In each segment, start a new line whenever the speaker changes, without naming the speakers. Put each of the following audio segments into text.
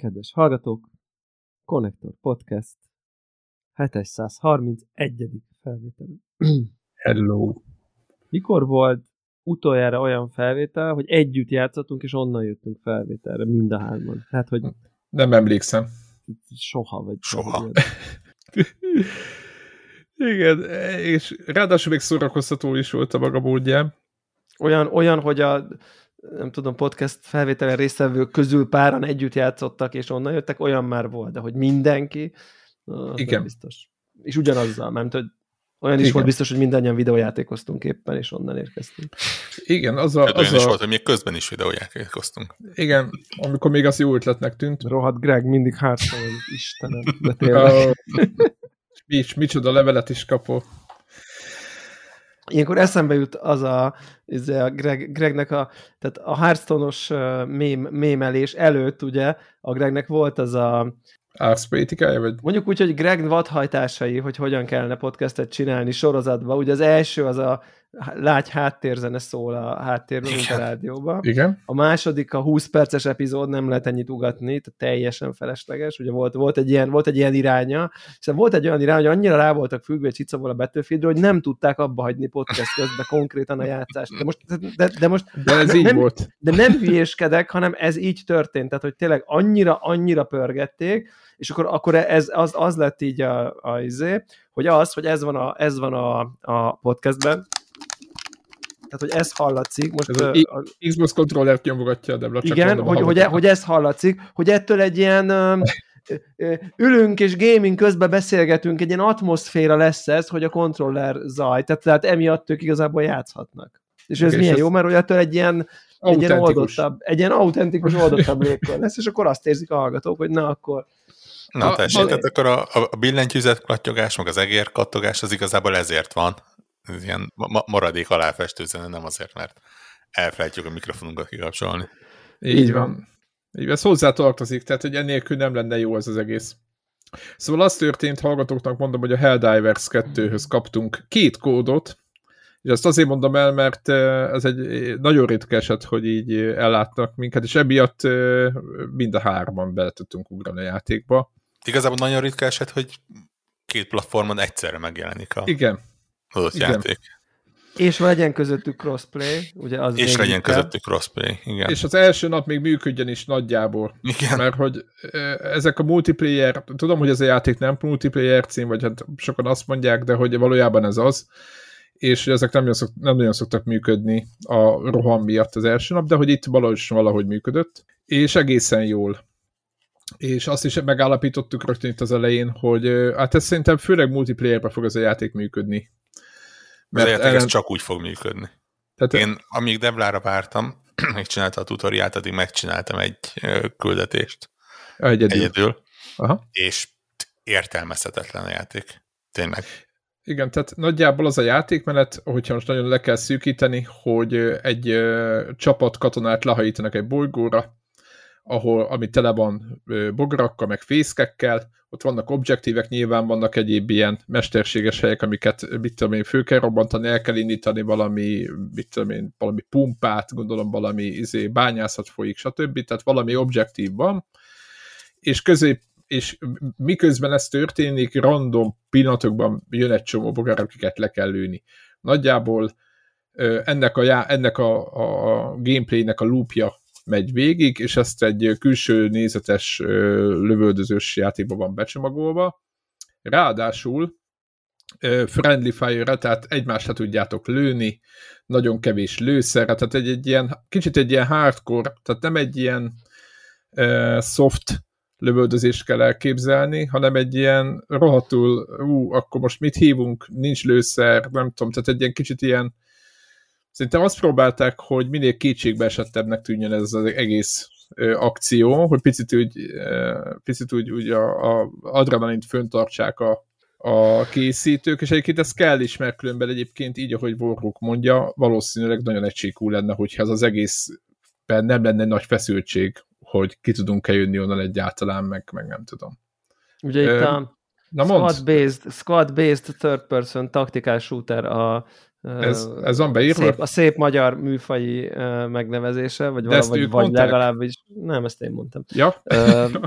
Kedves hallgatók! Connector Podcast 731. felvétel.
Hello!
Mikor volt utoljára olyan felvétel, hogy együtt játszottunk, és onnan jöttünk felvételre, mind a hárman? Hát, hogy
Nem emlékszem.
soha, vagy
Soha.
Igen, és ráadásul még szórakoztató is volt a maga módján.
Olyan, olyan, hogy a nem tudom, podcast felvételen résztvevők közül páran együtt játszottak, és onnan jöttek, olyan már volt, de hogy mindenki, az
Igen.
nem biztos. És ugyanazzal, mert hogy olyan is
Igen.
volt biztos, hogy mindannyian videójátékoztunk éppen, és onnan érkeztünk.
Igen, az a, az
olyan is
a,
volt, hogy még közben is videójátékoztunk.
igen, amikor még az jó ötletnek tűnt.
Rohadt Greg mindig Hearthstone, Istenem, de tényleg.
A, mi, micsoda levelet is kapó.
Ilyenkor eszembe jut az a, ez a Greg, Gregnek a, tehát a Hearthstone-os mém, mémelés előtt, ugye, a Gregnek volt az a,
Árszpolitikája, vagy?
mondjuk úgy, hogy Greg vadhajtásai, hogy hogyan kellene podcastet csinálni sorozatba. Ugye az első az a lágy háttérzene szól a háttérben, mint a
Igen.
rádióban.
Igen.
A második, a 20 perces epizód, nem lehet ennyit ugatni, tehát teljesen felesleges. Ugye volt, volt, egy ilyen, volt egy ilyen iránya, hiszen volt egy olyan irány, hogy annyira rá voltak függve Csicabol a Battlefieldről, hogy nem tudták abba hagyni podcast közben konkrétan a játszást. De most, de, de most
De ez
Nem-
így volt.
de nem hülyéskedek, hanem ez így történt, tehát hogy tényleg annyira, annyira pörgették, és akkor, akkor ez, az, az lett így a, a izé, hogy az, hogy ez van a, ez van a, a podcastben, tehát, hogy ez hallatszik, most
Ez
ö,
az Xbox controllert nyomogatja a Debla. csak
igen, hogy, hogy, hogy ez hallatszik, hogy ettől egy ilyen ülünk és gaming közben beszélgetünk, egy ilyen atmoszféra lesz ez, hogy a kontroller zaj, tehát, tehát emiatt ők igazából játszhatnak. És ez
És
milyen
ez-
jó, mert hogy ettől egy ilyen, egy ilyen
Autentikus.
oldottabb, egy ilyen autentikus, oldottabb légkör lesz, és akkor azt érzik a hallgatók, hogy na akkor
Na
A-
tessék, tehát akkor a, a billentyűzet kattyogás, meg az egér kattogás, az igazából ezért van. Ez ilyen ma- maradék aláfestő zene, nem azért, mert elfelejtjük a mikrofonunkat kikapcsolni.
Így,
Így
van. Így van. Ez hozzá tartozik, tehát hogy ennélkül nem lenne jó ez az egész. Szóval az történt, hallgatóknak mondom, hogy a Helldivers 2-höz kaptunk két kódot, és ezt azért mondom el, mert ez egy nagyon ritka eset, hogy így ellátnak minket, és emiatt mind a hárman bele tudtunk ugrani a játékba.
Igazából nagyon ritka eset, hogy két platformon egyszerre megjelenik a
Igen,
adott
igen.
játék.
és legyen közöttük crossplay, ugye az
És legyen
inkább.
közöttük crossplay. Igen.
és az első nap még működjön is nagyjából.
igen.
Mert hogy ezek a multiplayer, tudom, hogy ez a játék nem multiplayer cím, vagy hát sokan azt mondják, de hogy valójában ez az, és hogy ezek nem nagyon, szok, nem nagyon szoktak működni a roham miatt az első nap, de hogy itt valahogy, valahogy működött, és egészen jól. És azt is megállapítottuk rögtön itt az elején, hogy hát ez szerintem főleg multiplayerben fog ez a játék működni.
Mert a játék
ellen-
ez csak úgy fog működni.
tehát,
Én, amíg Devlára vártam, megcsinálta a tutoriát, addig megcsináltam egy küldetést
egyedül.
egyedül,
Aha.
és értelmezhetetlen a játék. Tényleg.
Igen, tehát nagyjából az a játékmenet, hogyha most nagyon le kell szűkíteni, hogy egy ö, csapat katonát lehajítanak egy bolygóra, ahol, ami tele van bogarakkal, meg fészkekkel, ott vannak objektívek, nyilván vannak egyéb ilyen mesterséges helyek, amiket, mit tudom én, fő kell robbantani, el kell indítani valami, mit tudom én, valami pumpát, gondolom valami izé, bányászat folyik, stb. Tehát valami objektív van, és közép és miközben ez történik, random pillanatokban jön egy csomó bogár, akiket le kell lőni. Nagyjából ennek a, já- ennek a, a gameplaynek a loopja megy végig, és ezt egy külső nézetes lövöldözős játékban van becsomagolva. Ráadásul friendly fire tehát egymást le tudjátok lőni, nagyon kevés lőszerre, tehát egy, egy ilyen, kicsit egy ilyen hardcore, tehát nem egy ilyen ö, soft lövöldözést kell elképzelni, hanem egy ilyen rohadtul, ú, akkor most mit hívunk, nincs lőszer, nem tudom, tehát egy ilyen kicsit ilyen, szerintem azt próbálták, hogy minél kétségbe esettebbnek tűnjön ez az egész ö, akció, hogy picit úgy, ö, picit úgy, úgy a, a adrenalint föntartsák a, a készítők, és egyébként ez kell is, mert különben egyébként így, ahogy Warhawk mondja, valószínűleg nagyon egységú lenne, hogyha ez az egészben nem lenne nagy feszültség, hogy ki tudunk-e jönni onnan egyáltalán, meg, meg nem tudom.
Ugye itt a
Na
squad-based, squad-based third person taktikás shooter a,
Ez, ez van beírva?
Szép, a szép magyar műfai uh, megnevezése, vagy,
ők
vagy
mondták?
legalábbis, nem, ezt én mondtam.
Ja?
Uh,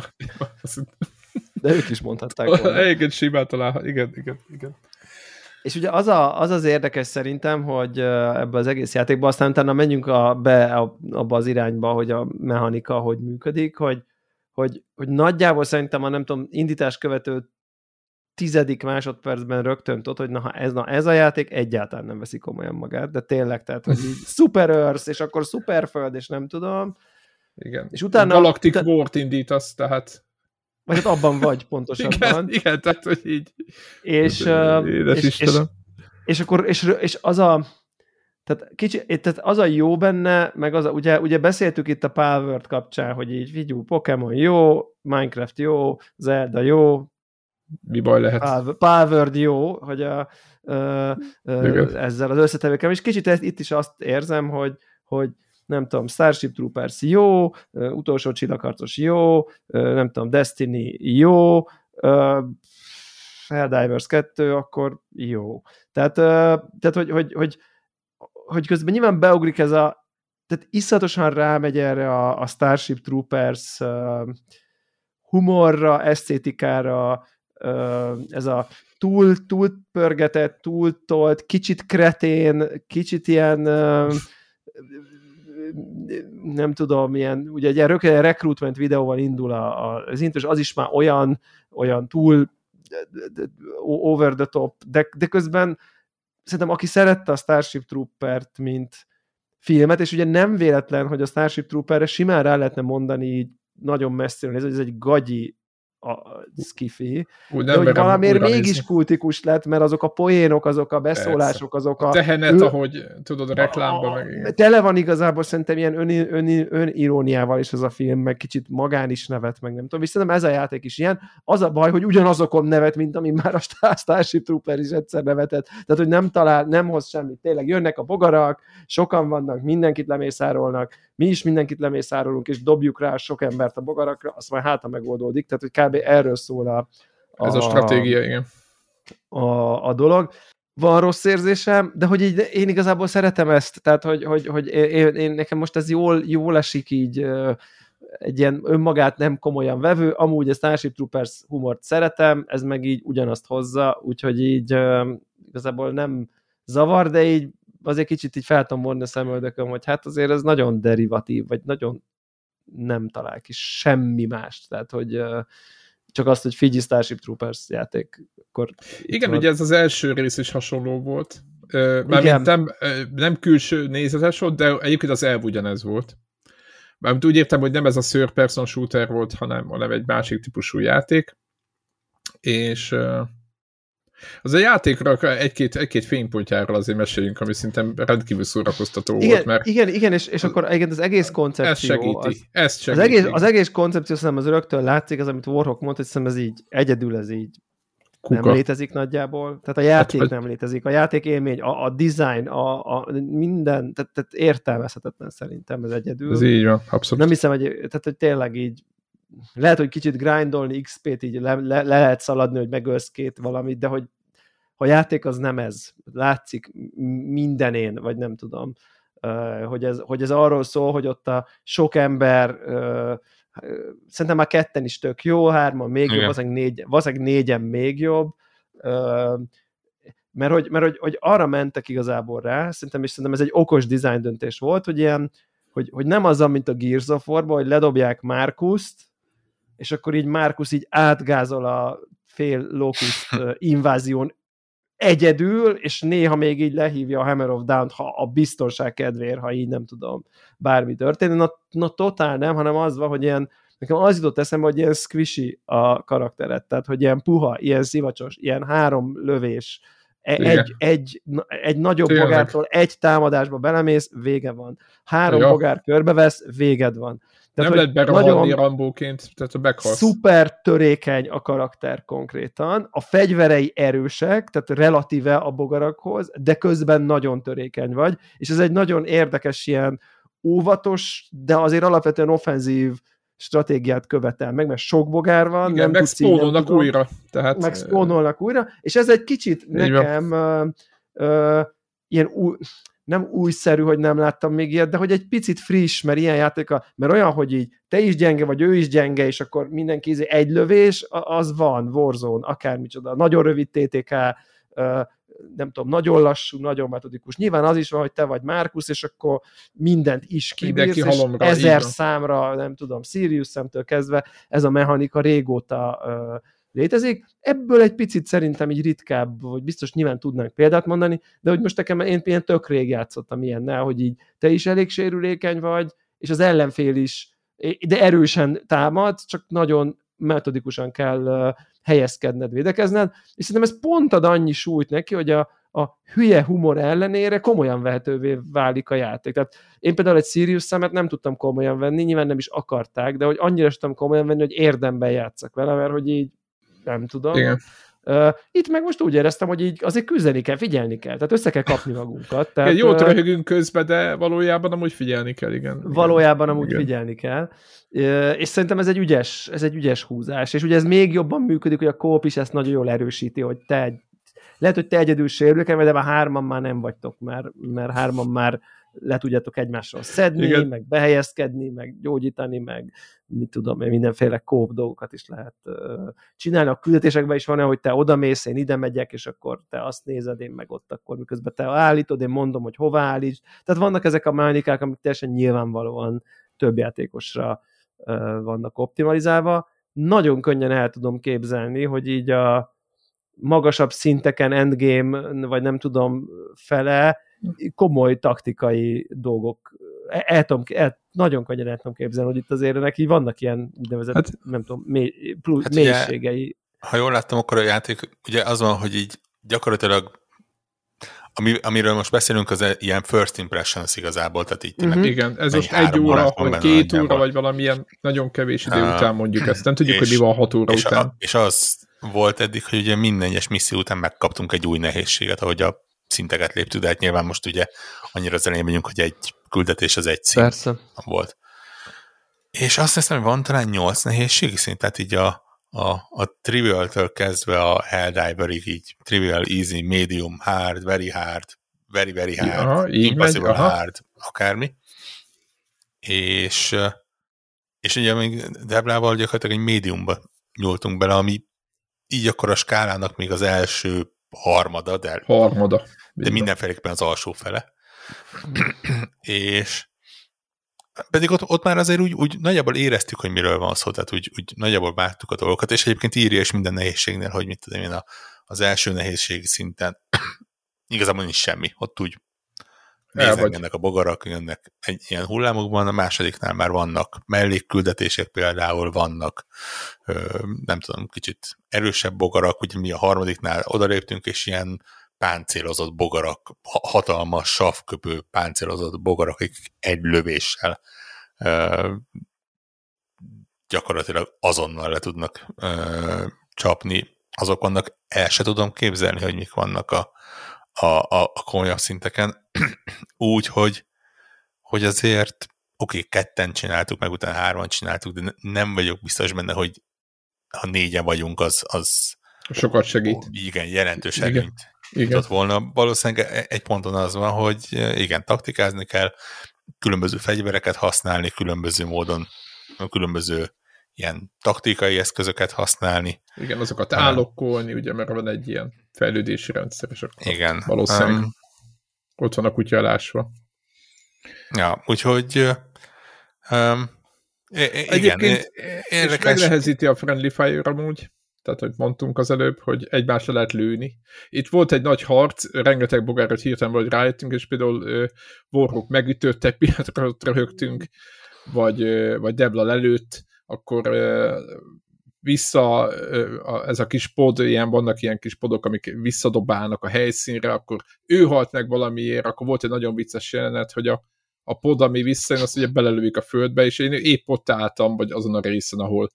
de ők is mondhatták volna.
igen, simán talál. Igen, igen, igen.
És ugye az, a, az az érdekes szerintem, hogy ebbe az egész játékban, aztán utána menjünk a, be a, abba az irányba, hogy a mechanika hogy működik, hogy, hogy, hogy nagyjából szerintem a nem tudom, indítás követő tizedik másodpercben rögtön tudod, hogy na, ez, na ez a játék egyáltalán nem veszi komolyan magát, de tényleg, tehát, hogy így Super Earth, és akkor Superföld, és nem tudom.
Igen.
És utána...
Galactic utána, War-t indítasz, tehát...
Vagy hát abban vagy pontosabban.
igen, igen, tehát, hogy így...
És, uh, és, és, és, akkor, és, és az a tehát, kicsi, tehát az a jó benne, meg az a, ugye, ugye beszéltük itt a Palworld kapcsán, hogy így vigyú, Pokémon jó, Minecraft jó, Zelda jó,
mi baj lehet?
Palworld jó, hogy a, ö, ö, ezzel az összetevőkkel, és kicsit ezt, itt is azt érzem, hogy, hogy nem tudom, Starship Troopers jó, utolsó csillagharcos jó, nem tudom, Destiny jó, Helldivers 2, akkor jó. Tehát, tehát hogy, hogy, hogy, hogy közben nyilván beugrik ez a, tehát iszatosan rámegy erre a, a Starship Troopers humorra, esztétikára, ez a túl, túl pörgetett, túl tolt, kicsit kretén, kicsit ilyen nem tudom, ilyen, ugye egy rögtön recruitment videóval indul a, az intro, az is már olyan, olyan túl over the top, de, de közben szerintem aki szerette a Starship Troopert, mint filmet, és ugye nem véletlen, hogy a Starship Trooperre simán rá lehetne mondani így nagyon messziről, ez, ez egy gagyi a skifi, Úgy de hogy valamiért mégis nézni. kultikus lett, mert azok a poénok, azok a beszólások, azok a...
a tehenet, ő, ahogy tudod, a reklámban a, meg igen.
Tele van igazából szerintem ilyen ön, ön, öniróniával is ez a film, meg kicsit magán is nevet, meg nem tudom, és szerintem ez a játék is ilyen. Az a baj, hogy ugyanazokon nevet, mint ami már a Starship Trooper is egyszer nevetett, tehát hogy nem talál, nem hoz semmit. Tényleg jönnek a bogarak, sokan vannak, mindenkit lemészárolnak, mi is mindenkit lemészárolunk, és dobjuk rá sok embert a bogarakra, azt már háta megoldódik, tehát hogy kb. erről szól a,
a Ez a stratégia, igen.
A, a dolog. Van rossz érzésem, de hogy így, én igazából szeretem ezt, tehát hogy, hogy, hogy én, én, nekem most ez jól, jól esik így egy ilyen önmagát nem komolyan vevő, amúgy a Starship Troopers humort szeretem, ez meg így ugyanazt hozza, úgyhogy így igazából nem zavar, de így azért kicsit így fel tudom a szemöldököm, hogy hát azért ez nagyon derivatív, vagy nagyon nem talál ki semmi mást, tehát hogy csak azt, hogy Fiji Starship Troopers játék. Akkor
Igen, van. ugye ez az első rész is hasonló volt. Mármint nem, nem külső nézetes volt, de egyébként az elv ugyanez volt. Mármint úgy értem, hogy nem ez a third person shooter volt, hanem, hanem egy másik típusú játék. És az a játékra egy-két, egy-két fénypontjáról azért meséljünk, ami szinte rendkívül szórakoztató
igen,
volt. Mert
igen, igen, és, és akkor igen, az egész koncepció... Ez
segíti,
az,
ez segíti.
Az egész, az egész koncepció szerintem az rögtön látszik, az, amit Warhawk mondta, hogy szerintem ez így, egyedül ez így Kuka. nem létezik nagyjából. Tehát a játék hát, nem létezik. A játék élmény, a, a design, a, a minden, tehát, tehát értelmezhetetlen szerintem ez egyedül.
Ez így van, abszolút.
Nem hiszem, hogy, tehát, hogy tényleg így lehet, hogy kicsit grindolni XP-t, így le, le, le lehet szaladni, hogy megölsz két valamit, de hogy a játék az nem ez. Látszik mindenén, vagy nem tudom, hogy ez, hogy ez arról szól, hogy ott a sok ember szerintem már ketten is tök jó, hárman még Igen. jobb, valószínűleg, négy, valószínűleg négyen még jobb, mert hogy, mert hogy, hogy arra mentek igazából rá, szerintem, és szerintem ez egy okos design döntés volt, hogy ilyen, hogy, hogy nem az, mint a Gears of war hogy ledobják Márkuszt, és akkor így Márkusz így átgázol a fél Locust invázión egyedül, és néha még így lehívja a Hammer of Down, ha a biztonság kedvéért, ha így nem tudom, bármi történik. Na, na totál nem, hanem az van, hogy ilyen, nekem az jutott eszembe, hogy ilyen squishy a karakteret, tehát hogy ilyen puha, ilyen szivacsos, ilyen három lövés, e- egy, egy, egy nagyobb Tényleg. bogártól egy támadásba belemész, vége van. Három ja. bogár körbevesz, véged van.
Tehát, nem lehet beravalni Rambóként, tehát a meghalsz.
Szuper törékeny a karakter konkrétan, a fegyverei erősek, tehát relatíve a bogarakhoz, de közben nagyon törékeny vagy, és ez egy nagyon érdekes ilyen óvatos, de azért alapvetően offenzív stratégiát követel meg, mert sok bogár van.
Igen, nem meg spónolnak újra. Tehát...
Meg spónolnak újra, és ez egy kicsit nekem uh, uh, ilyen új, nem újszerű, hogy nem láttam még ilyet, de hogy egy picit friss, mert ilyen játéka, mert olyan, hogy így te is gyenge, vagy ő is gyenge, és akkor mindenki egy lövés, az van, Warzone, akármicsoda, nagyon rövid TTK, nem tudom, nagyon lassú, nagyon metodikus. Nyilván az is van, hogy te vagy Márkusz, és akkor mindent is kibírsz, és halomra, ezer számra, nem tudom, Sirius szemtől kezdve ez a mechanika régóta létezik. Ebből egy picit szerintem így ritkább, vagy biztos nyilván tudnánk példát mondani, de hogy most nekem én ilyen tök rég játszottam ilyennel, hogy így te is elég sérülékeny vagy, és az ellenfél is, de erősen támad, csak nagyon metodikusan kell helyezkedned, védekezned, és szerintem ez pont ad annyi súlyt neki, hogy a, a hülye humor ellenére komolyan vehetővé válik a játék. Tehát én például egy Sirius szemet nem tudtam komolyan venni, nyilván nem is akarták, de hogy annyira tudtam komolyan venni, hogy érdemben játszak vele, mert hogy így nem tudom. Igen. Itt meg most úgy éreztem, hogy így azért küzdeni kell, figyelni kell, tehát össze kell kapni magunkat. Tehát,
igen, jót röhögünk közben, de valójában amúgy figyelni kell, igen.
Valójában amúgy igen. figyelni kell. És szerintem ez egy ügyes, ez egy ügyes húzás, és ugye ez még jobban működik, hogy a kóp is ezt nagyon jól erősíti, hogy te egy, lehet, hogy te egyedül sérülök, de már hárman már nem vagytok, mert, mert hárman már le tudjátok egymásról szedni, Igen. meg behelyezkedni, meg gyógyítani, meg mit tudom én, mindenféle kóp dolgokat is lehet uh, csinálni. A küldetésekben is van hogy te oda mész, én ide megyek, és akkor te azt nézed, én meg ott akkor miközben te állítod, én mondom, hogy hova állíts. Tehát vannak ezek a mechanikák, amik teljesen nyilvánvalóan több játékosra uh, vannak optimalizálva. Nagyon könnyen el tudom képzelni, hogy így a magasabb szinteken endgame, vagy nem tudom, fele, komoly taktikai dolgok. El, el tudom, el, nagyon könnyen el tudom képzelni, hogy itt azért neki vannak ilyen úgynevezett, hát, nem tudom, mély, plusz, hát mélységei. Ugye,
ha jól láttam, akkor a játék, ugye az van, hogy így gyakorlatilag ami, amiről most beszélünk, az ilyen first impressions igazából, tehát így
uh-huh. Igen, ez most egy óra, vagy két óra, vagy valamilyen nagyon kevés idő uh, után mondjuk ezt. Nem tudjuk, és, hogy mi van hat óra
és
után.
A, és az volt eddig, hogy ugye minden egyes misszió után megkaptunk egy új nehézséget, ahogy a szinteket léptük, de hát nyilván most ugye annyira az elején vagyunk, hogy egy küldetés az egy szint
Persze.
volt. És azt hiszem, hogy van talán nyolc nehézségi szint, tehát így a, a, a trivial-től kezdve a Helldiverig így trivial, easy, medium, hard, very hard, very, very hard, aha, impossible megy, hard, akármi. És, és ugye még Deblával gyakorlatilag egy médiumba nyúltunk bele, ami így akkor a skálának még az első harmada, de,
harmada.
De mindenféleképpen az alsó fele. és pedig ott, ott már azért úgy, úgy nagyjából éreztük, hogy miről van szó, tehát úgy, úgy nagyjából vágtuk a dolgokat, és egyébként írja is minden nehézségnél, hogy mit tudom én, a, az első nehézségi szinten igazából nincs semmi, ott úgy nézengednek a bogarak, jönnek egy ilyen hullámokban, a másodiknál már vannak mellékküldetések például, vannak nem tudom, kicsit erősebb bogarak, ugye mi a harmadiknál odaléptünk, és ilyen páncélozott bogarak, hatalmas savköpő páncélozott bogarak, akik egy lövéssel gyakorlatilag azonnal le tudnak csapni. Azok vannak, el se tudom képzelni, hogy mik vannak a, a, a, a komolyabb szinteken, úgy, hogy, hogy azért oké, okay, ketten csináltuk, meg utána hárman csináltuk, de nem vagyok biztos benne, hogy ha négyen vagyunk, az, az
sokat segít. Ó,
igen, jelentős igen. előnyt igen. volna. Valószínűleg e, egy ponton az van, hogy igen, taktikázni kell, különböző fegyvereket használni, különböző módon, különböző ilyen taktikai eszközöket használni.
Igen, azokat állokkolni, ugye, mert van egy ilyen fejlődési rendszer, és akkor
Igen.
valószínűleg um, ott van a kutya elásva.
Ja, úgyhogy um,
igen, Egyébként érdekes. És megnehezíti a Friendly Fire amúgy, tehát, hogy mondtunk az előbb, hogy egymásra lehet lőni. Itt volt egy nagy harc, rengeteg bogárat hirtelen vagy rájöttünk, és például Warhawk megütöttek, piatra röhögtünk, vagy, vagy Debla lelőtt, akkor vissza, ez a kis pod, ilyen, vannak ilyen kis podok, amik visszadobálnak a helyszínre, akkor ő halt meg valamiért, akkor volt egy nagyon vicces jelenet, hogy a, a pod, ami visszajön, azt ugye belelőik a földbe, és én épp ott álltam, vagy azon a részen, ahol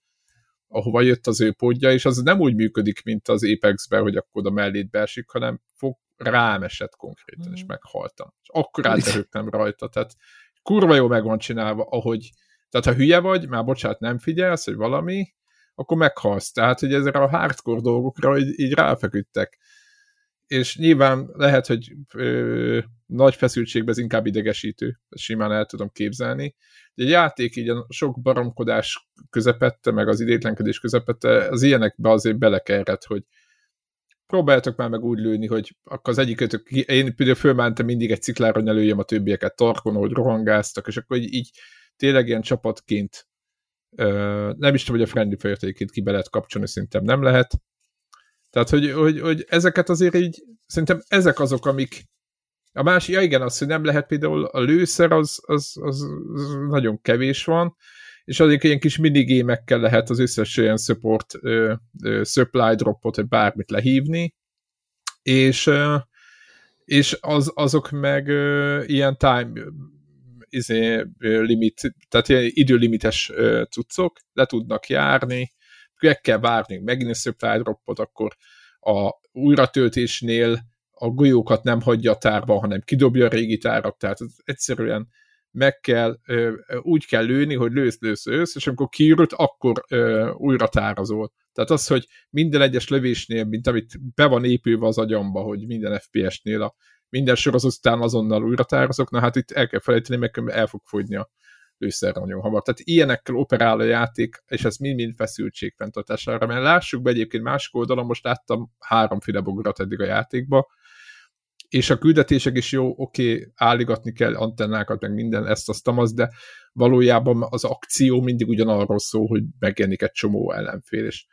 ahova jött az ő podja, és az nem úgy működik, mint az Apex-ben, hogy akkor oda mellét beesik, hanem fog, rám esett konkrétan, és mm. meghaltam. És akkor átrögtem rajta, tehát kurva jó meg van csinálva, ahogy tehát ha hülye vagy, már bocsánat, nem figyelsz, hogy valami, akkor meghalsz. Tehát, hogy ezzel a hardcore dolgokra így, így ráfeküdtek. és nyilván lehet, hogy ö, nagy feszültségben ez inkább idegesítő, simán el tudom képzelni. Egy játék így a sok baromkodás közepette, meg az idétlenkedés közepette, az ilyenekbe azért belekerhet, hogy próbáljátok már meg úgy lőni, hogy akkor az egyikötök, én például fölmentem mindig egy ciklára, hogy lőjem a többieket tarkon, hogy rohangáztak, és akkor így, így tényleg ilyen csapatként nem is tudom, hogy a friendly fire ki be lehet kapcsolni, szerintem nem lehet. Tehát, hogy, hogy, hogy ezeket azért így, szerintem ezek azok, amik a másik, ja igen, az, hogy nem lehet például a lőszer, az, az, az, az nagyon kevés van, és azért ilyen kis minigémekkel lehet az összes olyan support ö, ö, supply dropot, vagy bármit lehívni, és, ö, és az, azok meg ö, ilyen time izé, limit, tehát ilyen időlimites ö, cuccok, le tudnak járni, meg kell várni megint a supply dropot, akkor a újratöltésnél a golyókat nem hagyja a tárba, hanem kidobja a régi tárak, tehát ez egyszerűen meg kell, úgy kell lőni, hogy lősz, lősz, lősz, és amikor kiürült, akkor újra tárazol. Tehát az, hogy minden egyes lövésnél, mint amit be van épülve az agyamba, hogy minden FPS-nél a minden sor az után azonnal újra tározok, na hát itt el kell felejteni, meg el fog fogyni a lőszer nagyon hamar. Tehát ilyenekkel operál a játék, és ez mind-mind feszültség fenntartására, mert lássuk be egyébként másik oldalon, most láttam háromféle bogarat eddig a játékba, és a küldetések is jó, oké, okay, álligatni kell antennákat, meg minden, ezt, azt, az, de valójában az akció mindig ugyanarról szól, hogy megjelenik egy csomó ellenfél, és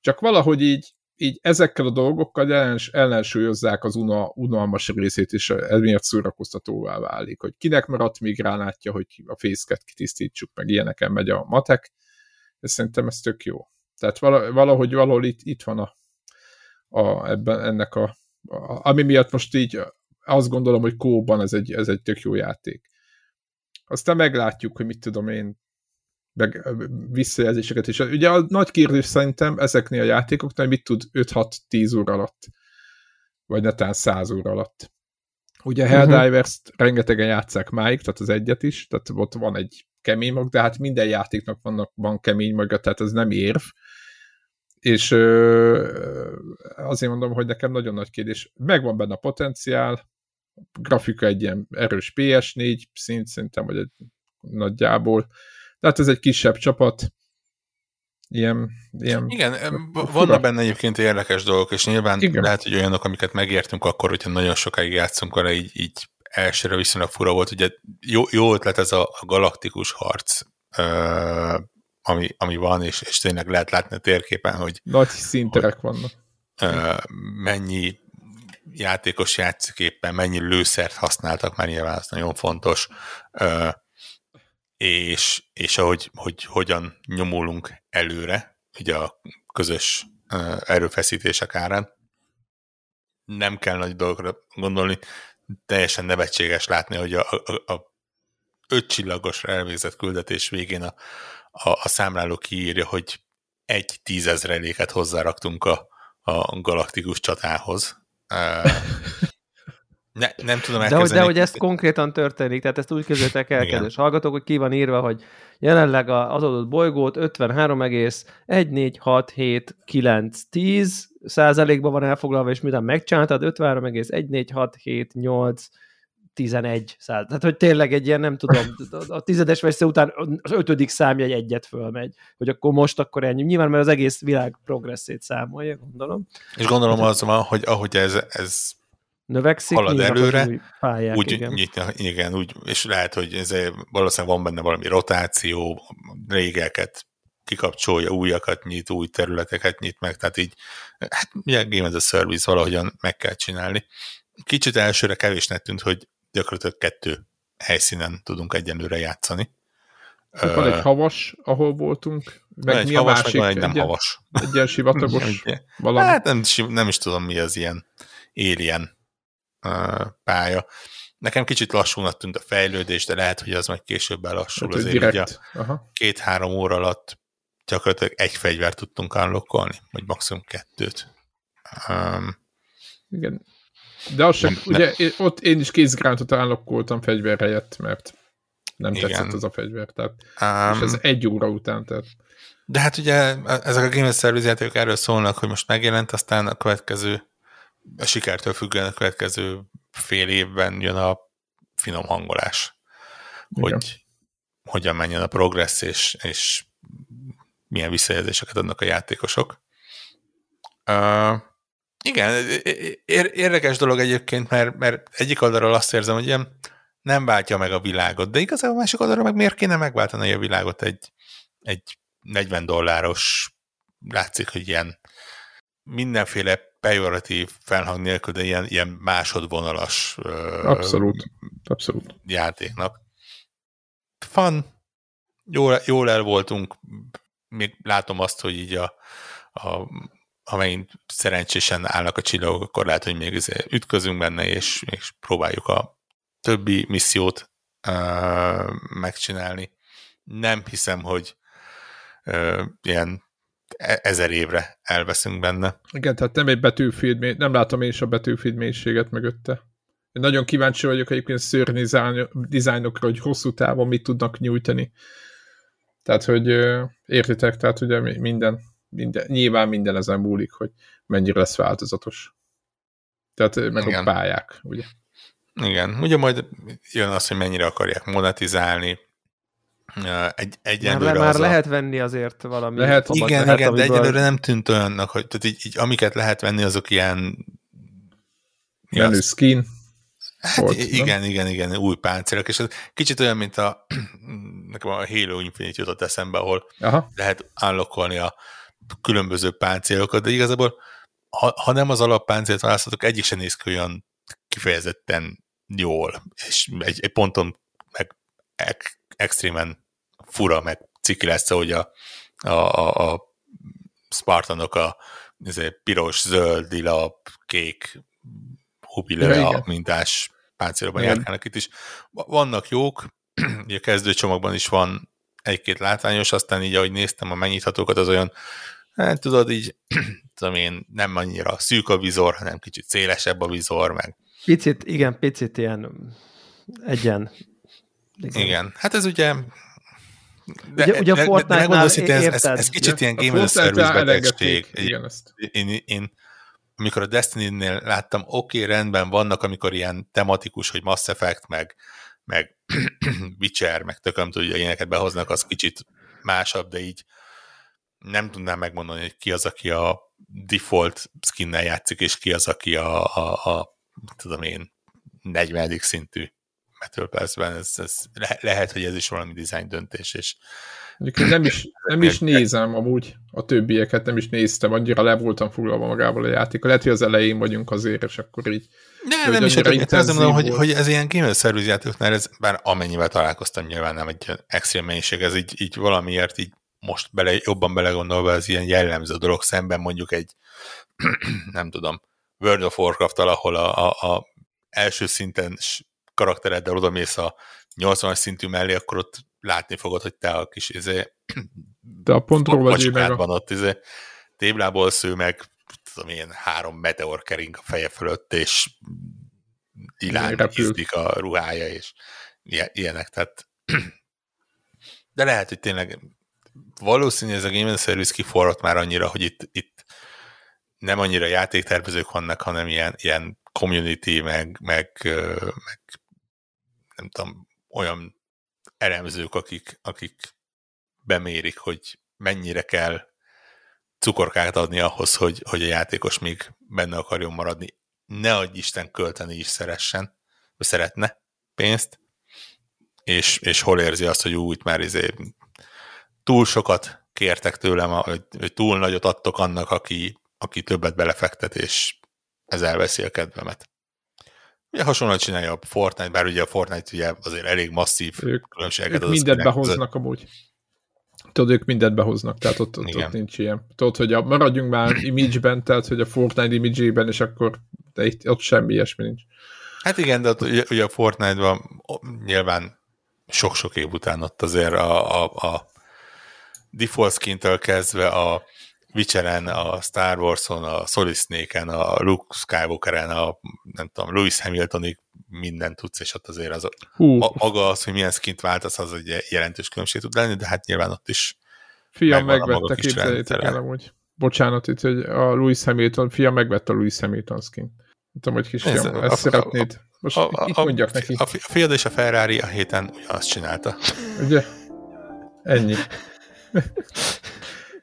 csak valahogy így, így ezekkel a dolgokkal ellens, ellensúlyozzák az una, unalmas részét, és ez miatt szórakoztatóvá válik, hogy kinek maradt még gránátja, hogy a fészket kitisztítsuk, meg ilyeneken megy a matek, és szerintem ez tök jó. Tehát valahogy valahol itt, itt van a, a, ebben, ennek a ami miatt most így azt gondolom, hogy kóban ez egy, ez egy tök jó játék. Aztán meglátjuk, hogy mit tudom én, meg visszajelzéseket is. Ugye a nagy kérdés szerintem ezeknél a játékoknál, mit tud 5-6-10 óra alatt, vagy netán 100 óra alatt. Ugye a Helldivers-t uh-huh. rengetegen játszák máig, tehát az egyet is, tehát ott van egy kemény mag, de hát minden játéknak vannak, van kemény maga, tehát ez nem érv és ö, azért mondom, hogy nekem nagyon nagy kérdés. Megvan benne a potenciál, grafika egy ilyen erős PS4 szint, szerintem, vagy egy nagyjából. Tehát ez egy kisebb csapat, ilyen, ilyen
Igen, vannak benne egyébként érdekes dolgok, és nyilván Igen. lehet, hogy olyanok, amiket megértünk akkor, hogyha nagyon sokáig játszunk vele, így, így elsőre viszonylag fura volt. Ugye jó, jó ötlet ez a, a galaktikus harc ami, ami van, és, és tényleg lehet látni a térképen, hogy
nagy szinterek hogy, vannak.
Mennyi játékos játszik éppen, mennyi lőszert használtak, már nyilván ez nagyon fontos, és, és ahogy hogy hogyan nyomulunk előre, ugye a közös erőfeszítések árán. Nem kell nagy dolgokra gondolni, teljesen nevetséges látni, hogy a, a, a öt csillagos elvégzett küldetés végén a, a, a számláló kiírja, hogy egy tízezreléket hozzáraktunk a, a galaktikus csatához. Ne, nem tudom
elkezdeni. De hogy, de hogy ez konkrétan történik, tehát ezt úgy közöttek el, kedves hallgatók, hogy ki van írva, hogy jelenleg az adott bolygót 53,1467910 százalékban van elfoglalva, és miután megcsináltad, 53,14678 11 száz. Tehát, hogy tényleg egy ilyen, nem tudom, a tizedes verzió után az ötödik számja egy egyet fölmegy, hogy akkor most akkor ennyi. Nyilván, mert az egész világ progresszét számolja, gondolom.
És gondolom az van, hogy ahogy ez, ez
növekszik,
halad előre, új pályák, úgy igen. Nyitna, igen, úgy, és lehet, hogy ez valószínűleg van benne valami rotáció, régeket kikapcsolja, újakat nyit, új területeket nyit meg, tehát így, hát ugye Game as a Service valahogyan meg kell csinálni. Kicsit elsőre kevésnek tűnt, hogy gyakorlatilag kettő helyszínen tudunk egyenlőre játszani.
Van egy havas, ahol voltunk, meg egy mi havas, a másik?
Meg egy nem havas.
Egy ilyen sivatagos valami.
Hát nem, nem is tudom, mi az ilyen alien uh, pálya. Nekem kicsit lassúnak tűnt a fejlődés, de lehet, hogy az majd később belassul. Hát, azért direkt. két-három óra alatt gyakorlatilag egy fegyvert tudtunk unlockolni, vagy maximum kettőt. Um,
Igen, de az sem, nem, ugye nem. ott én is kézgránátot állokkoltam fegyver helyett, mert nem Igen. tetszett az a fegyver. Tehát, um, és ez egy óra után. Tehát.
De hát ugye ezek a Game Service játékok erről szólnak, hogy most megjelent, aztán a következő a sikertől függően a következő fél évben jön a finom hangolás, Igen. hogy hogyan menjen a progressz, és, és milyen visszajelzéseket adnak a játékosok. Uh, igen, érdekes dolog egyébként, mert, mert egyik oldalról azt érzem, hogy ilyen nem váltja meg a világot, de igazából a másik oldalról meg miért kéne megváltani a világot egy, egy 40 dolláros, látszik, hogy ilyen mindenféle pejoratív felhang nélkül, de ilyen, ilyen másodvonalas
abszolút, abszolút.
játéknak. Fan, jól, jól el voltunk, még látom azt, hogy így a, a ha megint szerencsésen állnak a csillagok, akkor lehet, hogy még ütközünk benne, és, és próbáljuk a többi missziót uh, megcsinálni. Nem hiszem, hogy uh, ilyen e-, ezer évre elveszünk benne.
Igen, tehát nem egy betűfield, nem látom én is a betűfield mélységet mögötte. Én nagyon kíváncsi vagyok egyébként szörny dizájnokra, hogy hosszú távon mit tudnak nyújtani. Tehát, hogy értitek, tehát ugye minden minden, nyilván minden ezen múlik, hogy mennyire lesz változatos. Tehát meg Igen. a pályák, ugye?
Igen, ugye majd jön az, hogy mennyire akarják monetizálni, egy, egyelőre
már, már a... lehet venni azért valami.
Lehet, igen, lehet, igen, amiből... de egyelőre nem tűnt olyannak, hogy tehát így, így, amiket lehet venni, azok ilyen
menü skin.
Hát volt, igen, nem? igen, igen, új páncélok, és ez kicsit olyan, mint a nekem a Halo Infinite jutott eszembe, ahol Aha. lehet unlockolni a különböző páncélokat, de igazából ha, ha nem az alappáncélt választhatok, egyik sem néz ki olyan kifejezetten jól, és egy, egy ponton meg ek, extrémen fura, meg ciki lesz, hogy a, a, a, a Spartanok a piros, zöld, lila, kék, hubilea mintás páncélokban járkálnak itt is. Vannak jók, a kezdőcsomagban is van egy-két látványos, aztán így, ahogy néztem a megnyithatókat, az olyan hát tudod, így tudom én, nem annyira szűk a vizor, hanem kicsit szélesebb a vizor, meg
Picit, igen, picit ilyen egyen.
Igen, igen. hát ez ugye
de, ugye, ugye a Fortnite-nál
ez, ez, ez kicsit ilyen game as service betegség. Igen, ezt. Én, én, amikor a Destiny-nél láttam, oké, okay, rendben vannak, amikor ilyen tematikus, hogy Mass Effect, meg, meg Witcher, meg tököm tudja, ilyeneket behoznak, az kicsit másabb, de így nem tudnám megmondani, hogy ki az, aki a default skinnel játszik, és ki az, aki a, a, a tudom én, 40. szintű Battle Pass-ben. Ez, ez le, lehet, hogy ez is valami design döntés, és
nem is, nem is nézem amúgy a többieket, nem is néztem, annyira le voltam foglalva magával a játék. Lehet, hogy az elején vagyunk azért, és akkor így...
De nem is, hogy, mondom, hogy, hogy ez ilyen game service játékoknál, ez, bár amennyivel találkoztam, nyilván nem egy extrém mennyiség, ez így, így valamiért így most bele, jobban belegondolva ez ilyen jellemző dolog szemben mondjuk egy, nem tudom, World of warcraft ahol a, a, a első szinten karaktereddel odamész a 80-as szintű mellé, akkor ott látni fogod, hogy te a kis izé,
de a pontról vagy meg
a... van ott, izé, téblából sző meg, tudom én, három meteor kering a feje fölött, és ilán izdik a ruhája, és ilyenek, tehát de lehet, hogy tényleg valószínű ez a Game Service kiforrott már annyira, hogy itt, itt nem annyira játéktervezők vannak, hanem ilyen, ilyen community, meg, meg, meg nem tudom, olyan elemzők, akik, akik bemérik, hogy mennyire kell cukorkát adni ahhoz, hogy, hogy a játékos még benne akarjon maradni. Ne adj Isten költeni is szeressen, vagy szeretne pénzt, és, és hol érzi azt, hogy úgy már izé túl sokat kértek tőlem, hogy, hogy túl nagyot adtok annak, aki, aki többet belefektet, és ez elveszi a kedvemet. Ugye hasonlóan csinálja a Fortnite, bár ugye a Fortnite ugye azért elég masszív
ők, különbséget ők mindent behoznak között. amúgy. Tudod, ők mindent behoznak, tehát ott, ott, ott nincs ilyen. Tudod, hogy a, maradjunk már image-ben, tehát hogy a Fortnite image-ben, és akkor de itt, ott semmi ilyesmi nincs.
Hát igen, de ott, ugye, ugye a Fortnite-ban nyilván sok-sok év után ott azért a, a, a default kezdve a Witcheren, a Star Wars-on, a Solid Snake-en, a Luke Skywalker-en, a nem tudom, Lewis Hamiltonig minden tudsz, és ott azért az Hú. a, maga az, hogy milyen skint váltasz, az egy jelentős különbség tud lenni, de hát nyilván ott is
Fiam megvette, képzeljétek el amúgy. bocsánat, itt, hogy a Louis Hamilton, fia megvette a Louis Hamilton skin. Nem tudom, hogy kisfiam,
Ez-
ezt
a-
szeretnéd. Most
A, a,
mondjak
a,
neki,
a fiad és a Ferrari a héten ugyanazt csinálta.
ugye? Ennyi.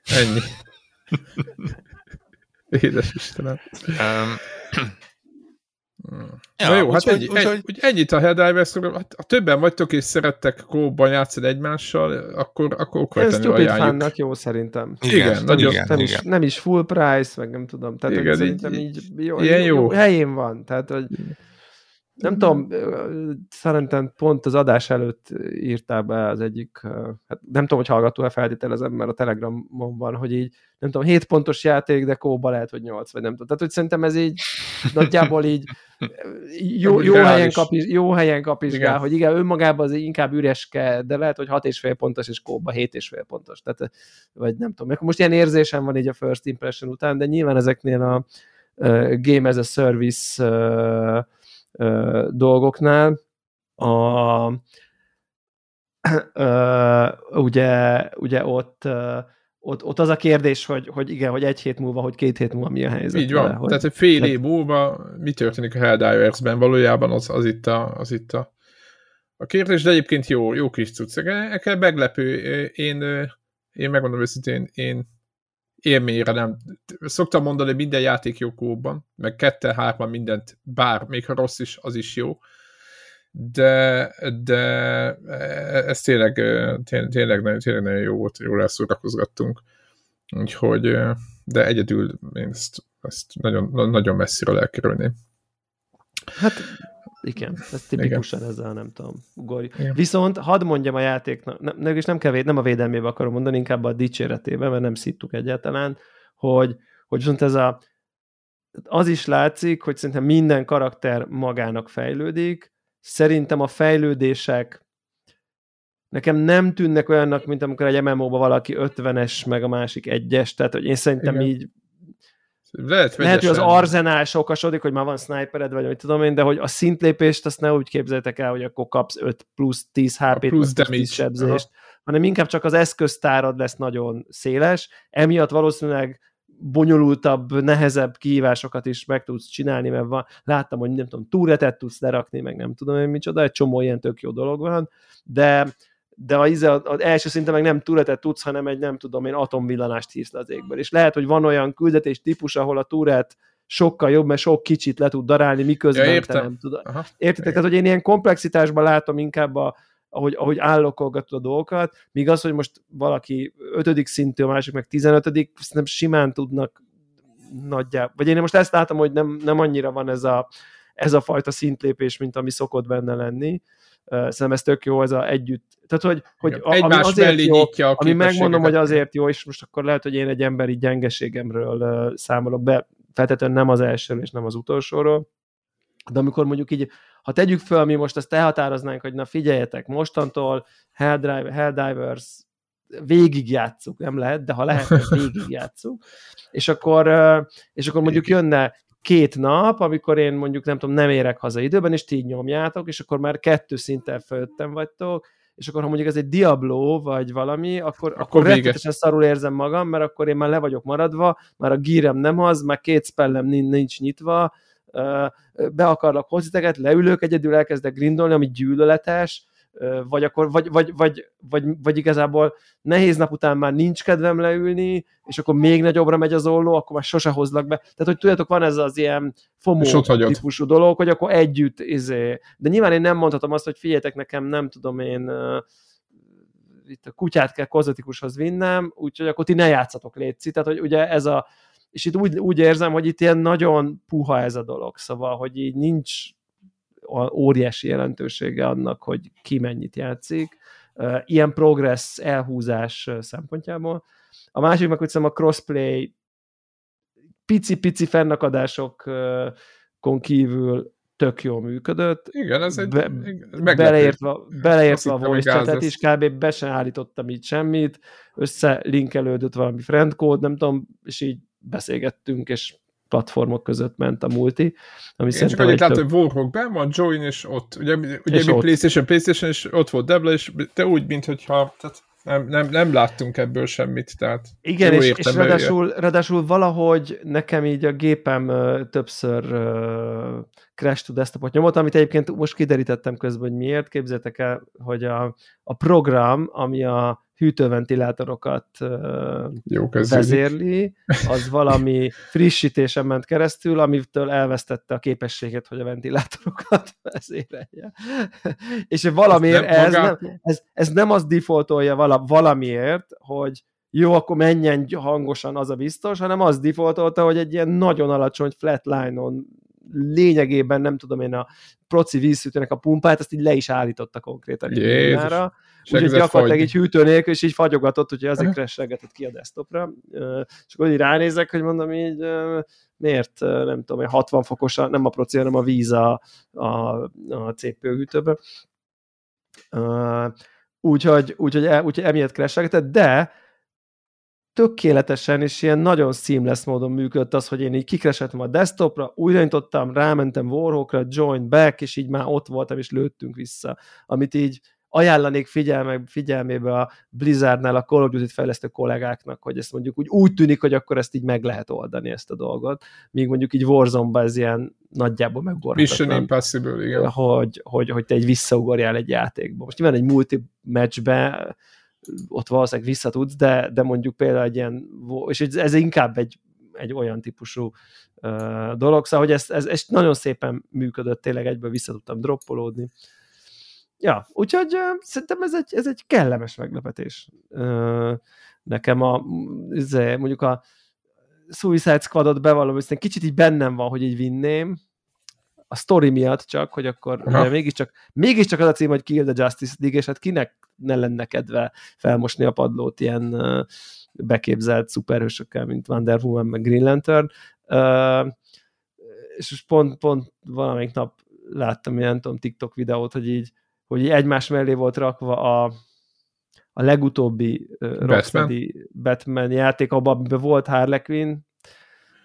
Ennyi. Édes Istenem.
Um,
Ja, Na jó, hát
úgyhogy-
ennyi,
úgyhogy-
egy, úgy ennyit a helldivers hát, ha többen vagytok és szerettek kóban játszani egymással, akkor, akkor
Ez
okvetlenül
stupid
ajánljuk.
fannak jó szerintem.
Igen,
Igen, nagyon-
igen,
nem,
igen.
is, nem is full price, meg nem tudom. Tehát
Igen,
Igen, szerintem
így-
így, jó,
ilyen
jó,
jó.
jó. helyén van. Tehát, hogy nem tudom, szerintem pont az adás előtt írtál be az egyik, hát nem tudom, hogy hallgató-e feltételezem, mert a Telegramon van, hogy így, nem tudom, 7 pontos játék, de kóba lehet, hogy 8, vagy nem tudom. Tehát, hogy szerintem ez így nagyjából így jó, jó, helyen, kapis, jó helyen kapizsgál,
Igen.
hogy igen, önmagában az inkább üreske, de lehet, hogy 6,5 pontos, és kóba 7,5 pontos. Tehát, vagy nem tudom. Most ilyen érzésem van így a first impression után, de nyilván ezeknél a uh, game as a service uh, uh, dolgoknál a, uh, ugye, ugye ott, uh, ott, ott az a kérdés, hogy, hogy igen, hogy egy hét múlva, hogy két hét múlva mi a helyzet.
Így van.
hogy,
Tehát egy fél év múlva mi történik a Helldivers-ben valójában az, az itt, a, az itt a, a kérdés, de egyébként jó, jó kis cucc. Nekem meglepő. Én, én megmondom őszintén, én élményre nem. Szoktam mondani, minden játék jó kóban, meg ketten, hárman mindent, bár még ha rossz is, az is jó. De, de ez tényleg, tényleg, tényleg, tényleg nagyon jó volt, jól elszórakozgattunk. Úgyhogy, de egyedül én ezt, ezt nagyon, nagyon messziről elkerülném.
Hát igen, ez tipikusan ezzel nem tudom, ugorj.
Igen.
Viszont hadd mondjam a játéknak, nem, nem, és nem, kell, nem a védelmébe akarom mondani, inkább a dicséretében, mert nem szittuk egyáltalán, hogy, hogy viszont ez a az is látszik, hogy szerintem minden karakter magának fejlődik. Szerintem a fejlődések nekem nem tűnnek olyannak, mint amikor egy MMO-ba valaki 50-es, meg a másik egyes, tehát hogy én szerintem
Igen.
így
Lehet,
lehet, hogy az arzenál sokasodik, hogy már van snipered, vagy mit tudom én, de hogy a szintlépést azt ne úgy képzeljétek el, hogy akkor kapsz 5 plusz 10 HP-t,
plusz
plusz, plusz
damage.
10 sebzést, hanem inkább csak az eszköztárad lesz nagyon széles, emiatt valószínűleg bonyolultabb, nehezebb kihívásokat is meg tudsz csinálni, mert van, láttam, hogy nem tudom, túretet tudsz lerakni, meg nem tudom én micsoda, egy csomó ilyen tök jó dolog van, de de az, az első szinte meg nem túretet tudsz, hanem egy nem tudom én atomvillanást hívsz le az égből. És lehet, hogy van olyan küldetés típus, ahol a túret sokkal jobb, mert sok kicsit le tud darálni, miközben
Ja,
te
értem.
nem tudod.
Aha.
Értitek? Tehát, hogy én ilyen komplexitásban látom inkább a, ahogy, ahogy állokolgatod a dolgokat, míg az, hogy most valaki ötödik szintű, a másik meg tizenötödik, nem simán tudnak nagyjából. Vagy én most ezt látom, hogy nem, nem annyira van ez a, ez a fajta szintlépés, mint ami szokott benne lenni. Szerintem ez tök jó, ez a együtt. Tehát, hogy, hogy a, ami azért jó,
a
ami megmondom, hogy azért jó, és most akkor lehet, hogy én egy emberi gyengeségemről számolok be, feltétlenül nem az elsőről és nem az utolsóról, de amikor mondjuk így, ha tegyük föl, mi most ezt elhatároznánk, hogy na figyeljetek, mostantól Helldrive, Helldivers végigjátszuk, nem lehet, de ha lehet, végigjátszuk, és akkor, és akkor mondjuk jönne két nap, amikor én mondjuk nem tudom, nem érek haza időben, és ti így nyomjátok, és akkor már kettő szinten fölöttem vagytok, és akkor ha mondjuk ez egy Diablo, vagy valami, akkor, akkor, akkor rettetesen szarul érzem magam, mert akkor én már le vagyok maradva, már a gírem nem az, már két spellem nin- nincs nyitva, be akarlak hozziteget, leülök, egyedül elkezdek grindolni, ami gyűlöletes, vagy, akkor, vagy, vagy, vagy, vagy, vagy igazából nehéz nap után már nincs kedvem leülni, és akkor még nagyobbra megy az olló, akkor már sose hozlak be. Tehát, hogy tudjátok, van ez az ilyen
hagyod.
típusú dolog, hogy akkor együtt, izé. de nyilván én nem mondhatom azt, hogy figyeljetek nekem, nem tudom én, itt a kutyát kell kozmetikushoz vinnem, úgyhogy akkor ti ne játszatok létszi. Tehát, hogy ugye ez a, és itt úgy, úgy érzem, hogy itt ilyen nagyon puha ez a dolog, szóval, hogy így nincs óriási jelentősége annak, hogy ki mennyit játszik. Ilyen progress elhúzás szempontjából. A másik meg, hogy szerintem a crossplay pici-pici fennakadásokon kívül tök jól működött.
Igen, ez egy
Be-
meglepő.
beleértve, beleértve a voice chatet is, kb. be sem állítottam így semmit, összelinkelődött valami friend code, nem tudom, és így beszélgettünk, és platformok között ment a multi, ami
Én csak annyit
tök...
hogy Warhawk ben van, Join és ott. Ugye, ugye
És
mi
ott.
PlayStation, PlayStation, és ott volt Debla, és te úgy, mint hogyha, tehát Nem, nem, nem láttunk ebből semmit, tehát...
Igen, és, és ráadásul, ráadásul valahogy nekem így a gépem uh, többször uh, crash to desktopot nyomott, amit egyébként most kiderítettem közben, hogy miért. Képzeljétek el, hogy a, a program, ami a hűtőventilátorokat Jó vezérli, az valami frissítésen ment keresztül, amitől elvesztette a képességet, hogy a ventilátorokat vezérelje. És valamiért ez, ez, nem, ez, ez nem az defaultolja vala, valamiért, hogy jó, akkor menjen hangosan, az a biztos, hanem az defaultolta, hogy egy ilyen nagyon alacsony flatline-on lényegében nem tudom én a proci vízszűtőnek a pumpát, ezt így le is állította konkrétan. Jézus. Úgyhogy gyakorlatilag így hűtő nélkül, és így fagyogatott, úgyhogy azért cresselgetett ki a desktopra. És akkor így ránézek, hogy mondom így, miért, nem tudom, 60 fokos, nem a proci, hanem a víz a, a, a CPU hűtőben. Úgyhogy, úgyhogy, e, úgyhogy emiatt cresselgetett, de tökéletesen és ilyen nagyon seamless módon működött az, hogy én így kikresettem a desktopra, újraintottam, rámentem Warhawkra, join back, és így már ott voltam, és lőttünk vissza. Amit így ajánlanék figyelme, figyelmébe a Blizzardnál a Call of Duty fejlesztő kollégáknak, hogy ezt mondjuk úgy, úgy tűnik, hogy akkor ezt így meg lehet oldani ezt a dolgot, míg mondjuk így warzone ez ilyen nagyjából megborhatatlan.
Mission Impossible, igen.
Hogy, hogy, hogy te egy visszaugorjál egy játékba. Most nyilván egy multi matchbe ott valószínűleg visszatudsz, de, de mondjuk például egy ilyen, és ez inkább egy, egy olyan típusú uh, dolog, szóval hogy ez, ez, ez nagyon szépen működött, tényleg egyből vissza tudtam droppolódni. Ja, úgyhogy szerintem ez egy, ez egy kellemes meglepetés. Nekem a, izé, mondjuk a Suicide Squadot bevallom, hogy kicsit így bennem van, hogy így vinném, a story miatt csak, hogy akkor ugye, mégiscsak, mégiscsak az a cím, hogy Kill the Justice League, és hát kinek ne lenne kedve felmosni a padlót ilyen uh, beképzelt szuperhősökkel, mint Wonder Woman, meg Green Lantern. Uh, és most pont, pont valamelyik nap láttam ilyen, tudom, TikTok videót, hogy így, hogy egymás mellé volt rakva a, a legutóbbi uh, Batman. Batman játék, abban, volt Harley Quinn,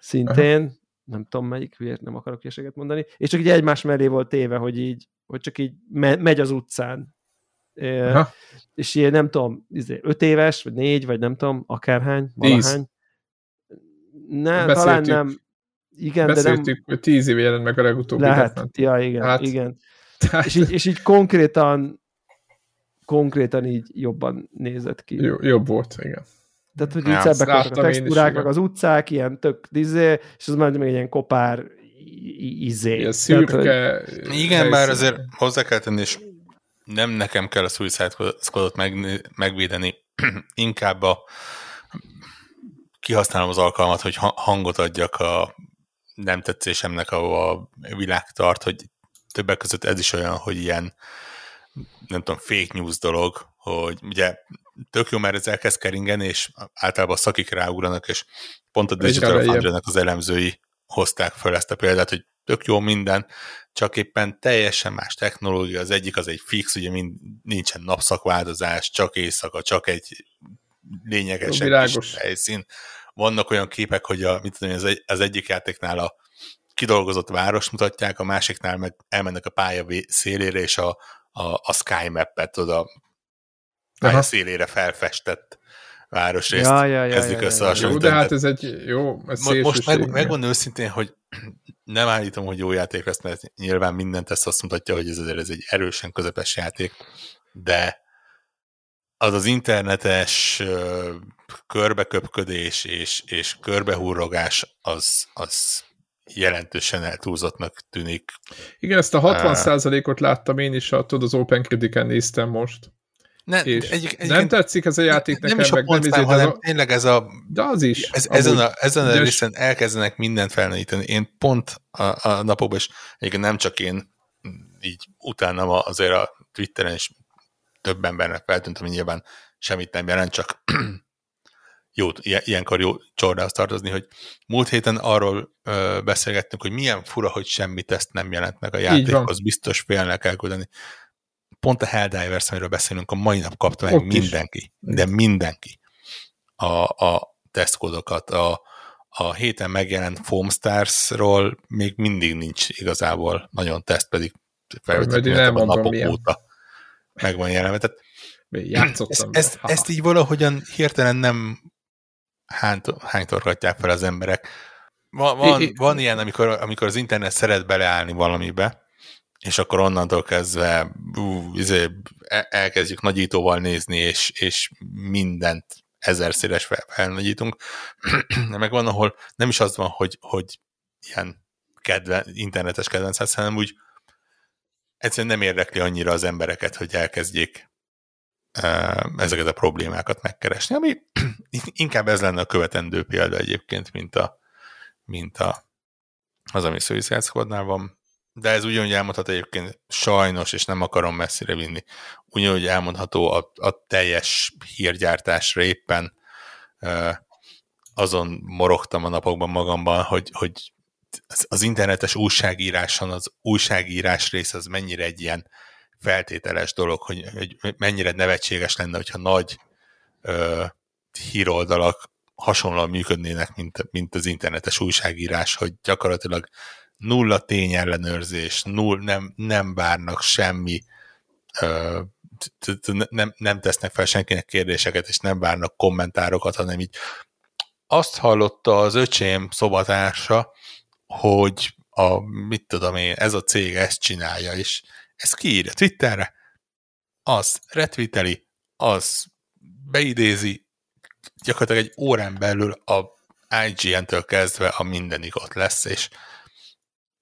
szintén, Aha nem tudom melyik, miért nem akarok hülyeséget mondani, és csak így egymás mellé volt téve, hogy így, hogy csak így me- megy az utcán. Aha. És ilyen nem tudom, izé, öt éves, vagy négy, vagy nem tudom, akárhány, valahány. Ne, talán nem. Igen,
Beszéltük, de nem... hogy tíz év jelent meg a legutóbbi.
Lehet, Batman. ja, igen, hát, igen. Tehát... És, így, és így konkrétan konkrétan így jobban nézett ki.
Jó, jobb volt, igen.
Tehát, hogy így szebbek a textúrák, meg az utcák, ilyen tök dizé, és az már még egy ilyen kopár izé. Ilyen
szürke. Tehát,
hogy... Igen, bár azért hozzá kell tenni, és nem nekem kell a Suicide Squadot meg, megvédeni, inkább a kihasználom az alkalmat, hogy hangot adjak a nem tetszésemnek, ahol a világ tart, hogy többek között ez is olyan, hogy ilyen nem tudom, fake news dolog, hogy ugye tök jó, mert ez elkezd keringeni, és általában szakik ráugranak, és pont a Digital foundry az elemzői hozták fel ezt a példát, hogy tök jó minden, csak éppen teljesen más technológia, az egyik az egy fix, ugye mind, nincsen napszakváltozás, csak éjszaka, csak egy lényegesen kis helyszín. Vannak olyan képek, hogy a, mit tudom, az, egy, az egyik játéknál a kidolgozott város mutatják, a másiknál meg elmennek a pálya szélére, és a, a, a Sky Map-et oda pálya szélére felfestett városrészt
ja, ja, ja,
kezdik ja, ja, ja. Jó, de hát ez egy jó ez
Most meg, megmondom őszintén, hogy nem állítom, hogy jó játék lesz, mert nyilván mindent ezt azt mutatja, hogy ez, ez egy erősen közepes játék, de az az internetes körbeköpködés és, és körbehúrogás az, az jelentősen eltúlzottnak tűnik.
Igen, ezt a 60%-ot láttam én is, a, tudod, az Open Critic-en néztem most. Ne, és egyik, egyik, nem tetszik ez a játék nekem,
nem is a meg nem, hanem a... tényleg ez a...
De az is.
Ez, ezen a, ezen a részen elkezdenek mindent felnagyítani. Én pont a, a napokban, és egyébként nem csak én, így utána azért a Twitteren is több embernek feltűnt, ami nyilván semmit nem jelent, csak jó, ilyenkor jó csordához tartozni, hogy múlt héten arról ö, beszélgettünk, hogy milyen fura, hogy semmi teszt nem jelent meg a játékhoz, biztos félnek elküldeni pont a Helldivers, amiről beszélünk, a mai nap kapta meg mindenki, is. de mindenki a, a tesztkódokat. A, a héten megjelent Foamstars-ról még mindig nincs igazából nagyon teszt, pedig felvettük a napok milyen. óta meg van jelenve. Tehát
játszottam.
Ezt, ezt, ezt így valahogyan hirtelen nem hány, hánytorgatják fel az emberek. Van, van, van ilyen, amikor, amikor az internet szeret beleállni valamibe, és akkor onnantól kezdve ú, izé, e, elkezdjük nagyítóval nézni, és, és mindent ezerszeres fel, felnagyítunk. Meg van, ahol nem is az van, hogy, hogy ilyen kedven, internetes kedvenc, hanem úgy egyszerűen nem érdekli annyira az embereket, hogy elkezdjék ezeket a problémákat megkeresni, ami inkább ez lenne a követendő példa egyébként, mint, a, mint a, az, ami Suicide Squadnál van. De ez ugyanúgy elmondható egyébként sajnos, és nem akarom messzire vinni, ugyanúgy elmondható a, a teljes hírgyártásra éppen azon morogtam a napokban magamban, hogy, hogy az internetes újságíráson az újságírás rész az mennyire egy ilyen feltételes dolog, hogy, hogy mennyire nevetséges lenne, hogyha nagy ö, híroldalak hasonlóan működnének, mint, mint az internetes újságírás, hogy gyakorlatilag nulla tényellenőrzés, null, nem, nem várnak semmi, ö, nem, nem tesznek fel senkinek kérdéseket, és nem várnak kommentárokat, hanem így. Azt hallotta az öcsém szobatársa, hogy a, mit tudom én, ez a cég ezt csinálja, és ezt kiírja Twitterre, az retweeteli, az beidézi, gyakorlatilag egy órán belül a IGN-től kezdve a mindenig ott lesz, és,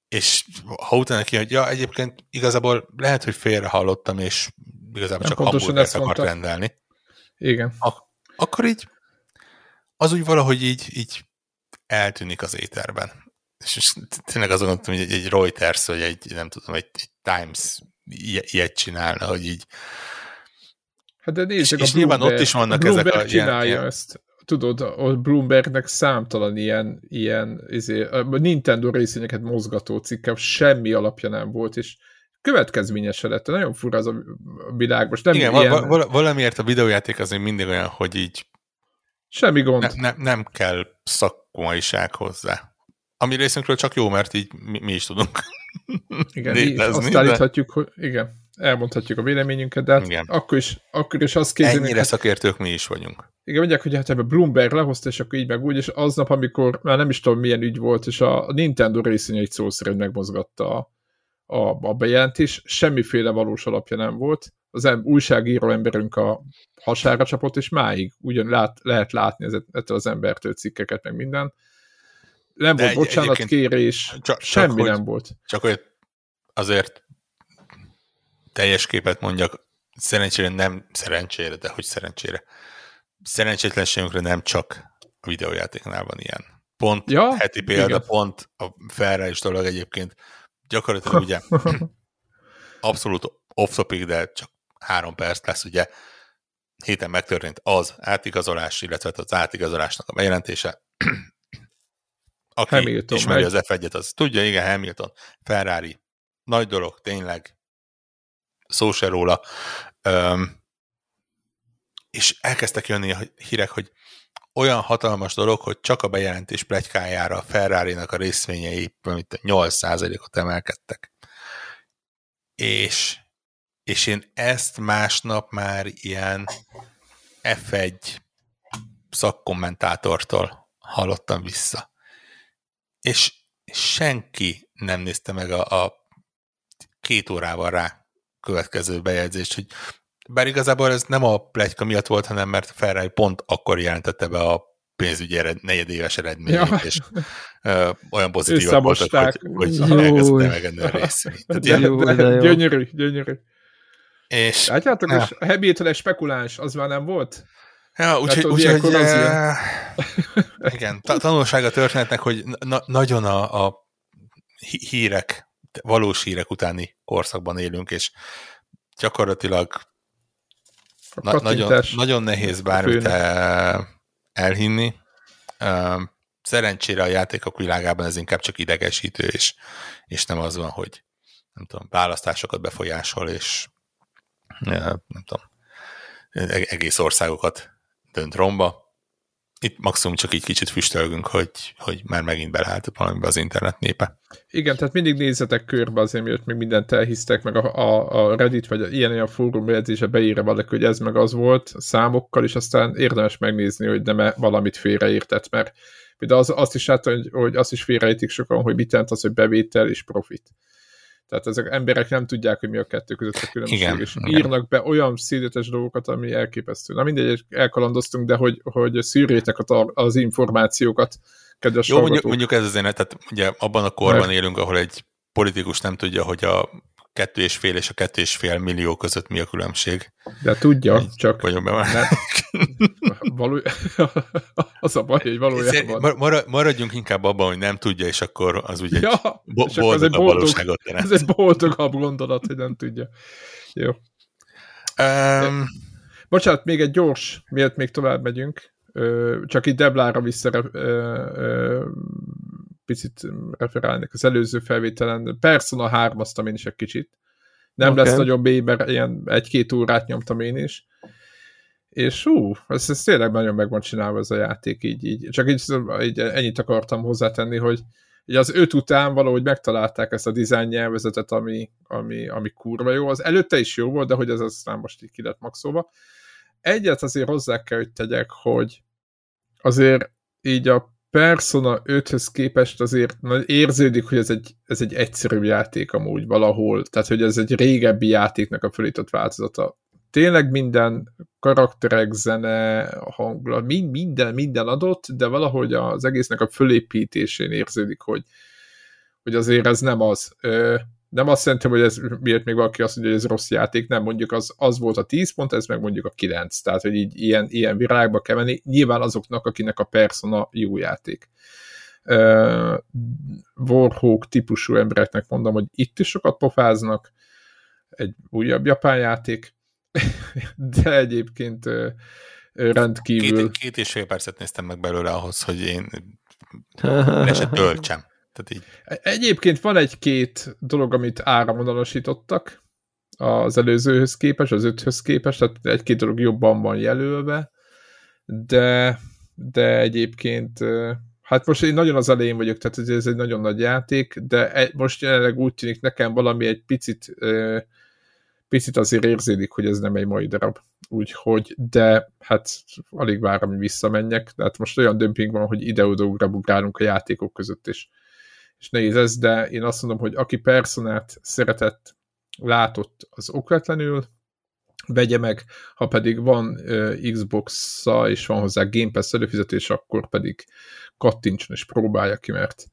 és ha utána ki, hogy ja, egyébként igazából lehet, hogy félre hallottam, és igazából Nem csak hamburgert akart mondta. rendelni.
Igen.
Ak- akkor így az úgy valahogy így, így eltűnik az éterben és tényleg azon gondoltam, hogy egy, egy Reuters, vagy egy, nem tudom, egy, egy Times ilyet csinálna, hogy így
Hát de nézzük,
és, és nyilván ott is vannak
Bloomberg
ezek a
csinálja ilyen, ezt. Tudod, a Bloombergnek számtalan ilyen, ilyen izé, a Nintendo részényeket mozgató cikke, semmi alapja nem volt, és következményese lett. Nagyon fura az a világ. Most nem
Igen, ilyen... val- valamiért a videójáték azért mindig olyan, hogy így
Semmi gond. Ne,
ne, nem kell szakmaiság hozzá. Ami részünkről csak jó, mert így mi, mi is tudunk
Igen, létezni, azt állíthatjuk, hogy igen, elmondhatjuk a véleményünket, de hát igen. akkor is, akkor is azt
kézzenek, Ennyire hát, szakértők mi is vagyunk.
Igen, mondják, hogy hát ebben Bloomberg lehozta, és akkor így meg úgy, és aznap, amikor már nem is tudom milyen ügy volt, és a Nintendo részén egy szó szerint megmozgatta a, a, a bejelentés, semmiféle valós alapja nem volt. Az em, újságíró emberünk a hasára csapott, és máig ugyan lát, lehet látni ettől az embertől cikkeket, meg minden nem De volt bocsánat kérés, csak, semmi csak, nem hogy, volt.
Csak hogy azért teljes képet mondjak, szerencsére nem szerencsére, de hogy szerencsére. Szerencsétlenségünkre nem csak a videójátéknál van ilyen. Pont ja, heti példa, igen. pont a felre is dolog egyébként. Gyakorlatilag ugye abszolút off-topic, de csak három perc lesz, ugye héten megtörtént az átigazolás, illetve az átigazolásnak a bejelentése, aki Hamilton ismeri meg. az F1-et, az tudja, igen, Hamilton, Ferrari, nagy dolog, tényleg, szó se róla. Üm, és elkezdtek jönni a hírek, hogy olyan hatalmas dolog, hogy csak a bejelentés plegykájára a Ferrari-nak a részvényei 8%-ot emelkedtek. És, és én ezt másnap már ilyen F1 szakkommentátortól hallottam vissza és senki nem nézte meg a, a két órával rá következő bejegyzést, hogy bár igazából ez nem a plegyka miatt volt, hanem mert Ferrari pont akkor jelentette be a pénzügyi ered, negyedéves eredményét, ja. és ö, olyan pozitívak voltak, hogy, hogy elkezdte megenni a részvényt.
Gyönyörű, gyönyörű. És, Látjátok, ja. és a Hamilton egy spekuláns, az már nem volt?
Ja, úgyhogy úgy, úgy, az ilyen... igen, tanulság a történetnek, hogy na, nagyon a, a hírek, valós hírek utáni korszakban élünk, és gyakorlatilag na, nagyon, nagyon nehéz bármit elhinni. Szerencsére a játékok világában ez inkább csak idegesítő, és, és nem az van, hogy nem tudom, választásokat befolyásol, és nem tudom, e-, egész országokat dönt romba, itt maximum csak így kicsit füstölgünk, hogy, hogy már megint beleállt valamibe az internet népe.
Igen, tehát mindig nézzetek körbe azért, miért még mindent elhisztek, meg a, a, a Reddit vagy ilyen-ilyen fórum bejegyzése beírja valaki, hogy ez meg az volt számokkal, és aztán érdemes megnézni, hogy nem -e valamit félreértett, mert például az, azt is látom, hogy, hogy azt is félreértik sokan, hogy mit jelent az, hogy bevétel és profit. Tehát ezek emberek nem tudják, hogy mi a kettő között a különbség, igen, és igen. írnak be olyan szídetes dolgokat, ami elképesztő. Na mindegy, elkalandoztunk, de hogy, hogy szűrjétek az információkat, kedves
Jó, mondjuk, mondjuk ez azért, tehát ugye abban a korban Mert... élünk, ahol egy politikus nem tudja, hogy a kettő és fél és a kettő és fél millió között mi a különbség.
De tudja, Így csak vagyok be már. Való... az a baj, hogy valójában...
Mar- maradjunk inkább abban, hogy nem tudja, és akkor az ugye ja, egy bo- boldog, valóságot
jelent. Ez egy boldogabb gondolat, hogy nem tudja. Jó. Um, Bocsánat, még egy gyors, miért még tovább megyünk. Csak itt Deblára vissza picit referálnék az előző felvételen. Persona 3 én is egy kicsit. Nem okay. lesz nagyon béber, ilyen egy-két órát nyomtam én is. És ú, ez, ez tényleg nagyon meg van csinálva ez a játék, így, így. Csak így, így ennyit akartam hozzátenni, hogy így az öt után valahogy megtalálták ezt a design nyelvezetet, ami, ami, ami kurva jó. Az előtte is jó volt, de hogy ez aztán most így ki lett maxolva. Egyet azért hozzá kell, hogy tegyek, hogy azért így a Persona 5-höz képest azért érződik, hogy ez egy, ez egy egyszerű játék amúgy valahol, tehát hogy ez egy régebbi játéknak a fölított változata. Tényleg minden karakterek, zene, hangulat, minden, minden adott, de valahogy az egésznek a fölépítésén érződik, hogy, hogy azért ez nem az. Nem azt szerintem, hogy ez miért még valaki azt mondja, hogy ez rossz játék, nem mondjuk az, az volt a 10 pont, ez meg mondjuk a 9, tehát hogy így ilyen, ilyen virágba kell menni, nyilván azoknak, akinek a persona jó játék. Uh, Warhawk típusú embereknek mondom, hogy itt is sokat pofáznak, egy újabb japán játék, de egyébként rendkívül...
Két, két és fél percet néztem meg belőle ahhoz, hogy én le se töltsem. Tehát így.
Egyébként van egy-két dolog, amit áramvonalasítottak az előzőhöz képest, az öthöz képest, tehát egy-két dolog jobban van jelölve, de, de egyébként hát most én nagyon az elején vagyok, tehát ez egy nagyon nagy játék, de most jelenleg úgy tűnik nekem valami egy picit picit azért érződik, hogy ez nem egy mai darab. Úgyhogy, de hát alig várom, hogy visszamenjek, de hát most olyan dömping van, hogy ide-oda ugrálunk a játékok között, és és nehéz ez, de én azt mondom, hogy aki personát szeretett, látott, az okvetlenül vegye meg, ha pedig van uh, Xbox-a és van hozzá Game Pass előfizetés, akkor pedig kattintson és próbálja ki, mert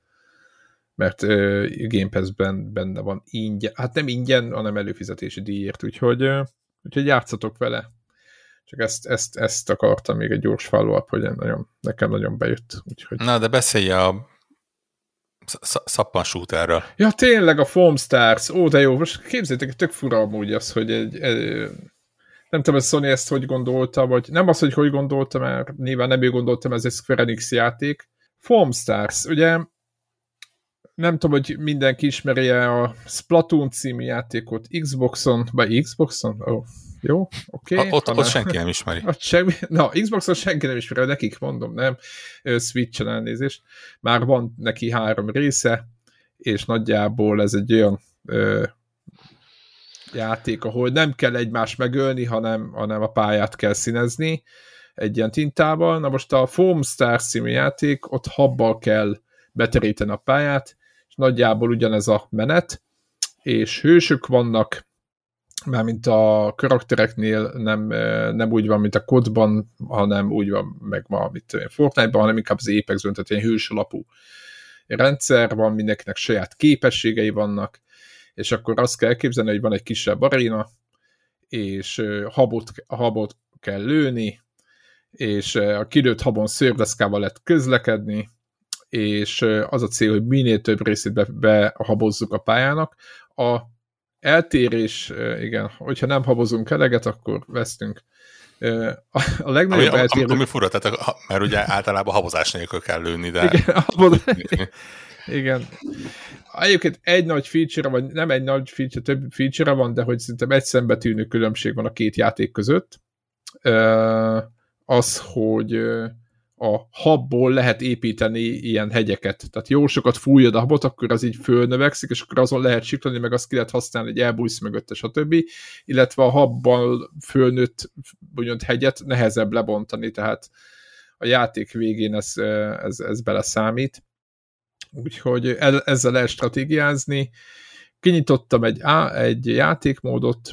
mert uh, Game Pass-ben benne van ingyen, hát nem ingyen, hanem előfizetési díjért, úgyhogy, uh, úgyhogy játszatok vele. Csak ezt, ezt, ezt akartam még egy gyors follow hogy nagyon, nekem nagyon bejött. Úgyhogy...
Na, de beszélj a szappan shooterről.
Ja, tényleg a Foam Stars. Ó, de jó, most képzeljétek, tök fura amúgy az, hogy egy, egy nem tudom, hogy Sony ezt hogy gondolta, vagy nem az, hogy hogy gondolta, mert nyilván nem ő gondoltam, ez egy Square Enix játék. Foam Stars, ugye nem tudom, hogy mindenki ismeri -e a Splatoon című játékot Xboxon, vagy Xboxon? Oh, jó, oké. Okay,
ott, ott senki nem ismeri.
Ott semmi, na, Xboxon senki nem ismeri, nekik mondom, nem. Switch-en elnézést. Már van neki három része, és nagyjából ez egy olyan ö, játék, ahol nem kell egymást megölni, hanem, hanem a pályát kell színezni egy ilyen tintával. Na most a Foam Stars című játék, ott habbal kell beteríteni a pályát, nagyjából ugyanez a menet, és hősök vannak, mármint a karaktereknél nem, nem úgy van, mint a kodban, hanem úgy van meg ma, mint Fortnite-ban, hanem inkább az Apex-ben, tehát egy hős alapú rendszer van, mindenkinek saját képességei vannak, és akkor azt kell elképzelni, hogy van egy kisebb aréna, és habot, habot kell lőni, és a kilőtt habon szőrdeszkával lehet közlekedni, és az a cél, hogy minél több részét be, behabozzuk a pályának. A eltérés, igen, hogyha nem habozunk eleget, akkor vesztünk. A legnagyobb
ami, eltérés... Ami, ami fura, tehát, mert ugye általában habozás nélkül kell lőni, de...
Igen, habozás... igen. Egyébként egy nagy feature vagy nem egy nagy feature, több feature van, de hogy szerintem egy szembetűnő különbség van a két játék között. Az, hogy a habból lehet építeni ilyen hegyeket. Tehát jó sokat fújod a habot, akkor az így fölnövekszik, és akkor azon lehet siklani, meg azt ki lehet használni, hogy elbújsz mögötte, stb. Illetve a habban fölnőtt úgymond hegyet nehezebb lebontani, tehát a játék végén ez, ez, ez beleszámít. Úgyhogy ezzel lehet stratégiázni. Kinyitottam egy, á, egy játékmódot,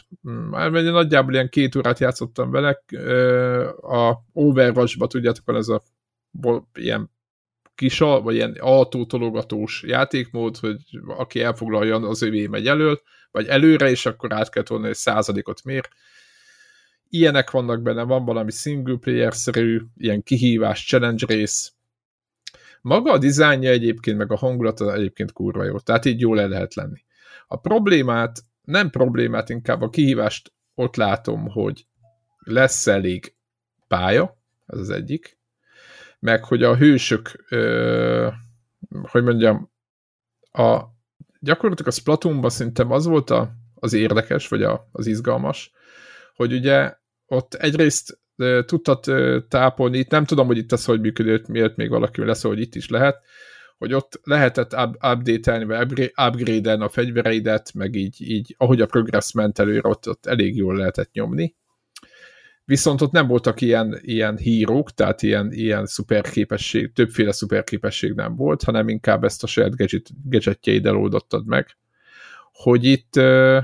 már nagyjából ilyen két órát játszottam vele, a Overwatch-ba tudjátok, van ez a ilyen kis, vagy ilyen autótologatós játékmód, hogy aki elfoglalja, az övé megy elől, vagy előre, és akkor át kell tolni, egy századikot mér. Ilyenek vannak benne, van valami single player-szerű, ilyen kihívás, challenge rész. Maga a dizájnja egyébként, meg a hangulata egyébként kurva jó, tehát így jól el lehet lenni. A problémát, nem problémát, inkább a kihívást ott látom, hogy lesz elég pálya, ez az egyik, meg hogy a hősök, ö, hogy mondjam, a, gyakorlatilag a Splatoonban szerintem az volt a, az érdekes, vagy a, az izgalmas, hogy ugye ott egyrészt ö, tudtad ö, tápolni, itt nem tudom, hogy itt ez hogy működött, miért még valaki lesz, hogy itt is lehet, hogy ott lehetett up, update-elni, vagy upgrade-elni a fegyvereidet, meg így, így ahogy a progress ment előre, ott, ott elég jól lehetett nyomni viszont ott nem voltak ilyen, ilyen hírók, tehát ilyen, ilyen szuperképesség, többféle szuperképesség nem volt, hanem inkább ezt a saját gadget, gadgetjeiddel oldottad meg, hogy itt uh,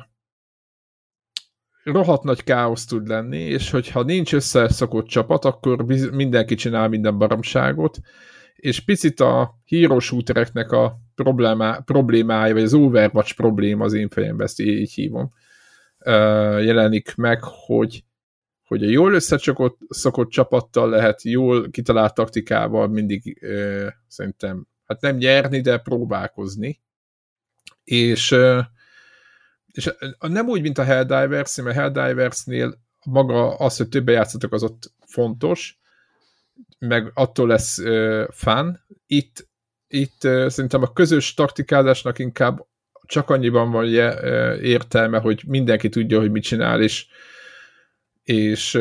rohadt nagy káosz tud lenni, és hogyha nincs összeszokott csapat, akkor mindenki csinál minden baromságot, és picit a hero shootereknek a problémá, problémája, vagy az Overwatch probléma az én fejemben, ezt így hívom, uh, jelenik meg, hogy hogy a jól összecsokott szokott csapattal lehet jól kitalált taktikával mindig ö, szerintem, hát nem nyerni, de próbálkozni. És, ö, és nem úgy, mint a Helldivers, mert Helldiversnél maga az, hogy többen játszatok, az ott fontos, meg attól lesz ö, fun. Itt, itt ö, szerintem a közös taktikázásnak inkább csak annyiban van je, ö, értelme, hogy mindenki tudja, hogy mit csinál, és és,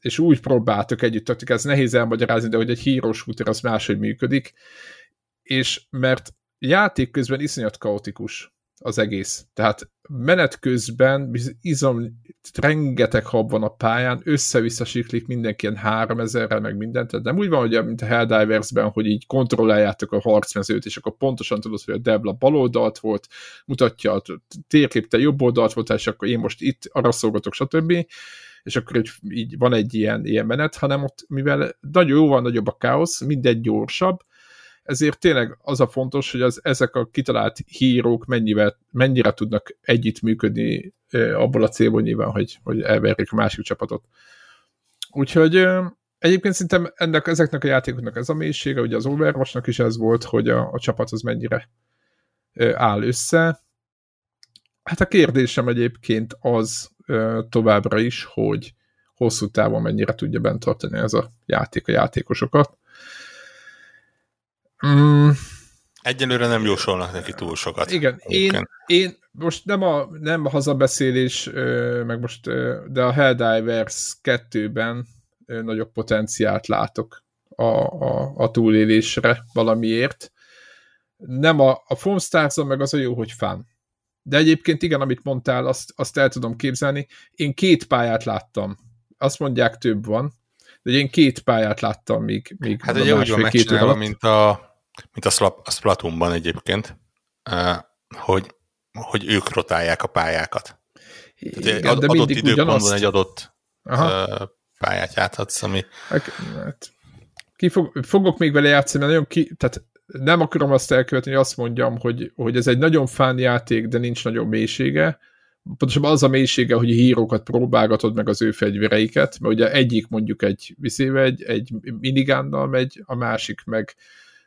és úgy próbáltuk együtt ez nehéz elmagyarázni, de hogy egy hero shooter az máshogy működik, és mert játék közben iszonyat kaotikus az egész. Tehát menet közben izom, rengeteg hab van a pályán, össze-vissza siklik mindenki ilyen 3000-rel, meg mindent. Tehát nem úgy van, hogy mint a Helldivers-ben, hogy így kontrolláljátok a harcmezőt, és akkor pontosan tudod, hogy a Debla bal oldalt volt, mutatja a térkép, te jobb oldalt volt, és akkor én most itt arra szolgatok, stb és akkor így, így van egy ilyen, ilyen menet, hanem ott, mivel nagyon jóval nagyobb a káosz, mindegy gyorsabb, ezért tényleg az a fontos, hogy az, ezek a kitalált hírók mennyivel, mennyire tudnak együttműködni abból a célból nyilván, hogy, hogy elverjék a másik csapatot. Úgyhogy egyébként szerintem ennek, ezeknek a játékoknak ez a mélysége, ugye az Overwatchnak is ez volt, hogy a, a csapat az mennyire áll össze. Hát a kérdésem egyébként az, továbbra is, hogy hosszú távon mennyire tudja bent tartani ez a játék a játékosokat.
Mm. Egyelőre nem jósolnak neki túl sokat.
Igen, én, én most nem a, nem a hazabeszélés, meg most, de a Helldivers 2-ben nagyobb potenciált látok a, a, a túlélésre valamiért. Nem a, a Foam stars meg az a jó, hogy fán. De egyébként igen, amit mondtál, azt, azt el tudom képzelni. Én két pályát láttam. Azt mondják, több van. De én két pályát láttam még, még
Hát ugye úgy van megcsinálva, mint a, mint a, Slap, a Splatoonban egyébként, hogy, hogy ők rotálják a pályákat. Tehát igen, ad, de adott időpontban ugyanazt... egy adott Aha. pályát játhatsz, ami... Hát,
hát, ki fog, fogok még vele játszani, mert nagyon ki, tehát nem akarom azt elkövetni, hogy azt mondjam, hogy, hogy ez egy nagyon fán játék, de nincs nagyon mélysége. Pontosabban az a mélysége, hogy hírókat próbálgatod meg az ő fegyvereiket, mert ugye egyik mondjuk egy viszéve egy, egy minigánnal megy, a másik meg,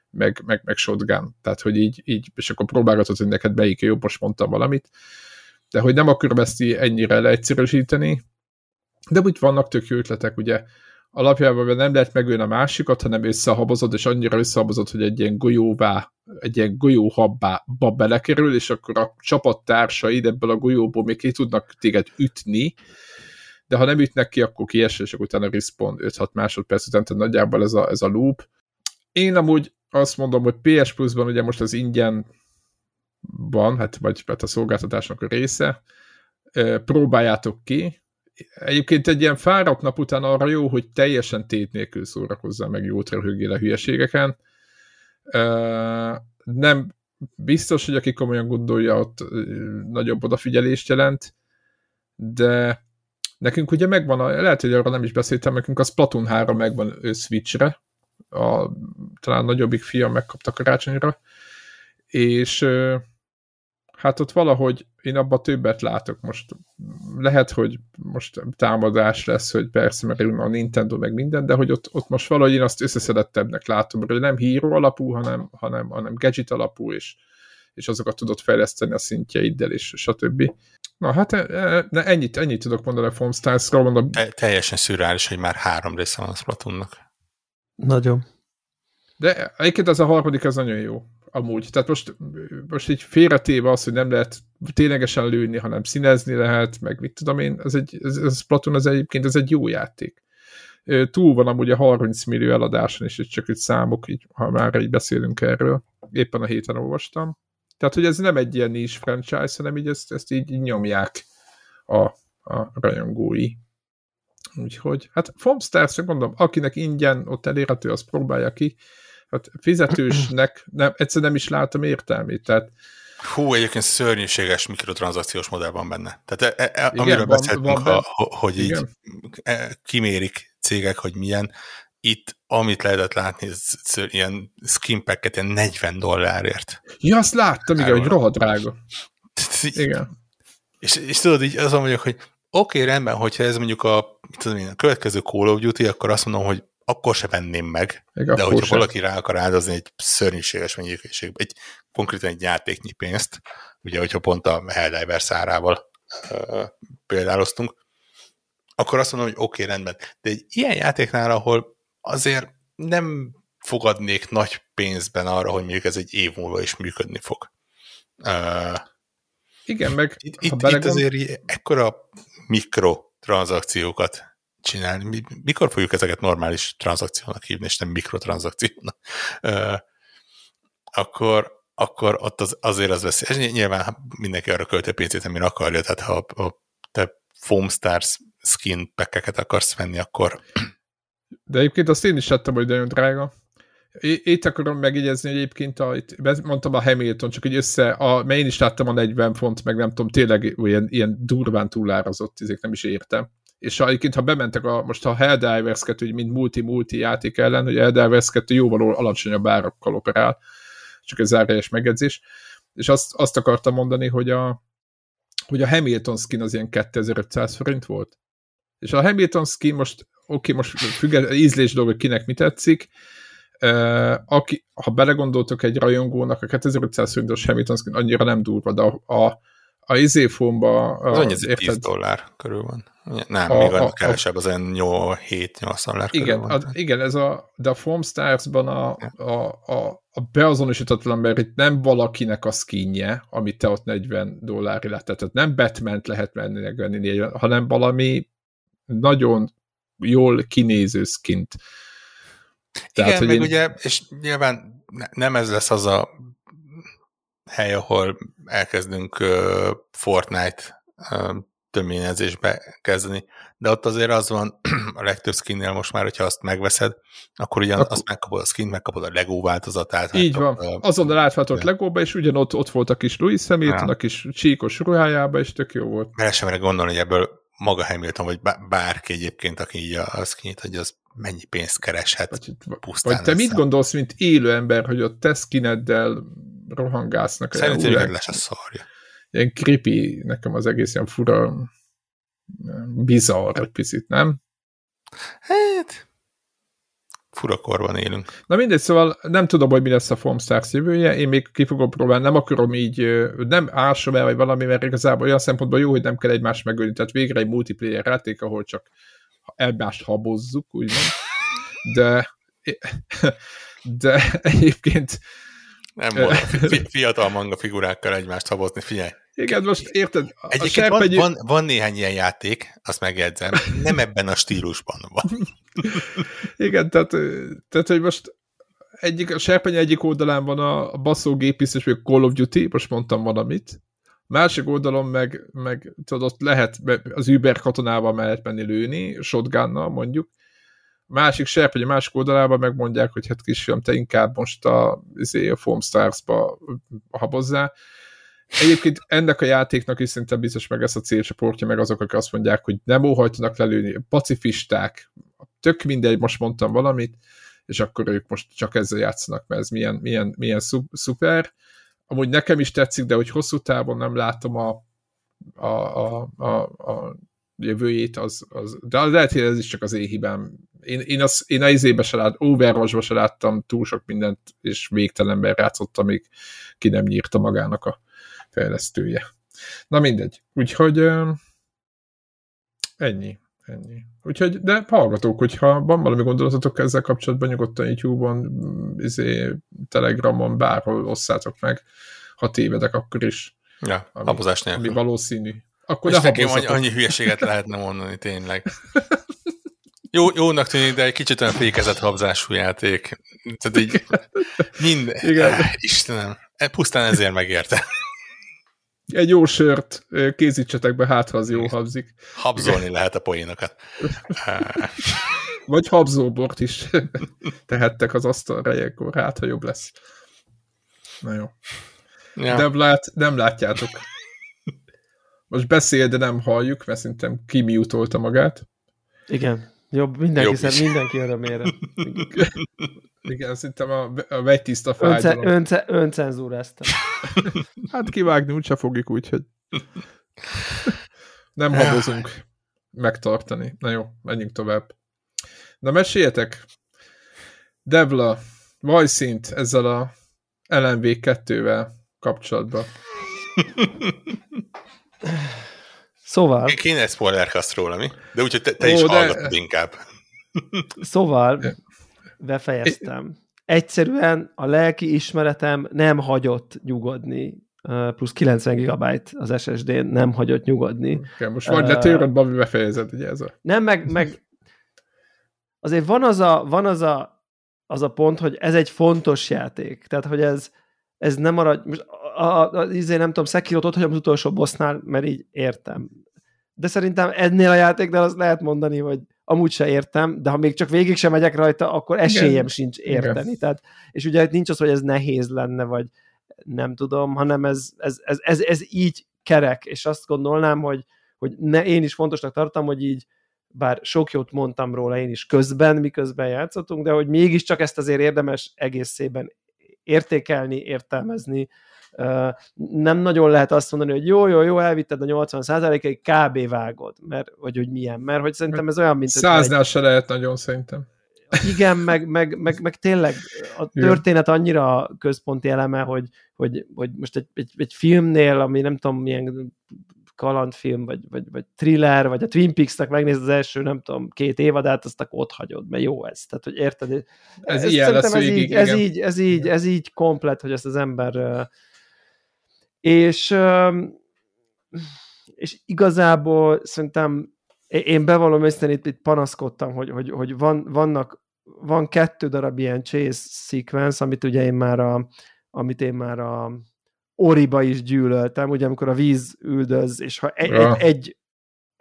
meg, meg, meg shotgun. Tehát, hogy így, így, és akkor próbálgatod, hogy neked melyik jobb, most mondtam valamit. De hogy nem akarom ezt ennyire leegyszerűsíteni, de úgy vannak tök jó ötletek, ugye alapjában nem lehet megölni a másikat, hanem összehabozod, és annyira összehabozod, hogy egy ilyen golyóvá, egy ilyen golyóhabbá belekerül, és akkor a csapattársaid ebből a golyóból még ki tudnak téged ütni, de ha nem ütnek ki, akkor kiesel, és akkor utána respawn 5-6 másodperc után, tehát nagyjából ez a, ez a loop. Én amúgy azt mondom, hogy PS Plus-ban ugye most az ingyen van, hát vagy hát a szolgáltatásnak a része, próbáljátok ki. Egyébként egy ilyen fáradt nap után arra jó, hogy teljesen tét nélkül szórakozzál meg jót röhögél a hülyeségeken. Nem biztos, hogy aki komolyan gondolja, ott nagyobb odafigyelést jelent, de nekünk ugye megvan, a, lehet, hogy arra nem is beszéltem, nekünk a Splatoon 3 megvan Switchre, a, talán nagyobbik fiam megkapta karácsonyra, és hát ott valahogy én abban többet látok most. Lehet, hogy most támadás lesz, hogy persze, mert a Nintendo meg minden, de hogy ott, ott most valahogy én azt összeszedettebbnek látom, hogy nem híró alapú, hanem, hanem, hanem gadget alapú, és, és azokat tudod fejleszteni a szintjeiddel, és stb. Na hát e, e, ennyit, ennyit tudok mondani a Foam Stars-ról. Mondom.
Te, teljesen szürreális, hogy már három része van a Splatoonnak.
Nagyon.
De egyébként ez a harmadik, ez nagyon jó amúgy. Tehát most, most így félretéve az, hogy nem lehet ténylegesen lőni, hanem színezni lehet, meg mit tudom én, ez egy, ez, ez Platon az egyébként, ez egy jó játék. Túl van amúgy a 30 millió eladáson és csak egy számok, így, ha már így beszélünk erről. Éppen a héten olvastam. Tehát, hogy ez nem egy ilyen is franchise, hanem így ezt, ezt így, nyomják a, a rajongói. Úgyhogy, hát Formstars, mondom, akinek ingyen ott elérhető, az próbálja ki. Hát fizetősnek nem, egyszer nem is látom értelmét. Tehát,
Hú, egyébként szörnyűséges mikrotranszakciós modell van benne. Tehát e, e, igen, amiről van, beszéltünk, van ha, hogy így igen. E, kimérik cégek, hogy milyen, itt, amit lehetett látni, ez, ez ilyen skin packet ilyen 40 dollárért.
Ja, azt láttam, igen, hogy rohadt drága.
Igen. És, és tudod, így azon vagyok, hogy oké, okay, rendben, hogyha ez mondjuk a, tudom én, a következő Call of Duty, akkor azt mondom, hogy akkor se venném meg, Még de hogyha sem. valaki rá akar áldozni egy szörnyűséges mennyiségbe, egy konkrétan egy játéknyi pénzt, ugye, hogyha pont a Helldivers árával uh, példáloztunk, akkor azt mondom, hogy oké, okay, rendben. De egy ilyen játéknál, ahol azért nem fogadnék nagy pénzben arra, hogy mondjuk ez egy év múlva is működni fog. Uh,
Igen, meg
itt, itt, belegond... itt azért ekkora mikrotranszakciókat csinálni. Mikor fogjuk ezeket normális tranzakciónak hívni, és nem mikrotranzakciónak? Akkor, akkor ott az, azért az veszélyes. Nyilván mindenki arra költő pénzét, amire akarja, tehát ha, ha te Foam Stars skin pekkeket akarsz venni, akkor...
De egyébként azt én is láttam, hogy nagyon drága. Itt akarom megjegyezni, hogy egyébként a, itt mondtam a Hamilton, csak hogy össze, a, mert én is láttam a 40 font, meg nem tudom, tényleg ilyen, ilyen durván túlárazott, ezek nem is értem és egyébként, ha bementek a, most a Helldivers 2, mint multi-multi játék ellen, hogy Helldivers 2 jóval alacsonyabb árakkal operál, csak ez zárójeles megjegyzés, és azt, azt akartam mondani, hogy a, hogy a Hamilton skin az ilyen 2500 forint volt. És a Hamilton skin most, oké, okay, most független ízlés hogy kinek mi tetszik, Uh, aki, ha belegondoltok egy rajongónak, a 2500 forintos Hamilton skin annyira nem durva, de a, a, a izéfomba...
Az annyi 10 dollár körül van. Nem, a, még a, kevesebb, az olyan 7-8 dollár
igen,
van.
A, igen, ez a, de a Foam Stars-ban a, a, a, a beazonosítatlan, mert itt nem valakinek a skinje, amit te ott 40 dollári lett, tehát nem batman lehet menni, venni, hanem valami nagyon jól kinéző skint.
Tehát, Igen, meg én... ugye, és nyilván nem ez lesz az a hely, ahol elkezdünk Fortnite töményezésbe kezdeni, de ott azért az van a legtöbb skinnél most már, hogyha azt megveszed, akkor ugyan akkor... azt megkapod a skin, megkapod a Lego változatát.
Így van, a... azonnal átvátott Legóba, és ugyanott ott volt a kis Louis Hamilton, ja. a kis csíkos ruhájába, és tök jó volt.
Mert sem gondolni, hogy ebből maga Hamilton, vagy bárki egyébként, aki így a skinit, hogy az mennyi pénzt kereshet vagy,
pusztán. Vagy te mit gondolsz, mint élő ember, hogy ott te skineddel rohangásznak.
Szerintem ilyen lesz a szarja.
Ilyen creepy, nekem az egész ilyen fura, bizarr egy picit, nem?
Hát, fura korban élünk.
Na mindegy, szóval nem tudom, hogy mi lesz a Foam Stars jövője, én még ki fogom próbálni, nem akarom így, nem ásom el, vagy valami, mert igazából olyan szempontból jó, hogy nem kell egymást megölni, tehát végre egy multiplayer játék, ahol csak egymást habozzuk, úgymond, de de egyébként
nem volt fiatal manga figurákkal egymást habozni, figyelj.
Igen, most érted? A
Egyébként
serpenyő...
van, van, van néhány ilyen játék, azt megjegyzem, nem ebben a stílusban van.
Igen, tehát, tehát hogy most egyik, a serpenyő egyik oldalán van a, a baszógépész, és még Call of Duty, most mondtam valamit, másik oldalon meg, meg tudod, ott lehet az Uber katonával mellett menni lőni, shotgunnal mondjuk, másik serpenyő másik oldalában megmondják, hogy hát kisfiam, te inkább most a, izé, a Foam Stars-ba habozzál. Egyébként ennek a játéknak is szerintem biztos meg ez a célcsoportja, meg azok, akik azt mondják, hogy nem óhajtanak lelőni, pacifisták, tök mindegy, most mondtam valamit, és akkor ők most csak ezzel játszanak, mert ez milyen, milyen, milyen szuper. Amúgy nekem is tetszik, de hogy hosszú távon nem látom a, a, a, a, a jövőjét, az, az, de lehet, hogy ez is csak az én hibám. Én, én, az, én a izébe se lát, overwatch se láttam túl sok mindent, és végtelenben játszottam, amíg ki nem nyírta magának a fejlesztője. Na mindegy. Úgyhogy ennyi. Ennyi. Úgyhogy, de hallgatók, hogyha van valami gondolatotok ezzel kapcsolatban, nyugodtan YouTube-on, izé, Telegramon, bárhol osszátok meg. Ha tévedek, akkor is.
Ja, ami, habozás nélkül.
Ami valószínű. Akkor
És nekem annyi, annyi hülyeséget lehetne mondani, tényleg. Jó, jónak tűnik, de egy kicsit olyan fékezett habzású játék. Tehát így minden. Igen. Istenem, e, pusztán ezért megérte.
Egy jó sört készítsetek be, hát ha az jó habzik.
Habzolni lehet a poénokat.
Vagy habzóbort is tehettek az asztalra ilyenkor, hát ha jobb lesz. Na jó. Ja. Nem, lát, nem látjátok. Most beszél, de nem halljuk, mert szerintem kimiutolta magát.
Igen. Jobb, mindenki, Jobb szem, mindenki örömére.
Igen, szerintem a, a vegytiszta fájdalom.
Önce, önce, öncenzúráztam.
hát kivágni úgyse fogjuk, úgyhogy nem habozunk megtartani. Na jó, menjünk tovább. Na meséljetek, Devla, vajszint ezzel a LMV 2-vel kapcsolatban.
Szóval...
Kéne egy róla, mi? De úgyhogy te, te Ó, is de... hallgatod inkább.
Szóval befejeztem. Egyszerűen a lelki ismeretem nem hagyott nyugodni, plusz 90 GB az SSD-n nem hagyott nyugodni.
Okay, most vagy letérod, Babi befejezed, ugye ez a...
Nem, meg, meg azért van az a, van az a, az a pont, hogy ez egy fontos játék. Tehát, hogy ez, ez nem marad, most a, a, izé, nem tudom, Sekirot ott hagyom az utolsó bossnál, mert így értem. De szerintem ennél a játéknál azt lehet mondani, hogy amúgy se értem, de ha még csak végig sem megyek rajta, akkor esélyem Igen. sincs érteni. Igen. Tehát, és ugye nincs az, hogy ez nehéz lenne, vagy nem tudom, hanem ez, ez, ez, ez, ez így kerek, és azt gondolnám, hogy, hogy ne, én is fontosnak tartom, hogy így bár sok jót mondtam róla én is közben, miközben játszottunk, de hogy mégiscsak ezt azért érdemes egészében értékelni, értelmezni, nem nagyon lehet azt mondani, hogy jó, jó, jó, elvitted a 80 ig kb. vágod, mert, vagy hogy milyen, mert hogy szerintem ez olyan, mint...
Száznál egy... se lehet nagyon szerintem.
Igen, meg, meg, meg, meg tényleg a történet annyira központi eleme, hogy, hogy, hogy most egy, egy, egy filmnél, ami nem tudom milyen kalandfilm, vagy, vagy, vagy thriller, vagy a Twin Peaks-nek megnézed az első, nem tudom, két évadát, azt akkor ott hagyod, mert jó ez. Tehát, hogy érted? Ez,
ez ilyen lesz
ez, így, ez, így, ez, így, ez így komplet, hogy ezt az ember és, és igazából szerintem én bevallom őszintén itt, itt panaszkodtam, hogy, hogy, hogy van, vannak, van kettő darab ilyen chase sequence, amit ugye én már a, amit én már a Oriba is gyűlöltem, ugye amikor a víz üldöz, és ha egy, ja. egy, egy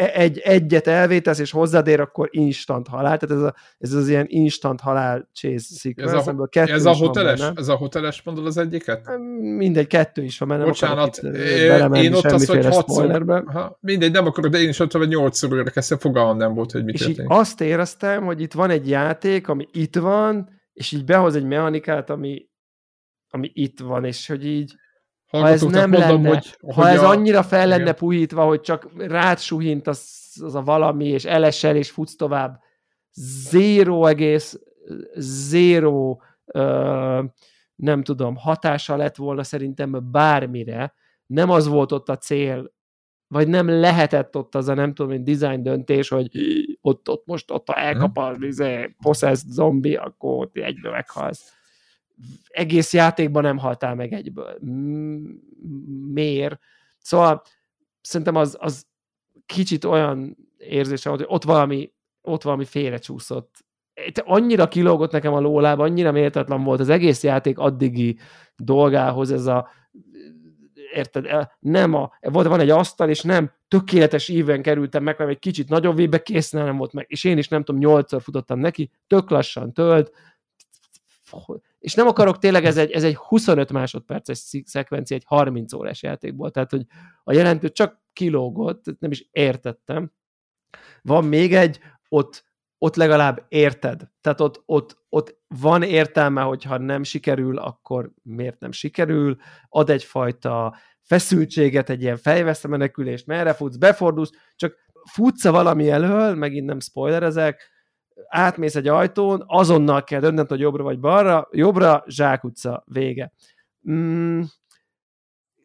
egy, egyet elvétesz, és hozzád ér, akkor instant halál. Tehát ez, a, ez az ilyen instant halál chase sequence,
ez a, kettő ez a hoteles, ez a hoteles mondod az egyiket?
Mindegy, kettő is van, mert nem
Bocsánat, én, én ott az, hogy hatszor, ha, mindegy, nem akarok, de én is ott vagy nyolcszor újra kezdtem, fogalmam nem volt, hogy mit
És így azt éreztem, hogy itt van egy játék, ami itt van, és így behoz egy mechanikát, ami, ami itt van, és hogy így ha ez nem mondom, lenne, hogy, hogy ha ez a... annyira fel lenne igen. puhítva, hogy csak rád suhint az, az a valami, és elesel, és futsz tovább, zéro egész, zéro ö, nem tudom, hatása lett volna szerintem bármire, nem az volt ott a cél, vagy nem lehetett ott az a nem tudom, egy design döntés, hogy ott, ott most ott elkap a izé, possessed zombi, akkor ott egyből meghalsz egész játékban nem haltál meg egyből. Miért? Szóval szerintem az, az kicsit olyan érzése volt, hogy ott valami, ott valami félrecsúszott. Annyira kilógott nekem a lólába, annyira méltatlan volt az egész játék addigi dolgához ez a érted, nem a, volt, van egy asztal, és nem tökéletes íven kerültem meg, hanem egy kicsit nagyobb vébe készen nem volt meg, és én is nem tudom, nyolcszor futottam neki, tök lassan tölt, és nem akarok tényleg, ez egy, ez egy 25 másodperces szekvencia egy 30 órás játékból, tehát hogy a jelentő csak kilógott, nem is értettem. Van még egy, ott, ott legalább érted. Tehát ott, ott, ott van értelme, hogyha nem sikerül, akkor miért nem sikerül, ad egyfajta feszültséget, egy ilyen fejveszte menekülést, merre futsz, befordulsz, csak futsz valami elől, megint nem spoilerezek, átmész egy ajtón, azonnal kell dönteni, hogy jobbra vagy balra, jobbra, zsákutca, vége. Mm,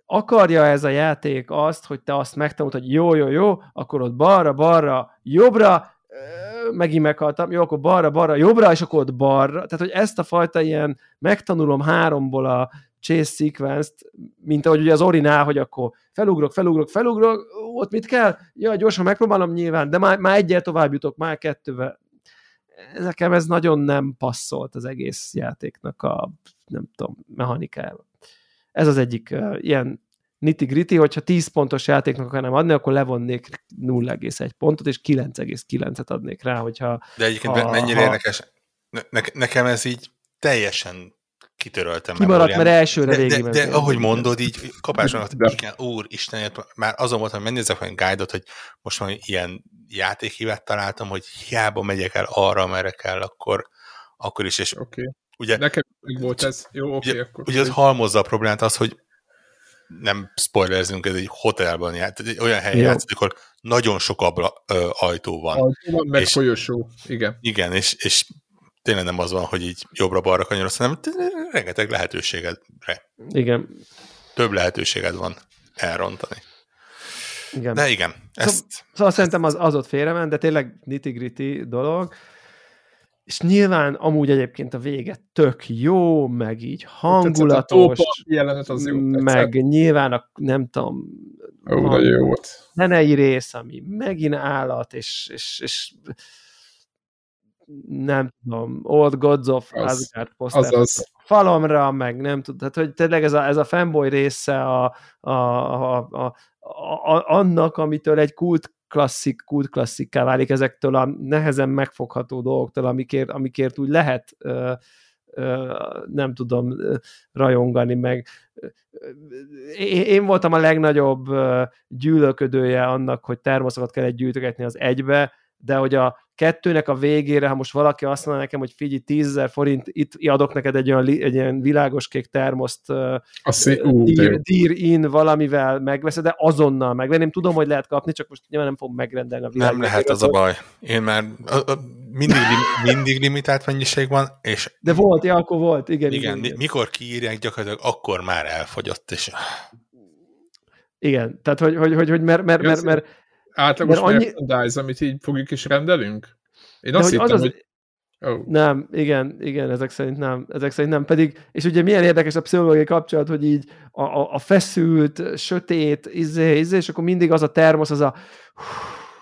akarja ez a játék azt, hogy te azt megtanult, hogy jó, jó, jó, akkor ott balra, balra, jobbra, megint meghaltam, jó, akkor balra, balra, jobbra, és akkor ott balra. Tehát, hogy ezt a fajta ilyen megtanulom háromból a chase sequence-t, mint ahogy ugye az orinál, hogy akkor felugrok, felugrok, felugrok, ott mit kell? Ja, gyorsan megpróbálom nyilván, de már, már egyel tovább jutok, már kettővel. Nekem ez nagyon nem passzolt az egész játéknak a, nem tudom, mechanikájába. Ez az egyik uh, ilyen nitty-gritty, hogyha 10 pontos játéknak akarnám adni, akkor levonnék 0,1 pontot, és 9,9-et adnék rá, hogyha...
De egyébként ha, mennyire ha... érdekes, ne, nekem ez így teljesen kitöröltem.
Kimaradt, mert elsőre
de, de, de, de ahogy mondod, így kapásban, igen, úr, Isten, már azon voltam, hogy megnézek egy guide hogy most már ilyen játékhívet találtam, hogy hiába megyek el arra, merre kell, akkor, akkor is, és
okay. ugye... Nekem volt ez, jó, oké, okay,
ugye, akkor. Ugye az halmozza a problémát az, hogy nem spoilerzünk, ez egy hotelban járt, egy olyan helyen játszik, ahol nagyon sok abla, ö, ajtó van.
Ajtó van, meg és, folyosó, igen.
Igen, és, és tényleg nem az van, hogy így jobbra-balra kanyarodsz, hanem rengeteg lehetőségedre.
Igen.
Több lehetőséged van elrontani.
Igen.
De igen,
ezt... Szóval, szóval szerintem az, az ott félrement, de tényleg nitty-gritty dolog. És nyilván amúgy egyébként a vége tök jó, meg így hangulatos,
jelenet az jó,
meg nyilván a, nem tudom,
Ó, van jó volt.
zenei rész, ami megint állat, és, és, és nem tudom, Old Gods of az, Asgard poszter az, falomra, meg nem tudom, tehát hogy tényleg ez a, ez a fanboy része a, a, a, a, a, annak, amitől egy kult klasszik, kult klasszikká válik ezektől a nehezen megfogható dolgoktól, amikért, amikért úgy lehet ö, ö, nem tudom rajongani, meg. Én, én voltam a legnagyobb gyűlölködője annak, hogy termoszokat kell gyűjtögetni az egybe, de hogy a kettőnek a végére, ha most valaki azt mondja nekem, hogy figyelj, 10 forint, itt adok neked egy olyan, egy ilyen világos kék termoszt, dír, in valamivel megveszed, de azonnal megvenném. Tudom, hogy lehet kapni, csak most nyilván nem fogom megrendelni a
világot. Nem lehet, az a baj. Én már a, a, mindig, mindig limitált mennyiség van, és...
De volt, ja, akkor volt, igen.
Igen, igen. mikor kiírják, gyakorlatilag akkor már elfogyott, és...
Igen, tehát hogy, hogy, hogy, hogy mert, mert, mert, mert
átlagos annyi... merchandise, amit így fogjuk és rendelünk? Én De azt hittem, az az... hogy
Oh. Nem, igen, igen, ezek szerint nem, ezek szerint nem, pedig, és ugye milyen érdekes a pszichológiai kapcsolat, hogy így a, a, a feszült, sötét, izé, izé, és akkor mindig az a termosz, az a,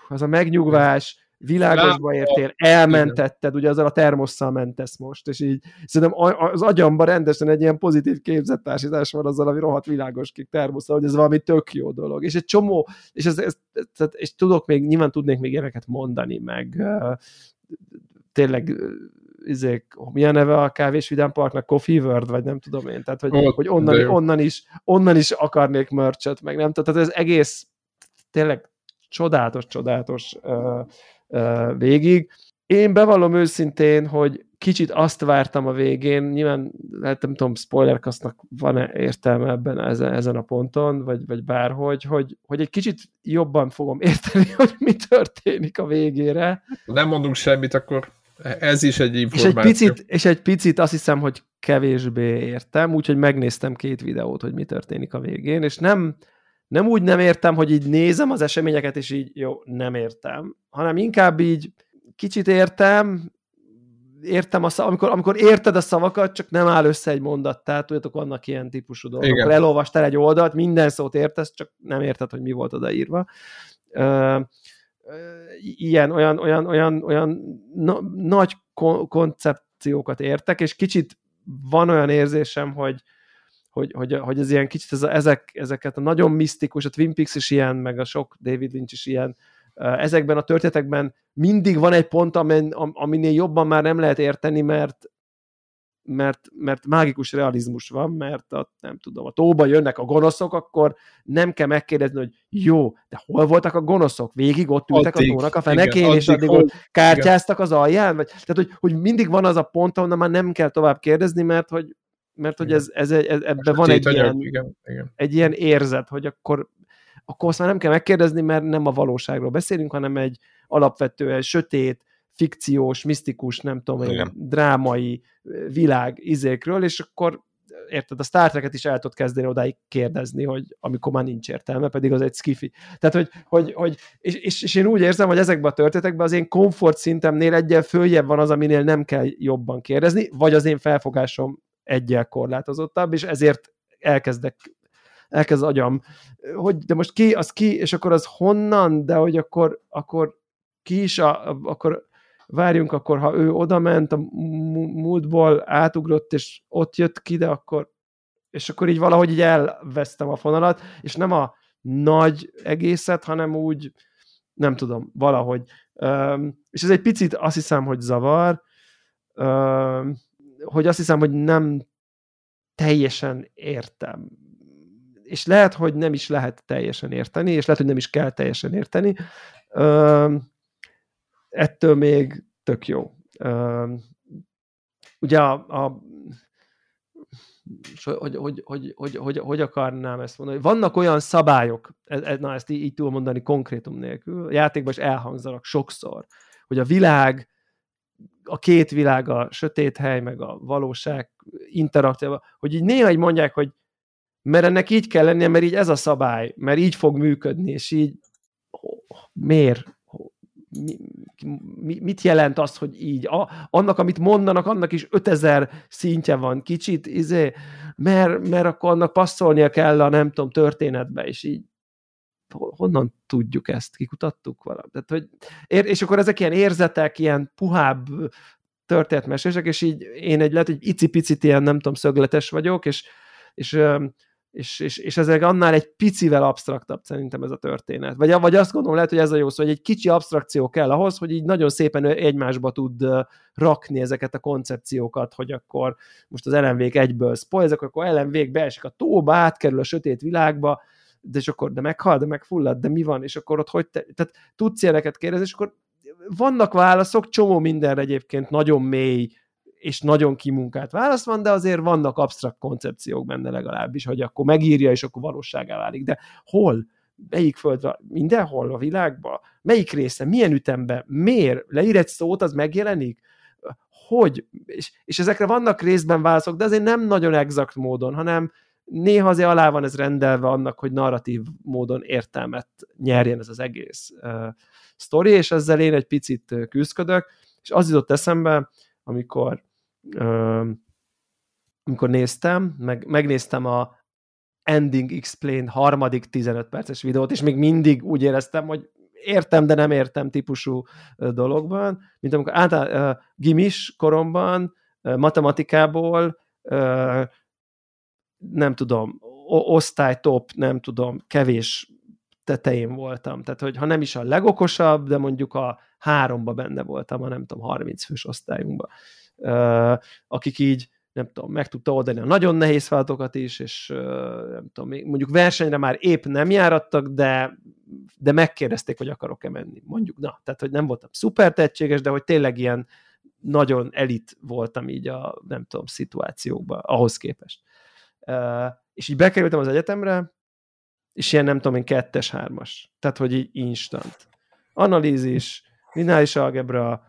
az a megnyugvás, világosba értél, elmentetted, ugye azzal a termosszal mentesz most, és így szerintem az agyamban rendesen egy ilyen pozitív képzettársítás van azzal, ami rohadt világos kék termosszal, hogy ez valami tök jó dolog. És egy csomó, és, ez, ez, ez, és tudok még, nyilván tudnék még ilyeneket mondani, meg tényleg izék, milyen neve a kávés vidám parknak, Coffee World, vagy nem tudom én, tehát hogy, Ott, hogy onnan, onnan, is, onnan is akarnék merchet, meg nem tehát ez egész tényleg csodálatos, csodálatos uh, végig. Én bevallom őszintén, hogy kicsit azt vártam a végén, nyilván lehet, nem tudom, spoilerkasznak van-e értelme ebben ezen, ezen a ponton, vagy, vagy bárhogy, hogy, hogy egy kicsit jobban fogom érteni, hogy mi történik a végére.
Nem mondunk semmit, akkor ez is egy információ.
És egy picit, és egy picit azt hiszem, hogy kevésbé értem, úgyhogy megnéztem két videót, hogy mi történik a végén, és nem, nem úgy nem értem, hogy így nézem az eseményeket, és így jó, nem értem, hanem inkább így kicsit értem, értem a szav, amikor, amikor érted a szavakat, csak nem áll össze egy mondat, tehát tudjátok, vannak ilyen típusú dolgok. Igen. Akkor elolvastál egy oldalt, minden szót értesz, csak nem érted, hogy mi volt odaírva. Uh, ilyen, olyan, olyan, olyan, olyan na, nagy kon- koncepciókat értek, és kicsit van olyan érzésem, hogy, hogy, hogy, hogy ez ilyen kicsit ez a, ezek, ezeket a nagyon misztikus, a Twin Peaks is ilyen, meg a sok David Lynch is ilyen, ezekben a történetekben mindig van egy pont, amin, aminél jobban már nem lehet érteni, mert, mert, mert mágikus realizmus van, mert a, nem tudom, a tóba jönnek a gonoszok, akkor nem kell megkérdezni, hogy jó, de hol voltak a gonoszok? Végig ott ültek addig, a tónak a fenekén, igen, és addig, addig ott kártyáztak igen. az alján? Vagy, tehát, hogy, hogy mindig van az a pont, ahonnan már nem kell tovább kérdezni, mert hogy mert hogy ez, ez, ez, ebben van egy ilyen, igen, igen. egy ilyen érzet, hogy akkor akkor azt már nem kell megkérdezni, mert nem a valóságról beszélünk, hanem egy alapvetően sötét, fikciós, misztikus, nem tudom, Igen. drámai világ izékről, és akkor érted, a Star Trek-et is el tudod kezdeni odáig kérdezni, hogy amikor már nincs értelme, pedig az egy skifi. Tehát, hogy, hogy, hogy és, és, és, én úgy érzem, hogy ezekben a történetekben az én komfort szintemnél egyel följebb van az, aminél nem kell jobban kérdezni, vagy az én felfogásom egyel korlátozottabb, és ezért elkezdek elkezd agyam, hogy de most ki, az ki, és akkor az honnan, de hogy akkor, akkor ki is, a, akkor várjunk, akkor ha ő oda ment a múltból, átugrott, és ott jött ki, de akkor és akkor így valahogy így elvesztem a fonalat, és nem a nagy egészet, hanem úgy, nem tudom, valahogy. Um, és ez egy picit azt hiszem, hogy zavar, um, hogy azt hiszem, hogy nem teljesen értem és lehet, hogy nem is lehet teljesen érteni, és lehet, hogy nem is kell teljesen érteni. Ö, ettől még tök jó. Ö, ugye a, a hogy, hogy, hogy, hogy, hogy, hogy akarnám ezt mondani? Vannak olyan szabályok, e, e, na ezt így, így tudom mondani konkrétum nélkül, a játékban is elhangzanak sokszor, hogy a világ, a két világ, a sötét hely, meg a valóság interaktíva, hogy így néha így mondják, hogy mert ennek így kell lennie, mert így ez a szabály, mert így fog működni, és így miért? Mi, mi, mit jelent az, hogy így? A, annak, amit mondanak, annak is 5000 szintje van, kicsit, izé, mert, mert akkor annak passzolnia kell a nem tudom, történetbe, és így honnan tudjuk ezt, kikutattuk valamit. Tehát, hogy, és akkor ezek ilyen érzetek, ilyen puhább történetmesések, és így én egy lehet, hogy icipicit ilyen, nem tudom, szögletes vagyok, és, és és, és, és ezek annál egy picivel absztraktabb szerintem ez a történet. Vagy, vagy azt gondolom, lehet, hogy ez a jó szó, hogy egy kicsi abstrakció kell ahhoz, hogy így nagyon szépen egymásba tud rakni ezeket a koncepciókat, hogy akkor most az LMV-k egyből spoilzok, akkor LMV-k beesik a tóba, átkerül a sötét világba, de és akkor de meghal, de megfullad, de mi van, és akkor ott hogy te, tehát tudsz ilyeneket kérdezni, és akkor vannak válaszok, csomó mindenre egyébként nagyon mély és nagyon kimunkált válasz van, de azért vannak absztrakt koncepciók benne legalábbis, hogy akkor megírja, és akkor valóságá válik. De hol? Melyik földre? Mindenhol a világban? Melyik része? Milyen ütemben? Miért? Leír egy szót, az megjelenik? Hogy? És, és ezekre vannak részben válaszok, de azért nem nagyon exakt módon, hanem néha azért alá van ez rendelve annak, hogy narratív módon értelmet nyerjen ez az egész uh, sztori, és ezzel én egy picit küzdködök, és az jutott eszembe, amikor amikor néztem, meg, megnéztem a Ending Explain harmadik 15 perces videót, és még mindig úgy éreztem, hogy értem, de nem értem típusú dologban, mint amikor által uh, gimis koromban uh, matematikából uh, nem tudom, osztálytop, nem tudom, kevés tetején voltam. Tehát, hogy ha nem is a legokosabb, de mondjuk a háromba benne voltam, a nem tudom, 30 fős osztályunkban akik így nem tudom, meg tudta oldani a nagyon nehéz feladatokat is, és nem tudom, mondjuk versenyre már épp nem járattak, de, de megkérdezték, hogy akarok-e menni. Mondjuk, na, tehát, hogy nem voltam szuper tehetséges, de hogy tényleg ilyen nagyon elit voltam így a, nem tudom, szituációkban, ahhoz képest. És így bekerültem az egyetemre, és ilyen nem tudom én kettes, hármas. Tehát, hogy így instant. Analízis, lineáris algebra,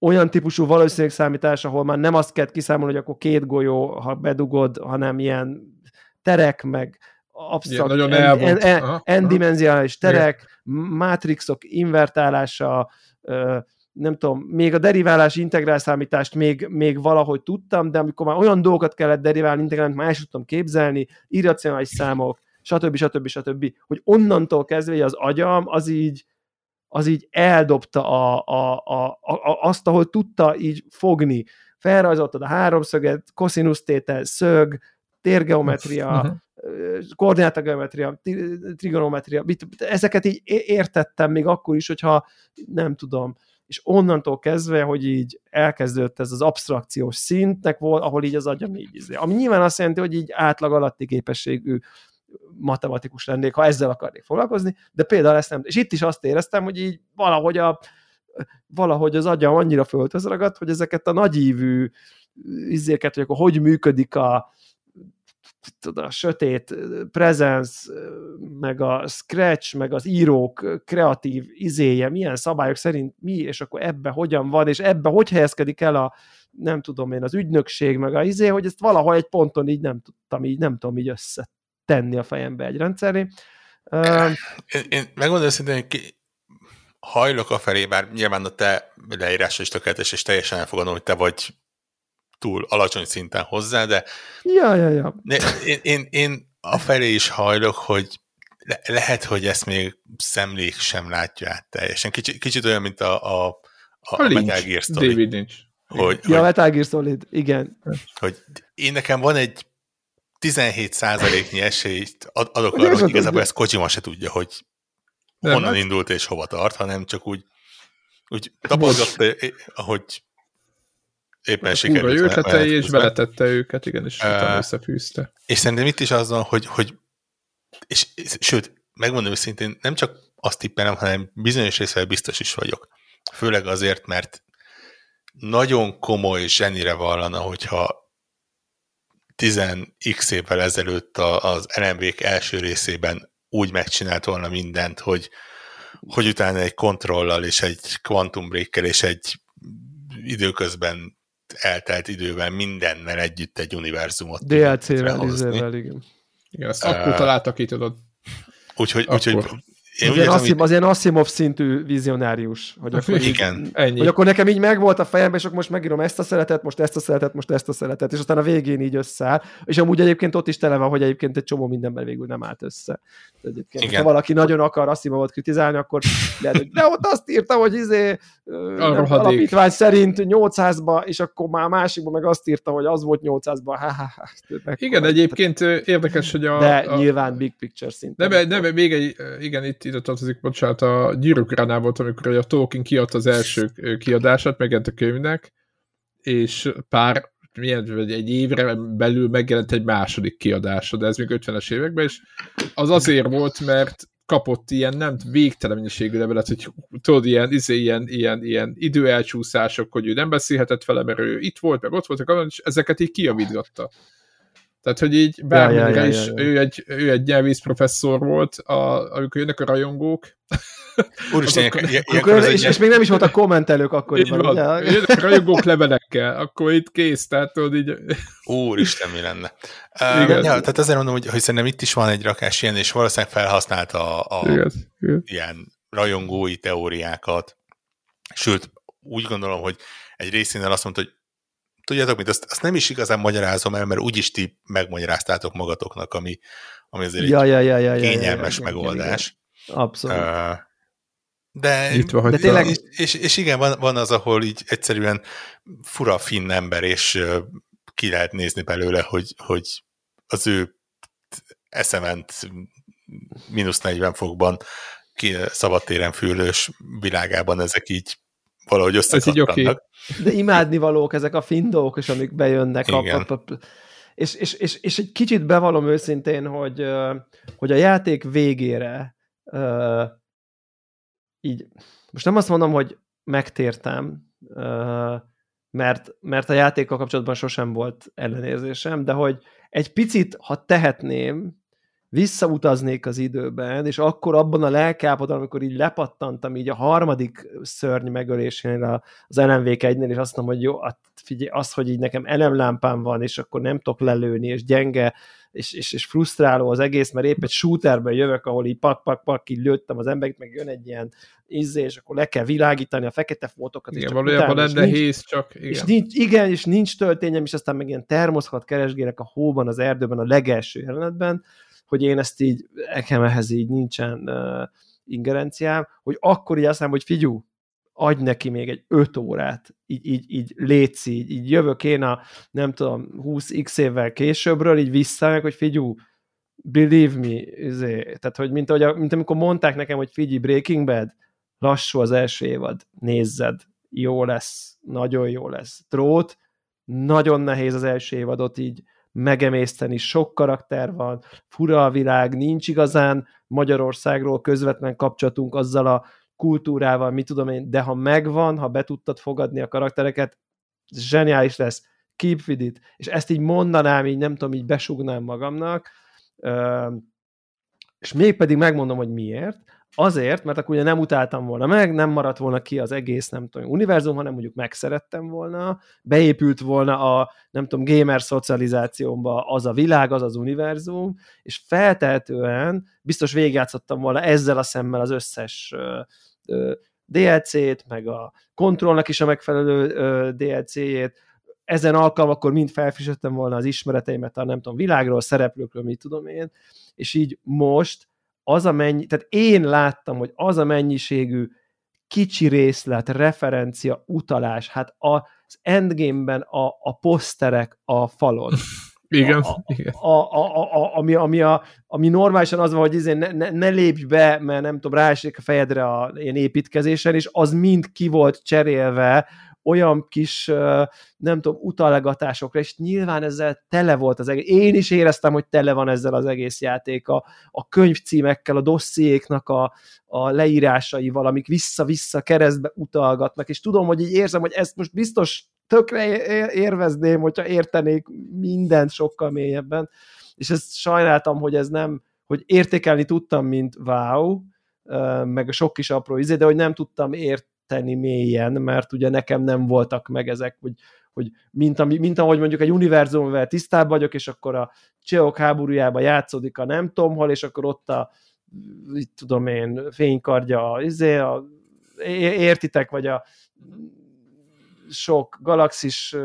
olyan típusú valószínűségszámítás, ahol már nem azt kell kiszámolni, hogy akkor két golyó, ha bedugod, hanem ilyen terek, meg absztrakt,
nagyon en, en,
en, endimenziális terek, Igen. mátrixok invertálása, nem tudom, még a deriválási integrál számítást még, még valahogy tudtam, de amikor már olyan dolgokat kellett deriválni, integrálni, már is tudtam képzelni, irracionális számok, stb. stb. stb. Hogy onnantól kezdve az agyam az így, az így eldobta a, a, a, a, azt, ahol tudta így fogni. Felrajzoltad a háromszöget, koszinusz tétel, szög, térgeometria, koordinátageometria, trigonometria, ezeket így értettem még akkor is, hogyha nem tudom, és onnantól kezdve, hogy így elkezdődött ez az abstrakciós szintnek volt, ahol így az agyam így izé. Ami nyilván azt jelenti, hogy így átlag alatti képességű matematikus lennék, ha ezzel akarnék foglalkozni, de például ezt nem. És itt is azt éreztem, hogy így valahogy, a, valahogy az agyam annyira föltöz ragadt, hogy ezeket a nagyívű izéket, hogy akkor hogy működik a, tudod, a sötét presence, meg a scratch, meg az írók kreatív izéje, milyen szabályok szerint mi, és akkor ebbe hogyan van, és ebbe hogy helyezkedik el a, nem tudom én, az ügynökség, meg a izé, hogy ezt valahol egy ponton így nem tudtam, így nem tudom így összetenni a fejembe egy rendszeré.
Én, én megmondom őszintén, hogy hajlok a felé, bár nyilván a te leírása is tökéletes, és teljesen elfogadom, hogy te vagy túl alacsony szinten hozzá, de
ja, ja, ja.
Én, én, én a felé is hajlok, hogy le, lehet, hogy ezt még szemlék sem látja át teljesen. Kicsit, kicsit olyan, mint a, a, a, a Metal Gear Solid.
David Lynch.
Hogy,
ja, hogy, Metal Gear Solid, igen.
Hogy én nekem van egy 17 százaléknyi esélyt adok arra, hogy igazából ezt Kojima se tudja, hogy honnan nem, hát- indult és hova tart, hanem csak úgy, úgy tapasztalta, ahogy éppen sikerült.
Kurva ötletei, és beletette őket, igen, és uh, utána összefűzte.
És szerintem itt is az van, hogy, hogy és, és sőt, megmondom őszintén, nem csak azt tippelem, hanem bizonyos részvel biztos is vagyok. Főleg azért, mert nagyon komoly zsenire vallana, hogyha 10x évvel ezelőtt az LMV-k első részében úgy megcsinált volna mindent, hogy, hogy utána egy kontrollal és egy quantum breaker és egy időközben eltelt időben mindennel együtt egy univerzumot
DLC-vel, izével, igen.
Igen, ezt uh, akkor találtak ki, tudod.
Úgyhogy, úgyhogy
én az, ilyen Asim, az ilyen Asimov szintű vizionárius, hogy akkor,
Igen.
Így, Ennyi. hogy akkor nekem így megvolt a fejemben, és akkor most megírom ezt a szeretet, most ezt a szeretet, most ezt a szeretet, és aztán a végén így összeáll. És amúgy egyébként ott is tele van, hogy egyébként egy csomó mindenben végül nem állt össze. Egyébként, Igen. ha valaki nagyon akar Asimovot kritizálni, akkor lehet, hogy de ott azt írta, hogy izé nem, alapítvány szerint 800-ba, és akkor már másikban meg azt írta, hogy az volt 800-ba. Ha, ha,
ha, igen, egyébként érdekes, hogy a...
De a, nyilván big picture szinten.
Nem, nem, még egy, igen, itt ide tartozik, bocsánat, a gyűrűk volt, amikor a Tolkien kiadta az első kiadását, megjelent a könyvnek, és pár milyen, egy évre belül megjelent egy második kiadása, de ez még 50-es években, és az azért volt, mert kapott ilyen nem végtelen mennyiségű levelet, hogy tudod, ilyen, izé, ilyen, ilyen, ilyen időelcsúszások, hogy ő nem beszélhetett vele, mert ő itt volt, meg ott volt, és ezeket így kiavítgatta. Tehát, hogy így bármennyire ja, ja, ja, is, ja, ja. Ő, egy, ő egy nyelvész professzor volt, a, amikor jönnek a rajongók.
Úristen,
akkor, akkor, és, és, még nem is voltak kommentelők akkoriban.
Így van. Jönnek a rajongók levelekkel, akkor itt kész, tehát tudod így...
Úristen, mi lenne. Uh, ja, tehát azért mondom, hogy, hogy szerintem itt is van egy rakás ilyen, és valószínűleg felhasználta a, a igen, igen. ilyen rajongói teóriákat. Sőt, úgy gondolom, hogy egy részénél azt mondta, hogy tudjátok mit, azt, azt nem is igazán magyarázom el, mert úgyis ti megmagyaráztátok magatoknak, ami, ami azért
ja, egy ja, ja, ja,
kényelmes
ja,
ja, megoldás.
Igen, igen. Abszolút. Uh,
de, van, de tényleg... És, és, és igen, van, van az, ahol így egyszerűen fura finn ember, és uh, ki lehet nézni belőle, hogy, hogy az ő eszement mínusz 40 fokban ki, szabadtéren fülős világában ezek így valahogy összekattannak. Okay.
De imádnivalók ezek a findók, és amik bejönnek.
Igen. A, a,
a, és, és, és, és egy kicsit bevallom őszintén, hogy, hogy a játék végére így, most nem azt mondom, hogy megtértem, mert, mert a játékkal kapcsolatban sosem volt ellenérzésem, de hogy egy picit, ha tehetném, visszautaznék az időben, és akkor abban a lelkápodon, amikor így lepattantam így a harmadik szörny megölésénél az LMV egynél, és azt mondom, hogy jó, hát figyelj, az, hogy így nekem elemlámpám van, és akkor nem tudok lelőni, és gyenge, és, és, és frusztráló az egész, mert épp egy shooterben jövök, ahol így pak, pak, pak, így lőttem az embert, meg jön egy ilyen izzé, és akkor le kell világítani a fekete fotókat.
Igen, valójában nem nehéz, csak igen.
És nincs, igen, és nincs töltényem, és aztán meg ilyen termoszkat keresgélek a hóban, az erdőben, a legelső jelenetben, hogy én ezt így, nekem ehhez így nincsen uh, ingerenciám, hogy akkor így azt mondom, hogy figyú, adj neki még egy 5 órát, így, így, így létsz, így, így jövök én a, nem tudom, 20x évvel későbbről, így vissza, hogy figyú, believe me, izé, tehát hogy mint, ahogy, mint amikor mondták nekem, hogy figyelj, Breaking Bad, lassú az első évad, nézzed, jó lesz, nagyon jó lesz. Trót, nagyon nehéz az első évadot így megemészteni, sok karakter van, fura a világ, nincs igazán Magyarországról közvetlen kapcsolatunk azzal a kultúrával, mit tudom én, de ha megvan, ha be tudtad fogadni a karaktereket, zseniális lesz, keep with it. És ezt így mondanám, így nem tudom, így besugnám magamnak, és még pedig megmondom, hogy miért. Azért, mert akkor ugye nem utáltam volna meg, nem maradt volna ki az egész, nem tudom, univerzum, hanem mondjuk megszerettem volna, beépült volna a, nem tudom, gamer szocializációmba az a világ, az az univerzum, és feltehetően biztos végigjátszottam volna ezzel a szemmel az összes DLC-t, meg a kontrollnak is a megfelelő DLC-jét, ezen alkalmakkor mind felfrissítettem volna az ismereteimet a nem tudom, világról, szereplőkről, mit tudom én, és így most az a mennyi, tehát én láttam, hogy az a mennyiségű kicsi részlet, referencia, utalás, hát az endgame-ben a, a poszterek a falon.
Igen,
a,
igen.
A, a, a, a, ami, ami, a, ami normálisan az van, hogy izé ne, ne, ne lépj be, mert nem tudom, ráesik a fejedre a ilyen építkezésen, és az mind ki volt cserélve olyan kis, nem tudom, utalgatásokra, és nyilván ezzel tele volt az egész. Én is éreztem, hogy tele van ezzel az egész játék, a, a könyvcímekkel, a dossziéknak a, a leírásaival, amik vissza-vissza keresztbe utalgatnak, és tudom, hogy így érzem, hogy ezt most biztos tökre érvezném, hogyha értenék mindent sokkal mélyebben, és ezt sajnáltam, hogy ez nem, hogy értékelni tudtam, mint wow, meg a sok kis apró izé, de hogy nem tudtam ért, tenni mélyen, mert ugye nekem nem voltak meg ezek, hogy, hogy mint, ami, mint ahogy mondjuk egy univerzumvel tisztában vagyok, és akkor a Cseok háborújában játszódik a nem tudom hol, és akkor ott a itt tudom én, fénykardja, izé, a, értitek, vagy a sok galaxis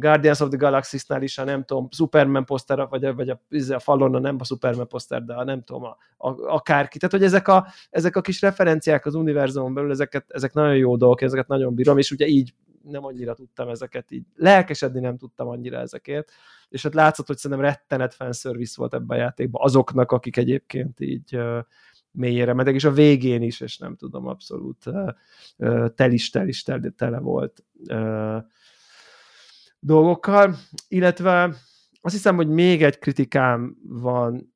Guardians of the Galaxy-nál is a nem tudom, Superman poszter, vagy, a, vagy a, a falon a nem a Superman poszter, de a nem tudom, a, a, akárki. Tehát, hogy ezek a, ezek a kis referenciák az univerzumon belül, ezeket, ezek nagyon jó dolgok, ezeket nagyon bírom, és ugye így nem annyira tudtam ezeket így, lelkesedni nem tudtam annyira ezekért, és ott látszott, hogy szerintem rettenet fanservice volt ebben a játékban azoknak, akik egyébként így uh, mélyére mentek, és a végén is, és nem tudom, abszolút uh, telis, telis, tele, tele volt uh, dolgokkal, illetve azt hiszem, hogy még egy kritikám van,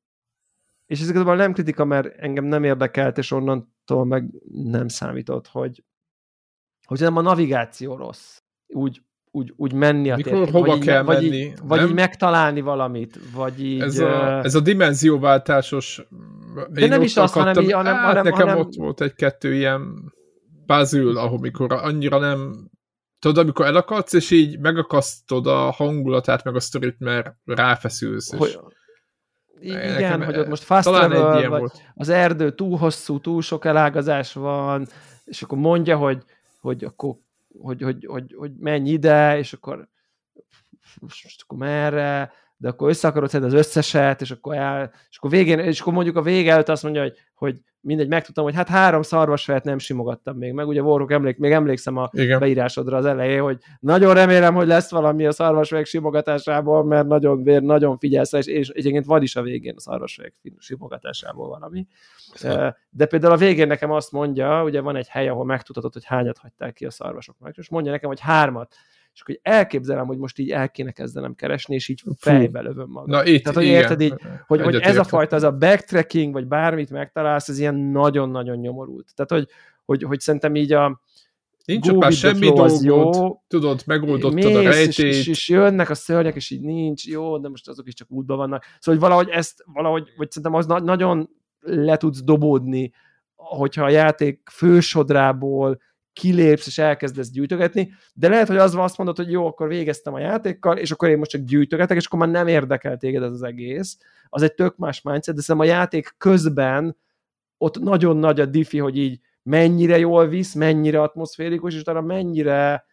és ez igazából nem kritika, mert engem nem érdekelt, és onnantól meg nem számított, hogy, hogy nem a navigáció rossz. Úgy, úgy, úgy menni a
Mikor, hova vagy kell így,
vagy
menni?
Így, vagy így megtalálni valamit, vagy így...
Ez a, ez a dimenzióváltásos...
De nem is az, hanem, így, hanem,
hát
hanem,
nekem
hanem...
ott volt egy-kettő ilyen puzzle, ahol mikor annyira nem tudod, amikor elakadsz, és így megakasztod a hangulatát, meg a sztorit, mert ráfeszülsz. És... Hogy,
igen, nekem, hogy ott most fast travel, vagy volt. az erdő túl hosszú, túl sok elágazás van, és akkor mondja, hogy, hogy akkor hogy, hogy, hogy, hogy menj ide, és akkor most akkor merre, de akkor össze akarod szedni az összeset, és akkor, el, és akkor végén, és akkor mondjuk a vége előtt azt mondja, hogy, hogy mindegy, megtudtam, hogy hát három szarvasfejet nem simogattam még meg, ugye Warrock emlék, még emlékszem a Igen. beírásodra az elején, hogy nagyon remélem, hogy lesz valami a szarvasfejek simogatásából, mert nagyon, vér, nagyon figyelsz, és, és egyébként van is a végén a szarvasfejek simogatásából valami. Szóval. De például a végén nekem azt mondja, ugye van egy hely, ahol megtudhatod, hogy hányat hagyták ki a szarvasoknak, és mondja nekem, hogy hármat és akkor elképzelem, hogy most így el kéne kezdenem keresni, és így fejbe lövöm magam.
Na itt,
Tehát, hogy
igen.
érted így, hogy, hogy ez a fajta, ez a backtracking, vagy bármit megtalálsz, ez ilyen nagyon-nagyon nyomorult. Tehát, hogy, hogy, hogy szerintem így a,
Nincs ott már semmi dolgod,
jó.
tudod, megoldottad
mész,
a
és,
rejtét.
és, és, jönnek a szörnyek, és így nincs, jó, de most azok is csak útban vannak. Szóval, hogy valahogy ezt, valahogy, vagy szerintem az na- nagyon le tudsz dobódni, hogyha a játék fősodrából kilépsz, és elkezdesz gyűjtögetni, de lehet, hogy az van, azt mondod, hogy jó, akkor végeztem a játékkal, és akkor én most csak gyűjtögetek, és akkor már nem érdekel téged ez az egész. Az egy tök más mindset, de szerintem a játék közben ott nagyon nagy a diffi, hogy így mennyire jól visz, mennyire atmoszférikus, és utána mennyire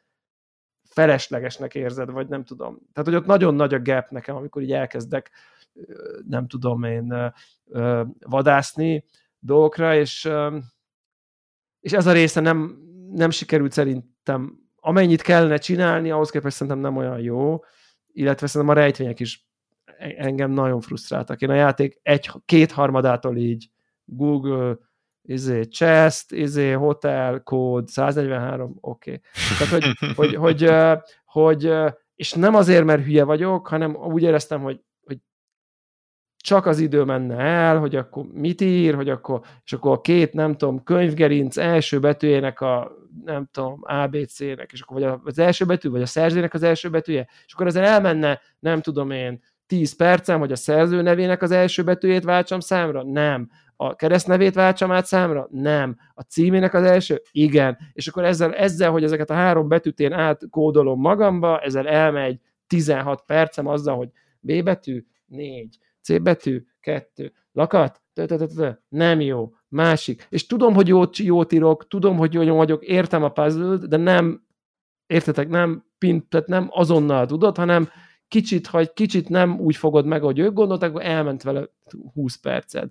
feleslegesnek érzed, vagy nem tudom. Tehát, hogy ott nagyon nagy a gap nekem, amikor így elkezdek, nem tudom én, vadászni dolgokra, és, és ez a része nem, nem sikerült szerintem, amennyit kellene csinálni, ahhoz képest szerintem nem olyan jó, illetve szerintem a rejtvények is e- engem nagyon frusztráltak. Én a játék egy, két harmadától így Google, izé, chest, izé, hotel, kód, 143, oké. Okay. Tehát, hogy, hogy, hogy, hogy, és nem azért, mert hülye vagyok, hanem úgy éreztem, hogy csak az idő menne el, hogy akkor mit ír, hogy akkor, és akkor a két, nem tudom, könyvgerinc első betűjének a, nem tudom, ABC-nek, és akkor vagy az első betű, vagy a szerzőnek az első betűje, és akkor ezzel elmenne, nem tudom én, 10 percem, hogy a szerző nevének az első betűjét váltsam számra? Nem. A keresztnevét váltsam át számra? Nem. A címének az első? Igen. És akkor ezzel, ezzel hogy ezeket a három betűt én átkódolom magamba, ezzel elmegy 16 percem azzal, hogy B betű, 4, C betű, 2, lakat, nem jó, másik. És tudom, hogy jót, jót írok, tudom, hogy jó vagyok, értem a puzzle de nem, értetek, nem, pint, tehát nem azonnal tudod, hanem kicsit, ha egy kicsit nem úgy fogod meg, ahogy ők gondoltak, akkor elment vele 20 perced.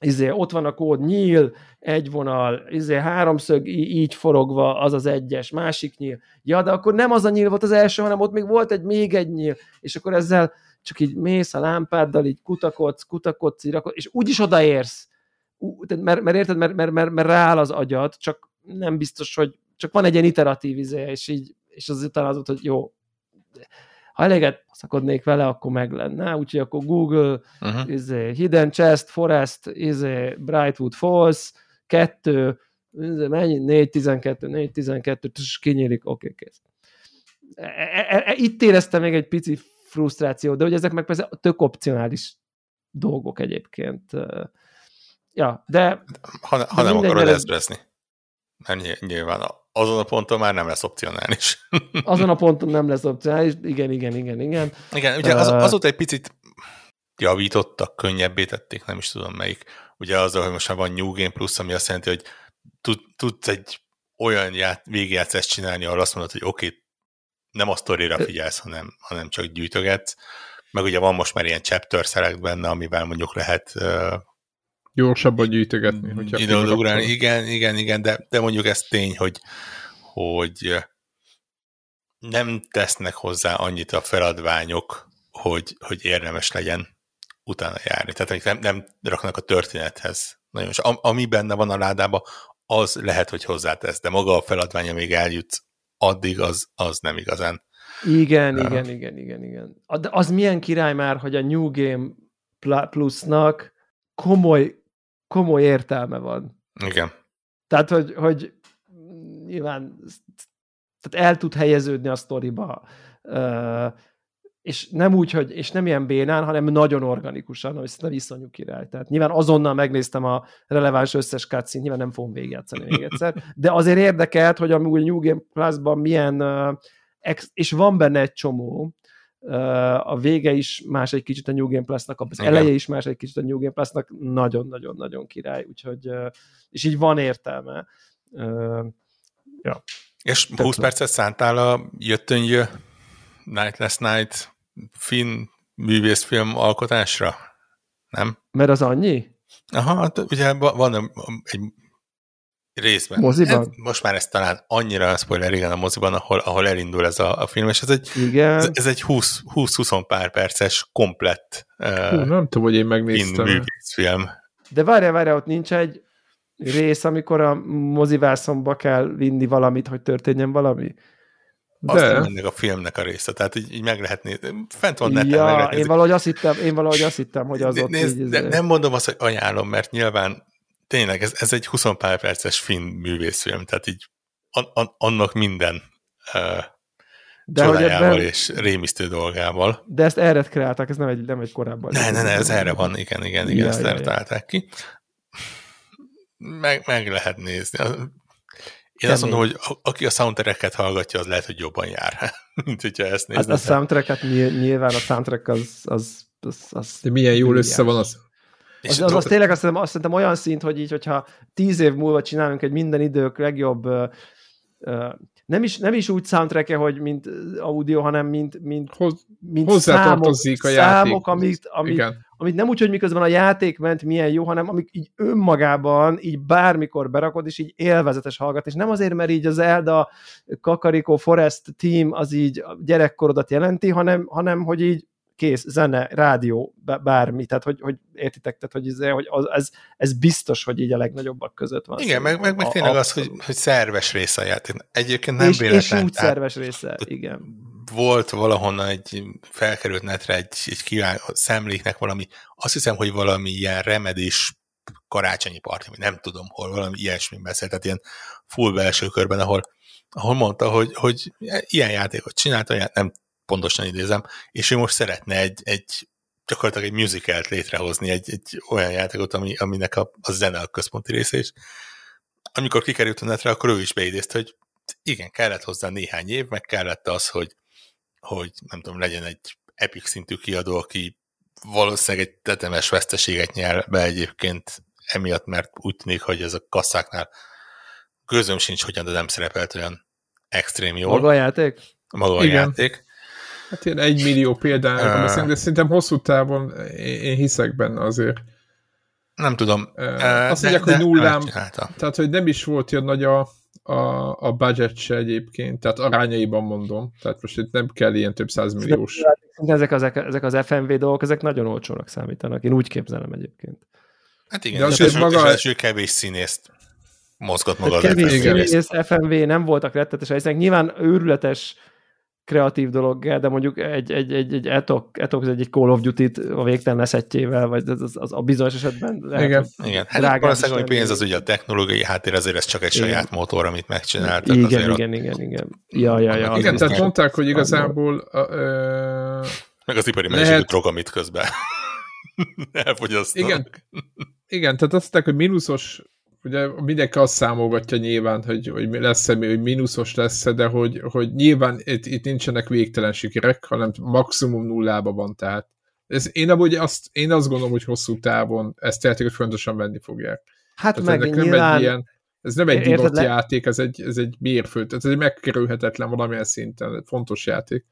Izé, ott van a kód, nyíl, egy vonal, izé, háromszög, így forogva, az az egyes, másik nyíl. Ja, de akkor nem az a nyíl volt az első, hanem ott még volt egy még egy nyíl, és akkor ezzel csak így mész a lámpáddal, így kutakodsz, kutakodsz, irakod, és úgyis odaérsz. Mert, mert érted, mert, mert, mert, mert rááll az agyad, csak nem biztos, hogy csak van egy ilyen iteratív izé, és így, és az utána az volt, hogy jó, ha eléget szakodnék vele, akkor meg lenne. Úgyhogy akkor Google,
Uh-huh.
izé, Hidden Chest, Forest, izé, Brightwood Falls, kettő, izé, mennyi? 4, 12, 4, 12, és kinyílik, oké, kész. E, e, e, itt éreztem még egy pici frusztráció, de hogy ezek meg persze tök opcionális dolgok egyébként. Ja, de
Ha, ha
De
nem akarod
ez-
ezrezni. Mert ny- nyilván azon a ponton már nem lesz opcionális.
azon a ponton nem lesz opcionális, igen, igen, igen, igen.
Igen, ugye az, azóta egy picit javítottak, könnyebbé tették, nem is tudom melyik. Ugye azzal, hogy most már van New Game Plus, ami azt jelenti, hogy tud, tudsz egy olyan ját, végigjátszást csinálni, ahol azt mondod, hogy oké, okay, nem a sztorira figyelsz, hanem, hanem csak gyűjtögetsz. Meg ugye van most már ilyen chapter select benne, amivel mondjuk lehet
Gyorsabban gyűjtögetni, hogyha
ugrálni. Igen, igen, igen, de, de mondjuk ez tény, hogy, hogy nem tesznek hozzá annyit a feladványok, hogy, hogy érdemes legyen utána járni. Tehát nem, nem raknak a történethez. Nagyon, és am- ami benne van a ládába, az lehet, hogy hozzátesz, de maga a feladvány, amíg eljutsz, addig az, az nem igazán.
Igen,
Ja.
igen, igen, igen, igen. De az milyen király már, hogy a New Game Plusnak komoly, komoly értelme van.
Igen.
Tehát, hogy, hogy nyilván tehát el tud helyeződni a sztoriba, Ö, és nem úgy, hogy, és nem ilyen bénán, hanem nagyon organikusan, ami szerintem iszonyú király. Tehát nyilván azonnal megnéztem a releváns összes cutscene, nyilván nem fogom végigjátszani még egyszer, de azért érdekelt, hogy amúgy New Game Plus-ban milyen, és van benne egy csomó, a vége is más egy kicsit a New Game Plus-nak, az
Igen.
eleje is más egy kicsit a New Game Plus-nak, nagyon-nagyon-nagyon király, úgyhogy, és így van értelme. Uh,
És
Tök
20
jó.
percet szántál a jöttönjö Night Last Night finn művészfilm alkotásra? Nem?
mert az annyi?
Aha, hát ugye va- van egy részben.
Moziban?
Ez, most már ez talán annyira spoiler, igen, a moziban, ahol, ahol elindul ez a, a film, és ez egy, ez,
Igen.
ez egy 20 20-20 pár perces komplett
Hú,
uh,
nem tudom, hogy én megnéztem.
művészfilm.
De várjál, várjál, ott nincs egy rész, amikor a mozivászomba kell vinni valamit, hogy történjen valami?
Azt nem
De,
ennek a filmnek a része, tehát így, így meg lehet nézni. Fent van neten, meg
Ja, én valahogy azt hittem, én valahogy azt hittem, hogy az ott
Nézd,
így,
de
izé-
nem mondom azt, hogy ajánlom, mert nyilván tényleg ez, ez egy 20 pár perces finn művészfilm, tehát így an, an, annak minden uh,
De
csodájával
ebben,
és rémisztő dolgával.
de ezt erre kreálták, ez nem egy, nem egy korábban.
Ne, ne, ne, ez erre van, igen, igen, igen,
Ja,
ezt
ja,
erre
ja.
találták ki. Meg, meg lehet nézni. Én
Kemény.
azt mondom, hogy aki a soundtracket hallgatja, az lehet, hogy jobban jár, mint hogyha ezt
Hát
nézni.
a soundtrack, hát nyil- nyilván a soundtrack az, az, az, az
De milyen jól össze van az.
És
Az, az, az tényleg azt hiszem, azt szerintem olyan szint, hogy így, hogyha tíz év múlva csinálunk egy minden idők legjobb ö, nem is, nem is úgy soundtrack hogy mint audio, hanem mint, mint,
Hoz,
mint számok,
a
számok amit, amit,
Igen.
amit nem úgy, hogy miközben a játék ment milyen jó, hanem amik így önmagában, így bármikor berakod, és így élvezetes hallgatni. És nem azért, mert így az Elda Kakariko Forest Team az így gyerekkorodat jelenti, hanem, hanem hogy így kész, zene, rádió, bármi, tehát hogy, hogy értitek, tehát hogy, ez, hogy az, ez, ez biztos, hogy így a legnagyobbak között van.
Igen, meg, meg, meg
A-
tényleg az,
abszolút.
hogy, hogy szerves része a játék. Egyébként nem
és, és
véletlen.
úgy
tehát
szerves része, igen.
Volt valahonnan egy, felkerült netre egy, egy kíván, a szemléknek valami, azt hiszem, hogy valami ilyen remedés karácsonyi parti, nem tudom hol, valami ilyesmi beszélt, tehát ilyen full belső körben, ahol, ahol mondta, hogy, hogy ilyen játékot csinált, olyan, nem pontosan idézem, és ő most szeretne egy, egy gyakorlatilag egy musicalt létrehozni, egy, egy olyan játékot, ami, aminek a, a zene a központi része is. Amikor kikerült a netre, akkor ő is beidézte, hogy igen, kellett hozzá néhány év, meg kellett az, hogy, hogy nem tudom, legyen egy epic szintű kiadó, aki valószínűleg egy tetemes veszteséget nyer be egyébként emiatt, mert úgy tűnik, hogy ez a kasszáknál közöm sincs, hogyan, de nem szerepelt olyan extrém jól
Maga a játék?
maga a
Igen.
játék.
Hát ilyen egy millió példára
Ö.
beszélünk, de szerintem hosszú távon én, hiszek benne azért.
Nem tudom.
Azt
de-
mondják, hogy
de
nullám-
megcsinálta.
Tehát, hogy nem is volt olyan nagy a, a, a budget se egyébként, tehát arányaiban mondom. Tehát most itt nem kell ilyen több százmilliós.
Ezek, ezek, ezek az FMV dolgok, ezek nagyon olcsónak számítanak. Én úgy képzelem egyébként.
Hát
De
igen,
az,
és, és,
maga-
és első kevés színészt mozgat maga
Tehát
az
kevés
Igen.
Színész FMV nem voltak rettetes részek. Nyilván őrületes kreatív dolog, de mondjuk egy, egy, egy, egy etok, etok egy, egy Call of Duty-t a végtelen eszettjével, vagy az, az, az a bizonyos esetben lehet,
Igen.
hogy
Igen, hát valószínűleg, ami pénz az ugye a technológiai háttér, azért ez csak egy
Igen.
saját motor, amit megcsináltak.
igen,
azért
igen, igen, igen. Ja, ja, ja. Az
Igen, tehát mondták, hogy igazából a, ö,
Meg az ipari
Lehet-
mennyiségű drog, amit közben elfogyasztanak.
Igen. igen, tehát azt mondták, hogy mínuszos, ugye mindenki azt számolgatja nyilván, hogy, hogy lesz-e, hogy mínuszos lesz de hogy, hogy nyilván itt, itt nincsenek végtelen sikerek, hanem maximum nullába van, tehát ez, én, amúgy azt, én azt gondolom, hogy hosszú távon ezt játékot fontosan venni fogják.
Hát
Tehát
meg
ennek nem
nyilván,
egy ilyen, ez nem egy
le-
játék, ez egy, ez egy mérföld, ez egy megkerülhetetlen valamilyen szinten, fontos játék.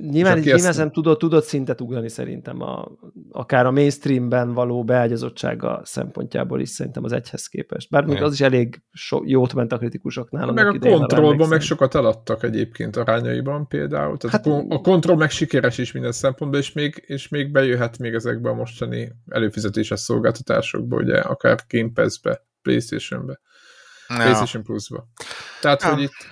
Nyilván, nyilván
ezt-
nem tudott, tudott szintet ugrani szerintem, a, akár a mainstreamben való beágyazottsága szempontjából is szerintem az egyhez képest. Bár még az is elég so, jót ment a kritikusoknál.
meg a kontrollban meg sokat eladtak egyébként arányaiban például. Tehát
Hát-
a, kon- a kontroll meg sikeres is minden szempontból, és még, és még bejöhet még ezekbe a mostani előfizetéses szolgáltatásokba, ugye akár Game Pass-be, Playstation-be,
Ja,
Playstation Plus-ba. Tehát,
Ja,
hogy itt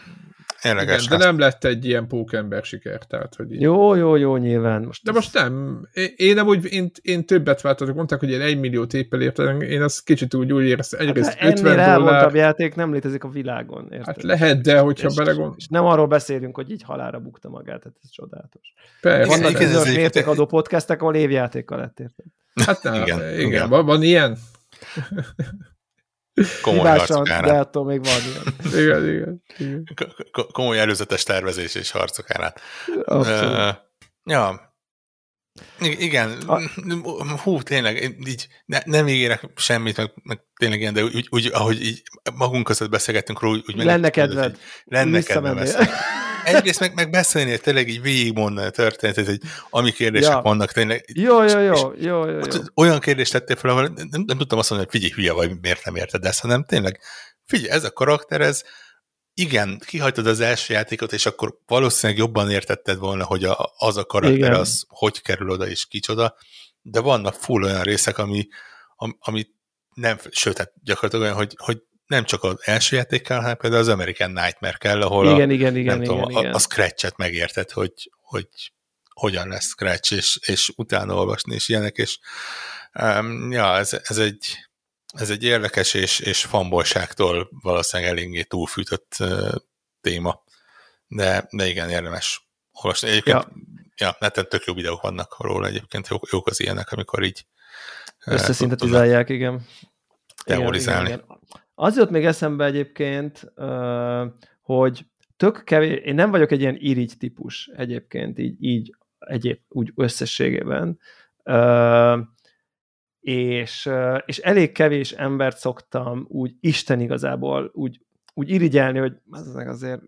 érdekes
igen, de nem lett egy ilyen pókember siker, tehát, hogy így.
Jó, jó, jó, nyilván. Most
De
ez-
most nem. Én, én nem úgy, én, én többet váltatok, mondták, hogy én egy milliót éppen értem, én azt kicsit úgy, úgy éreztem, egyrészt
hát, ennél
50
elvontabb
dollár,
játék nem létezik a világon. Érted?
hát lehet, de hogyha
és,
belegond,
és nem arról beszélünk, hogy így halára bukta magát, tehát ez csodálatos.
persze,
Vannak bizonyos mértékadó podcastek, ahol évjátékkal lett érted.
Hát nem,
Igen,
igen, igen,
igen.
Van, van ilyen?
Komoly
Hibásan,
harcok
de attól még van ilyen.
Igen, igen. igen.
Komoly előzetes tervezés és harcok árán.
Abszolút.
Ö, Ja. Igen,
A-
hú, tényleg, én így ne, nem ígérek semmit, meg, meg tényleg ilyen, de úgy, úgy, ahogy így magunk között beszélgettünk róla, úgy,
Lenne kedved.
így Lenne beszélni. Egyrészt meg, meg beszélni, tényleg így végigmondani a történetet, hogy ami kérdések
Ja.
vannak, tényleg
Jó, jó, jó, jó, jó, jó.
olyan kérdést tettél fel, ahol nem, nem tudtam azt mondani, hogy figyelj, hülye vagy, miért nem érted ezt, hanem tényleg, figyelj, ez a karakter, ez igen, kihagytad az első játékot, és akkor valószínűleg jobban értetted volna, hogy a, az a karakter
Igen.
az hogy kerül oda, és kicsoda, de vannak full olyan részek, ami, am, ami nem, sőt, hát gyakorlatilag olyan, hogy, hogy nem csak az első játék kell, hanem például az American Nightmare kell, ahol
Igen,
a,
igen, igen,
nem
igen,
tudom,
igen.
A, a Scratch-et megérted, hogy, hogy hogyan lesz Scratch, és, és utána olvasni, és ilyenek, és um, ja, ez, ez egy ez egy érdekes és, és fanbolságtól valószínűleg eléggé túlfűtött uh, téma. De, de igen, érdemes olvasni. Egyébként, ja, ja neten tök jó videók vannak róla egyébként, jók, jók az ilyenek, amikor így
Összeszintetizálják, igen.
Teorizálni. Igen, igen, igen.
Az jött még eszembe egyébként, hogy tök kevés, én nem vagyok egy ilyen irigy típus egyébként, így, így egyéb, úgy összességében, és, és elég kevés embert szoktam úgy Isten igazából úgy, úgy irigyelni, hogy azért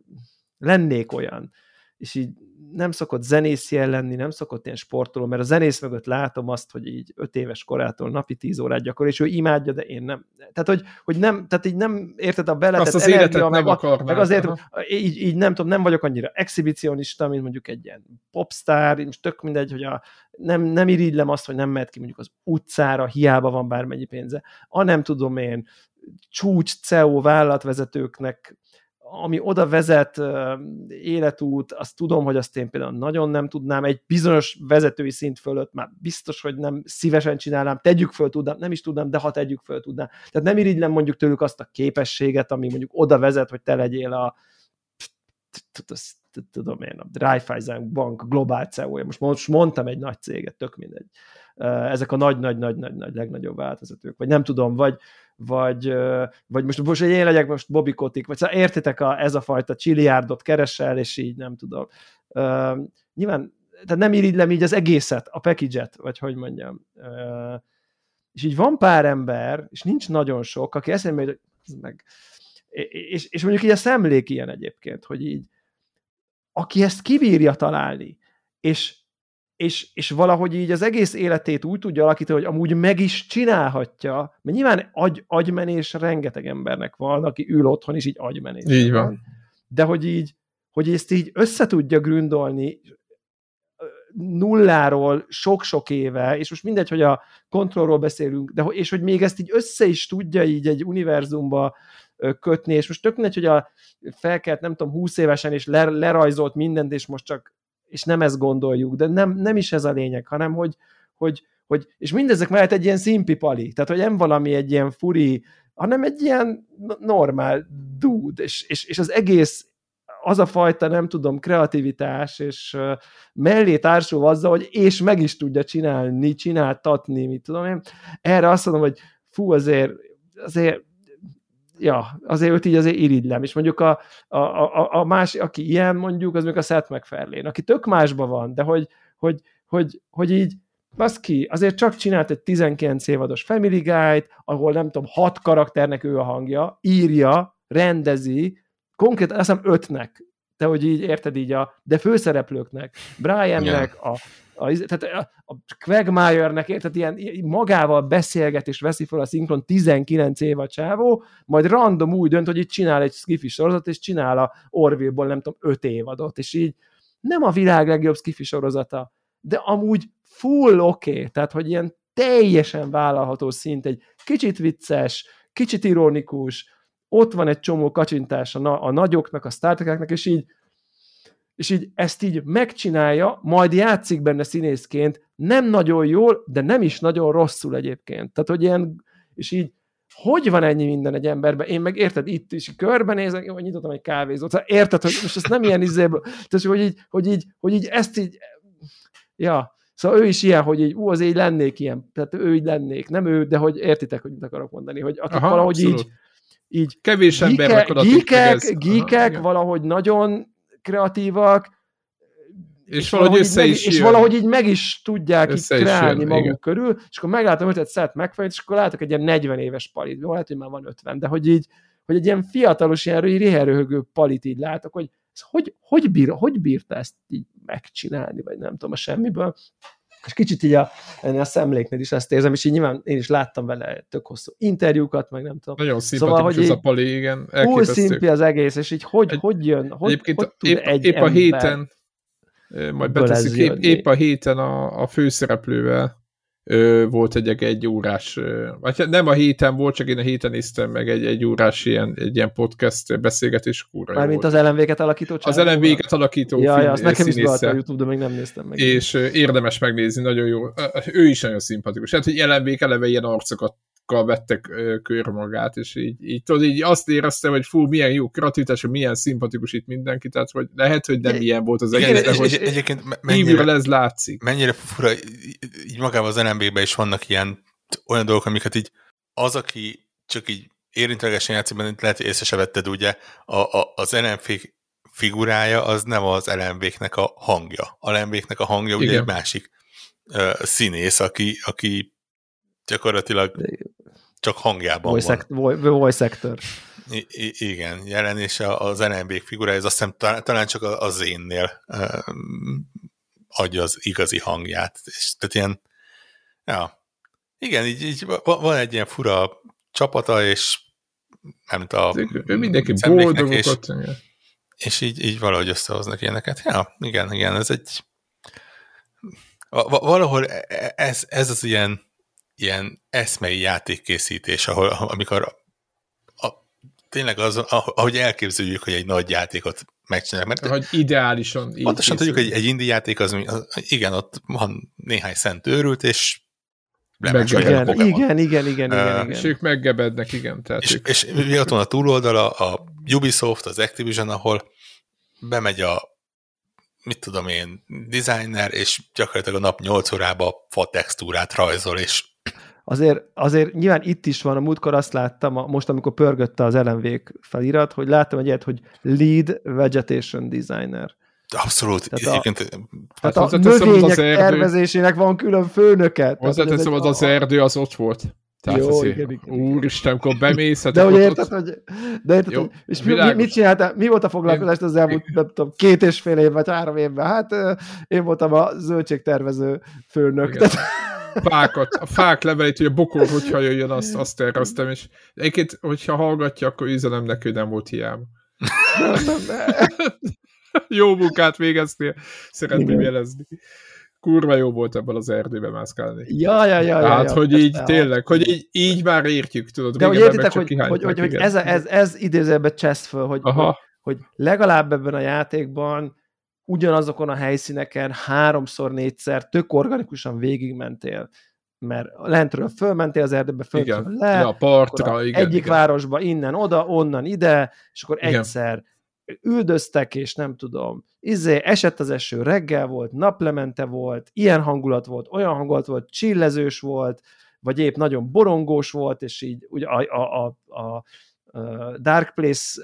lennék olyan. És így nem szokott zenész lenni, nem szokott ilyen sportoló, mert a zenész mögött látom azt, hogy így öt éves korától napi tíz órát gyakorol, és ő imádja, de én nem. Tehát, hogy, hogy nem, tehát így nem érted a bele,
azt az energia, meg,
akarnál, meg azért, így, így, nem tudom, nem vagyok annyira exhibicionista, mint mondjuk egy ilyen popstar, most tök mindegy, hogy a, nem, nem irigylem azt, hogy nem mehet ki mondjuk az utcára, hiába van bármennyi pénze. A nem tudom én, csúcs CEO vállalatvezetőknek ami oda vezet életút, azt tudom, hogy azt én például nagyon nem tudnám, egy bizonyos vezetői szint fölött már biztos, hogy nem szívesen csinálnám, tegyük föl tudnám, nem is tudnám, de ha tegyük föl tudnám. Tehát nem irigylem mondjuk tőlük azt a képességet, ami mondjuk oda vezet, hogy te legyél a tudom én, a Raiffeisen Bank globál CEO-ja. Most, most mondtam egy nagy céget, tök mindegy. Ezek a nagy-nagy-nagy-nagy legnagyobb változatők. Vagy nem tudom, vagy, vagy, vagy most, most én legyek most Bobby Kotick, vagy szóval értitek, a, ez a fajta csiliárdot keresel, és így nem tudom. Uh, nyilván, tehát nem irigylem így az egészet, a package-et, vagy hogy mondjam. És így van pár ember, és nincs nagyon sok, aki eszembe hogy meg, és, és mondjuk így a szemlék ilyen egyébként, hogy így, aki ezt kibírja találni, és és, és valahogy így az egész életét úgy tudja alakítani, hogy amúgy meg is csinálhatja, mert nyilván agy, agymenés rengeteg embernek van, aki ül otthon, és így agymenés.
Így van. van.
De hogy így, hogy ezt így össze tudja gründolni nulláról sok-sok éve, és most mindegy, hogy a kontrollról beszélünk, de és hogy még ezt így össze is tudja így egy univerzumba kötni, és most tök mindegy, hogy a felkelt, nem tudom, 20 évesen, és lerajzolt mindent, és most csak és nem ezt gondoljuk, de nem, nem is ez a lényeg, hanem hogy, hogy, hogy és mindezek mellett egy ilyen szimpipali, tehát hogy nem valami egy ilyen furi, hanem egy ilyen normál dude, és, és, és az egész az a fajta, nem tudom, kreativitás, és uh, mellé társul azzal, hogy és meg is tudja csinálni, csináltatni, mit tudom én. Erre azt mondom, hogy fú, azért, azért ja, azért őt így azért irigylem, és mondjuk a, a, a, a más, aki ilyen mondjuk, az mondjuk a Seth MacFarlane, aki tök másba van, de hogy, hogy, hogy, hogy így, az ki, azért csak csinált egy 19 évados Family Guide, ahol nem tudom, hat karakternek ő a hangja, írja, rendezi, konkrétan azt hiszem ötnek, de hogy így érted így a, de főszereplőknek, Briannek, a a, tehát a Quagmire-nek, érted, ilyen magával beszélget és veszi fel a szinkron 19 év a csávó, majd random úgy dönt, hogy itt csinál egy skifi sorozat, és csinál a Orville-ból nem tudom 5 évadot, és így nem a világ legjobb skifi sorozata, de amúgy full oké, okay, tehát hogy ilyen teljesen vállalható szint, egy kicsit vicces, kicsit ironikus, ott van egy csomó kacsintás a, na- a nagyoknak, a starteknek, és így és így ezt így megcsinálja, majd játszik benne színészként, nem nagyon jól, de nem is nagyon rosszul egyébként. Tehát, hogy ilyen, és így hogy van ennyi minden egy emberben? Én meg érted, itt is körbenézek, vagy nyitottam egy kávézót. Szóval érted, hogy most ezt nem ilyen izéből, tehát, hogy így, hogy így, hogy így ezt így, ja, Szóval ő is ilyen, hogy így, ú, az így lennék ilyen, tehát ő így lennék, nem ő, de hogy értitek, hogy mit akarok mondani, hogy akik Aha, valahogy abszolút. így, így
kevés ember
gíkek, gíkek valahogy nagyon kreatívak,
és, és valahogy, össze
meg,
is
És valahogy így meg is tudják össze így kreálni jön, maguk igen. körül, és akkor meglátom ötlet szert megfelelőt, és akkor látok egy ilyen 40 éves palit, jó, lehet, hogy már van 50, de hogy így, hogy egy ilyen fiatalos, ilyen réherőhögő palit így látok, hogy ez hogy, hogy, bír, hogy bírta ezt így megcsinálni, vagy nem tudom, a semmiből. És kicsit így a, a szemléknél is ezt érzem, és így nyilván én is láttam vele tök hosszú interjúkat, meg nem tudom.
Nagyon szimpatikus szóval, hogy ez a pali, igen.
Túl szimpi az egész, és így hogy, egy, hogy jön, hogy, egyébként hogy tud
épp,
egy
épp a héten, majd beteszük, épp, épp a héten a, a főszereplővel ö, volt egy, egy órás, ö, vagy hát nem a héten volt, csak én a héten néztem meg egy, egy órás ilyen, egy ilyen podcast beszélgetés kúra.
Mármint az LMV-ket alakító
csinál, Az LMV-ket alakító
ja, film, ja, azt nekem is a Youtube, de még nem néztem meg.
És ö, érdemes megnézni, nagyon jó. Ő is nagyon szimpatikus. Hát, hogy LMV eleve ilyen arcokat fokkal vettek körmagát, magát, és így, így, tudod, így azt éreztem, hogy fú, milyen jó kreativitás, milyen szimpatikus itt mindenki, tehát hogy lehet, hogy nem ilyen volt az egész, de hogy egyébként mennyire, ez látszik.
Mennyire fura, így magában az NMB-ben is vannak ilyen olyan dolgok, amiket így az, aki csak így érintőlegesen játszik, mert lehet, hogy észre se vetted, ugye, a, a, az LMV figurája az nem az LMV-nek a hangja. A LMV-nek a hangja Igen. ugye egy másik uh, színész, aki, aki gyakorlatilag csak hangjában
voice van. voice actor.
I- I- igen, jelenése az NMB figurája, ez azt hiszem talán, csak az énnél uh, adja az igazi hangját. És tehát ilyen, ja, igen, így, így van egy ilyen fura csapata, és nem tudom,
ő mindenki boldogokat.
És, és így, így valahogy összehoznak ilyeneket. Ja, igen, igen, ez egy valahol e, e, ez, ez az ilyen, ilyen eszmei játékkészítés, ahol, amikor a, tényleg az, ahogy elképzeljük, hogy egy nagy játékot megcsinálják.
Mert hogy ideálisan
így Pontosan tudjuk, hogy egy indie játék az, az, igen, ott van néhány szent őrült, és
igen, igen, igen, igen, igen, uh, igen.
És ők meggebednek, igen. Tehát
és,
ők...
és mi ott van a túloldala, a Ubisoft, az Activision, ahol bemegy a mit tudom én, designer, és gyakorlatilag a nap 8 órába fa textúrát rajzol, és
azért, azért nyilván itt is van, a múltkor azt láttam, most amikor pörgötte az lmv felirat, hogy láttam egy ilyet, hogy Lead Vegetation Designer.
Abszolút.
Tehát a, tehát hát a növények az erdő, tervezésének van külön főnöke.
Hozzáteszem, az az erdő az ott volt. Tehát Jó, igen, igen, úristen, amikor bemész,
hát De hogy érted, ott... hogy, de érted, Jó, hogy, és mi, mit csináltál, mi volt a foglalkozást az elmúlt, nem tudom, két és fél év, vagy három évben? Hát én voltam a zöldségtervező főnök. Tehát...
Fákat, a fák levelét, hogy a bokor, hogyha jöjjön, azt, azt terveztem, és egyébként, hogyha hallgatja, akkor üzenem neki, hogy nem volt hiába. Jó munkát végeztél, szeretném jelezni kurva jó volt ebben az erdőben mászkálni.
Ja, ja, ja.
Hát,
ja,
hogy így ja. tényleg, hogy így, így már értjük, tudod.
De hogy értitek, hogy, hogy, hogy, hogy ez, ez, ez idézőben csesz föl, hogy, hogy, hogy legalább ebben a játékban ugyanazokon a helyszíneken háromszor, négyszer tök organikusan végigmentél mert lentről fölmentél az erdőbe, fölmentél le,
a partra, igen,
egyik
igen.
városba innen oda, onnan ide, és akkor igen. egyszer üldöztek, és nem tudom, izé, esett az eső, reggel volt, naplemente volt, ilyen hangulat volt, olyan hangulat volt, csillezős volt, vagy épp nagyon borongós volt, és így ugye a, a, a, a Dark Place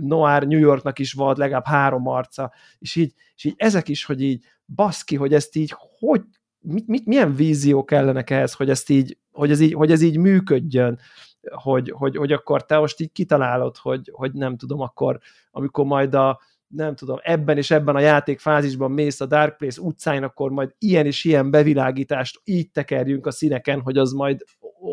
Noir New Yorknak is volt legalább három arca, és így, és így ezek is, hogy így baszki, hogy ezt így, hogy, mit, mit, milyen vízió kellenek ehhez, hogy, ezt így, hogy, ez így, hogy ez így működjön, hogy, hogy, hogy akkor te most így kitalálod, hogy, hogy nem tudom, akkor amikor majd a, nem tudom, ebben és ebben a játékfázisban mész a Dark Place utcáin, akkor majd ilyen és ilyen bevilágítást így tekerjünk a színeken, hogy az majd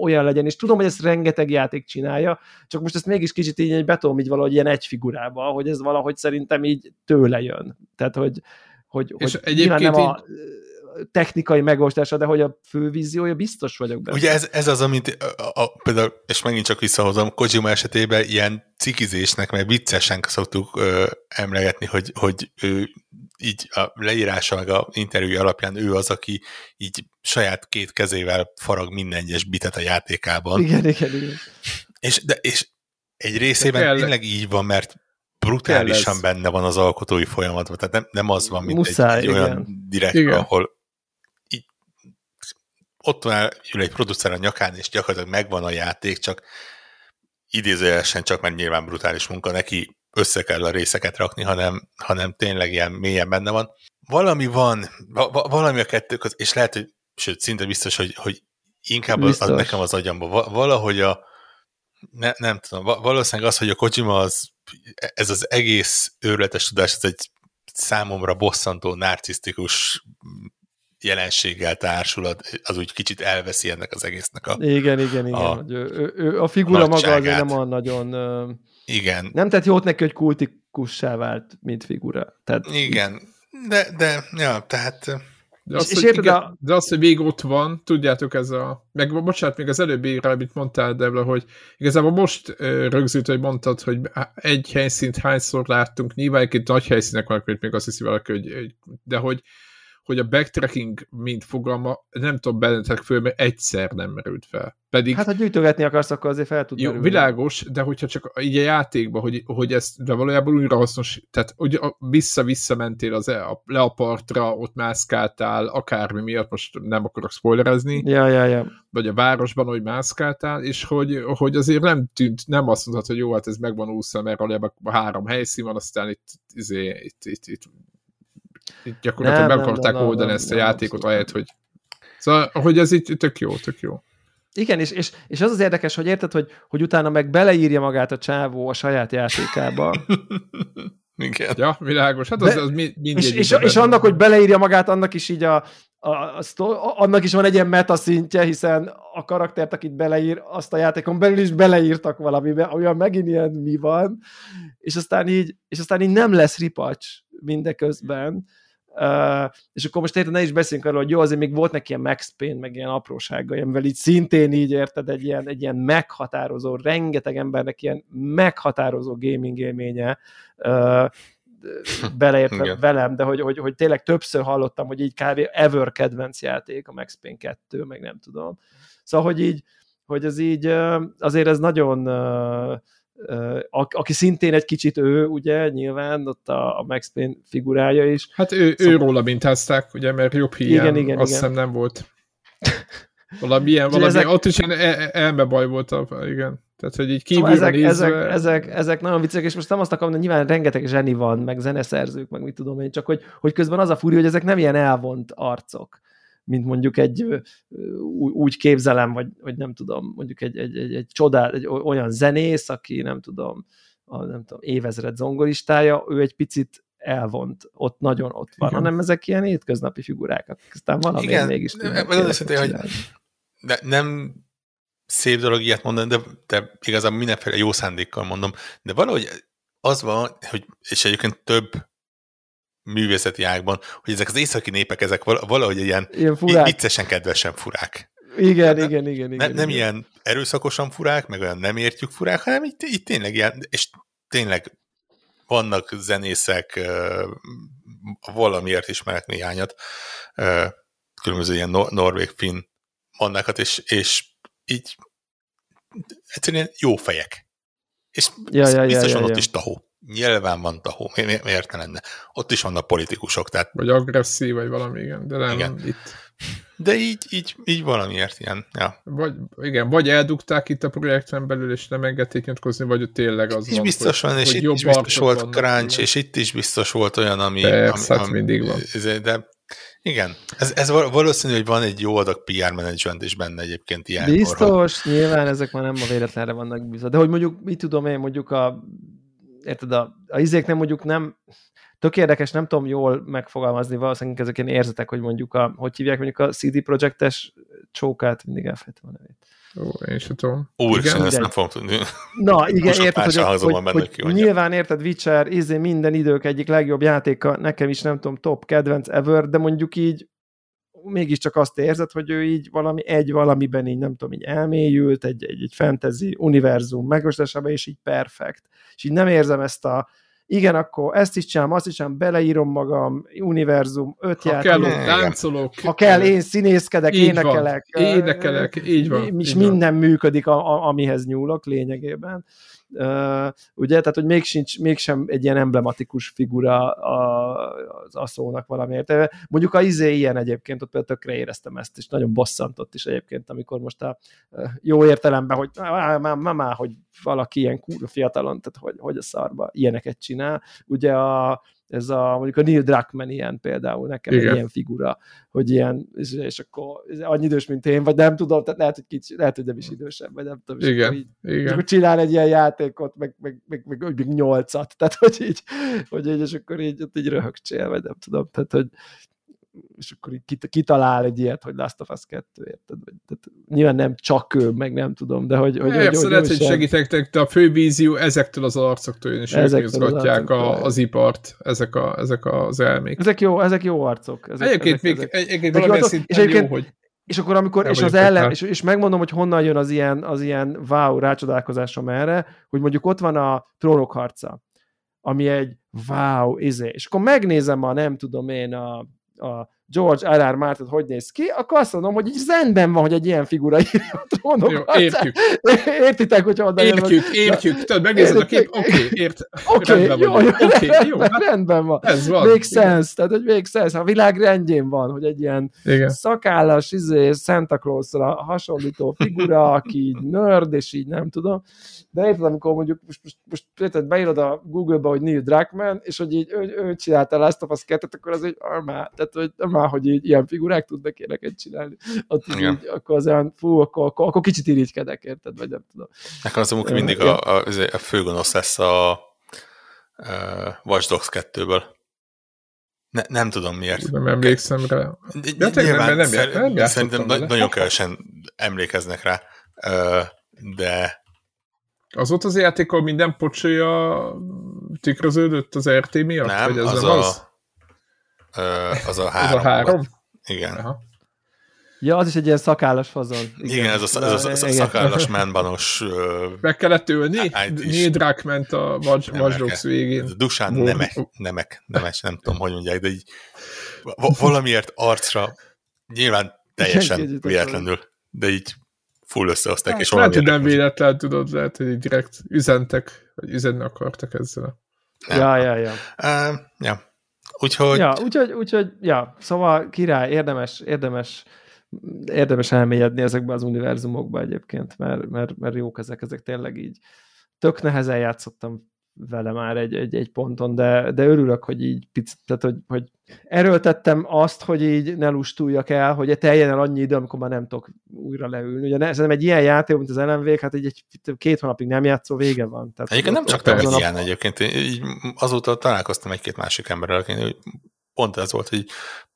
olyan legyen, és tudom, hogy ezt rengeteg játék csinálja, csak most ezt mégis kicsit így betom így valahogy ilyen egy figurába, hogy ez valahogy szerintem így tőle jön. Tehát, hogy, hogy, és hogy egyébként nem a, technikai megoldása, de hogy a fő víziója biztos vagyok benne.
Ugye ez, ez az, amit a, a, például, és megint csak visszahozom, Kojima esetében ilyen cikizésnek, mert viccesen szoktuk ö, emlegetni, hogy, hogy ő így a leírása meg a interjú alapján ő az, aki így saját két kezével farag minden egyes bitet a játékában.
Igen, igen, igen.
És, de, és egy részében tényleg így van, mert brutálisan benne van az alkotói folyamatban, tehát nem, nem az van, mint Muszáj, egy, egy olyan direkt, igen. ahol ott van ül egy producer a nyakán, és gyakorlatilag megvan a játék, csak idézőjelesen csak mert nyilván brutális munka, neki össze kell a részeket rakni, hanem, hanem tényleg ilyen mélyen benne van. Valami van, va, valami a kettő között, és lehet, hogy sőt, szinte biztos, hogy, hogy inkább az, az nekem az agyamba. Valahogy a, ne, nem tudom, valószínűleg az, hogy a Kojima az, ez az egész őrületes tudás, ez egy számomra bosszantó, narcisztikus jelenséggel társul, az úgy kicsit elveszi ennek az egésznek a
Igen, igen, igen. A, ő, ő, a figura maga azért nem olyan nagyon...
Igen.
Nem tett jót neki, hogy kultikussá vált, mint figura. Tehát,
igen, de, de ja, tehát...
De azt, és, hogy, és igen, a... de azt, hogy még ott van, tudjátok, ez a... Meg bocsánat, még az előbbi amit mondtál, Debla, hogy igazából most rögzült, hogy mondtad, hogy egy helyszínt hányszor láttunk, nyilván egy nagy helyszínek vannak, még azt hiszi valaki, hogy, de hogy hogy a backtracking mint fogalma, nem tudom bennetek föl, mert egyszer nem merült fel. Pedig,
Hát, ha gyűjtögetni akarsz, akkor azért fel tud
jó,
merülni.
világos, de hogyha csak így a játékban, hogy, hogy ezt, de valójában újra hasznos, tehát hogy vissza-vissza mentél az, e- a, le a partra, ott mászkáltál, akármi miatt, most nem akarok spoilerezni,
Ja, ja, ja.
vagy a városban, hogy mászkáltál, és hogy, hogy azért nem tűnt, nem azt mondhatod, hogy jó, hát ez megvan úszva, mert valójában három helyszín van, aztán itt, izé, itt, itt, itt, itt gyakorlatilag
Nem,
meg akarták
nem, nem,
oldani
nem,
ezt a
nem,
játékot, ahelyett, hogy Szóval, hogy ez így tök jó, tök jó.
Igen, és, és, és az az érdekes, hogy érted, hogy, hogy utána meg beleírja magát a csávó a saját játékába.
Igen.
Ja, világos. Hát az, az mi- mindegy.
és, és, és annak, hogy beleírja magát, annak is így a, a, a annak is van egy ilyen meta szintje, hiszen a karaktert, akit beleír, azt a játékon belül is beleírtak valamibe, olyan megint ilyen mi van, és aztán így, és aztán így nem lesz ripacs mindeközben. Uh, és akkor most érted, ne is beszéljünk arról, hogy jó, azért még volt neki ilyen Max Payne, meg ilyen apróságai, amivel így szintén így érted, egy ilyen, egy ilyen meghatározó, rengeteg embernek ilyen meghatározó gaming élménye, uh, beleértve
Igen.
velem, de hogy, hogy, hogy tényleg többször hallottam, hogy így kb. ever kedvenc játék a Max Payne 2, meg nem tudom. Szóval, hogy így, hogy ez így, azért ez nagyon, aki szintén egy kicsit ő, ugye, nyilván, ott a, a Max Payne figurája is.
Hát ő,
Szóval-
ő róla mintázták, ugye, mert jobb híján
Igen, igen,
azt hiszem nem volt. Valami ilyen, valami,
ezek-
ott is ilyen e- elmebaj volt, a, igen. Tehát, hogy így
Szóval
kívülről
ezek,
nézve...
ezek, ezek, ezek nagyon viccek, és most nem azt akarom, hogy nyilván rengeteg zseni van, meg zeneszerzők, meg mit tudom én, csak hogy, hogy közben az a furi, hogy ezek nem ilyen elvont arcok, mint mondjuk egy úgy képzelem, vagy, vagy nem tudom, mondjuk egy, egy, egy, egy csodál, egy olyan zenész, aki nem tudom, a, nem tudom, évezred zongoristája, ő egy picit elvont, ott nagyon ott van,
Igen.
hanem ezek ilyen hétköznapi figurák, aztán valami
Igen,
mégis tudnak
őszintén, hogy de nem szép dolog ilyet mondani, de, de igazából mindenféle jó szándékkal mondom, de valahogy az van, hogy, és egyébként több művészeti ágban, hogy ezek az északi népek, ezek val- valahogy ilyen
Ilyen
furák. viccesen kedvesen furák.
Igen,
Nem-
igen, igen, igen.
Nem, nem
igen.
ilyen erőszakosan furák, meg olyan nem értjük furák, hanem itt, itt tényleg ilyen, és tényleg vannak zenészek, valamiért ismerek néhányat, különböző ilyen nor- norvég, finn mannákat, és, és így egyszerűen jó fejek. És
Ja, ja, ja,
biztosan
ja,
ott is tahó. Nyilván van tahó. Mi, mi, miért ne lenne? Ott is vannak politikusok, tehát
Vagy agresszív, vagy valami, igen. De nem,
Igen.
itt.
de így, így, így valamiért ilyen. Ja.
Vagy, igen, vagy eldugták itt a projekten belül, és nem engedték nyitkozni, vagy tényleg az
És
van,
biztos
hogy,
van, és
hogy
itt
jobb
is biztos volt crunch, és itt is biztos volt olyan, ami...
Persze,
ami,
hát mindig van.
De igen, ez, ez val- valószínű, hogy van egy jó adag PR management is benne egyébként hogy-
Biztos, nyilván ezek már nem a véletlenre vannak biztos. De hogy mondjuk, mit tudom én, mondjuk a, érted, a, a izék nem mondjuk nem, tök érdekes, nem tudom jól megfogalmazni, valószínűleg ezek ilyen érzetek, hogy mondjuk a, hogy hívják mondjuk a CD Projektes csókát, mindig elfejtem a nevét.
Ó, én sem tudom.
Úristen, ezt
mindegy.
nem fogom tudni.
Na, igen,
Most
érted, hogy, hogy,
van benne,
hogy
ki mondja.
nyilván érted, Witcher, izé minden idők egyik legjobb játéka, nekem is nem tudom, top kedvenc ever, de mondjuk így mégiscsak azt érzed, hogy ő így valami egy valamiben így nem tudom, így elmélyült, egy, egy, egy fantasy univerzum megostásába, és így perfekt. És így nem érzem ezt a igen, akkor ezt is csinálom, azt is csinálom, beleírom magam, univerzum, öt
Ha
játék,
kell, ott táncolok.
ha kell, én színészkedek,
Így van.
énekelek.
Énekelek, így van,
És
így van.
minden működik, a, a, amihez nyúlok lényegében. Ugye, tehát, hogy még sincs, mégsem egy ilyen emblematikus figura az aszónak valamiért. Mondjuk a izé ilyen egyébként, ott például tökre éreztem ezt, és nagyon bosszantott is egyébként, amikor most a jó értelemben, hogy már, már, már, hogy valaki ilyen kurva fiatalon, tehát hogy, hogy a szarba ilyeneket csinál. Ugye a, ez a, mondjuk a Neil Druckmann ilyen például, nekem
Igen.
egy ilyen figura, hogy ilyen, és, és akkor ez annyi idős, mint én, vagy nem tudom, tehát lehet, hogy kicsi, lehet, hogy nem is idősebb, vagy nem tudom, és
Igen,
akkor így, és
igen.
akkor csinál egy ilyen játékot, meg, meg, meg, meg, meg, meg nyolcat, tehát hogy így, hogy így, és akkor így, ott így röhögcsél, vagy nem tudom, tehát hogy és akkor így kit- kitalál egy ilyet, hogy Last of Us 2, érted? Tehát nyilván nem csak ő, meg nem tudom, de hogy... hogy, hogy, hogy,
lehet, hogy segítek, de a fő vízió ezektől az arcoktól jön, és ők izgatják a, az ipart, ezek, a, ezek az elmék.
Ezek jó, ezek jó arcok. Ezek,
Egyébként
ezek,
még
ezek.
egyébként valamilyen szinten jó, hogy
És akkor amikor,
Nem
és az ellen,
rá.
és, és megmondom, hogy honnan jön az ilyen, az ilyen wow rácsodálkozásom erre, hogy mondjuk ott van a trónok harca, ami egy wow, izé, és akkor megnézem a, nem tudom én, a, a George R.R. Martin hogy néz ki, akkor azt mondom, hogy így rendben van, hogy egy ilyen figura írja a trónok.
Jó, értjük.
Értitek, hogy onnan jön, hogy-
Értjük, értjük. Tudod, megnézed a kép, oké, ért.
Oké,
rendben
jó,
vagyok.
jó,
jó,
rendben,
hát
rendben van.
ez van.
Make sense, tehát hogy make sense. A világ rendjén van, hogy egy ilyen
Igen.
szakállas, izé, Santa Claus-ra hasonlító figura, aki így nerd, és így nem tudom. De érted, amikor mondjuk most, most, most érted, beírod a Google-ba, hogy Neil Druckmann, és hogy így ő, ő csinálta Last of Us 2 akkor az egy armá, tehát hogy armá, hogy így ilyen figurák tudnak éneket csinálni. Ott így, akkor az olyan, fú, akkor, akkor, akkor kicsit irigykedek, érted, vagy nem tudom.
Nekem az amúgy mindig a, a, a főgonosz lesz a, a Watch Dogs 2-ből. Ne, nem tudom miért.
Nem emlékszem rá. Tényleg,
nyilván
nem-
szer-
nem játszottam
Szerintem na- nagyon kevesen emlékeznek rá, de
Az volt az játék, ahol minden pocsolya tükröződött az RT miatt?
nem,
Vagy ez
az
nem
a,
az?
Az a
Az
három.
a három?
Igen.
Aha.
Ja, az is egy ilyen szakállas fazon.
Igen, ez a, ez a sz-
Igen.
szakállas menbanos
Meg kellett
is.
Neil Druckmann a. Dogs végén.
Dusán nemek, nemek, nemes, nem tudom, hogy mondják, de így va- valamiért arcra nyilván teljesen véletlenül, de így full összehozták, és
Hát, lehet, hogy nem véletlen, tudod, lehet, hogy direkt üzentek, vagy üzenni akartak ezzel.
nem.
Ja, ja, ja.
Uh, ja. Úgyhogy
Ja, úgyhogy, úgyhogy, ja, szóval király, érdemes, érdemes, érdemes elmélyedni ezekbe az univerzumokba egyébként, mert, mert, mert jók ezek, ezek tényleg így. Tök nehezen játszottam vele már egy, egy, egy ponton, de, de örülök, hogy így picit, tehát hogy, hogy erőltettem azt, hogy így ne lustuljak el, hogy teljen el annyi idő, amikor már nem tudok újra leülni. Ugye ne, szerintem egy ilyen játék, mint az LMV, hát így egy, két hónapig nem játszó, vége van. Tehát
Egyébként nem csak nem egy
a-
ilyen egyébként. Én Így azóta találkoztam egy-két másik emberrel, aki hogy pont ez volt, hogy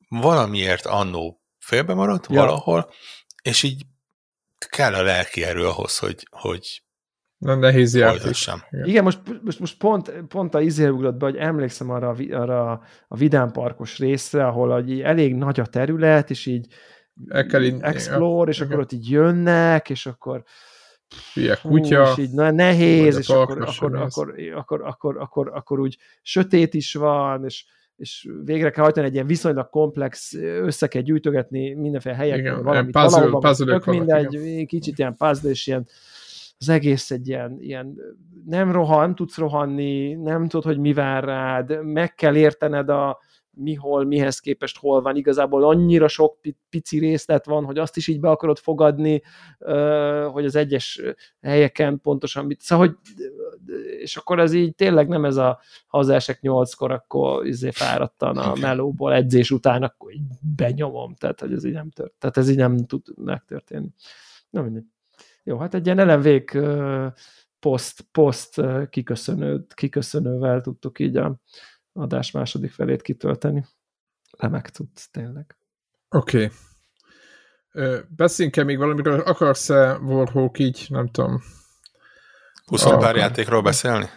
valamiért annó félbe maradt
ja.
valahol, és így kell a lelki erő ahhoz, hogy, hogy
Nem nehéz játék.
folytassam.
Igen, most, most, most pont, pont a izé ugrott be, hogy emlékszem arra, a arra a Vidám Parkos részre, ahol egy elég nagy a terület, és így
El kell inni,
explore, és
igen.
akkor ott így jönnek, és akkor Hú,
kutya.
és így na, nehéz, és akkor, akkor, akkor, akkor, akkor, akkor, akkor úgy sötét is van, és, és végre kell hajtani egy ilyen viszonylag komplex, össze kell gyűjtögetni mindenféle helyeken,
Igen,
valamit
puzzle-
valahova,
puzzle-ök
tök mindegy, kicsit ilyen puzzle, és ilyen az egész egy ilyen, ilyen nem rohan, nem tudsz rohanni, nem tudod, hogy mi vár rád, meg kell értened a mi hol, mihez képest hol van, igazából annyira sok pi- pici részlet van, hogy azt is így be akarod fogadni, hogy az egyes helyeken pontosan mit, szóval, hogy és akkor ez így tényleg nem ez a hazaesek nyolckor, akkor izé fáradtan a melóból edzés után, akkor így benyomom, tehát hogy ez így nem tört, tehát ez így nem tud megtörténni. Na mindegy. Jó, hát egy ilyen elemvék poszt, poszt kiköszönő, kiköszönővel tudtuk így a adás második felét kitölteni. Remek tudsz, tényleg.
Oké. Okay. Beszéljünk-e még valamiről? Akarsz-e Warhawk így, nem tudom,
20
Ah,
pár játékról beszélni?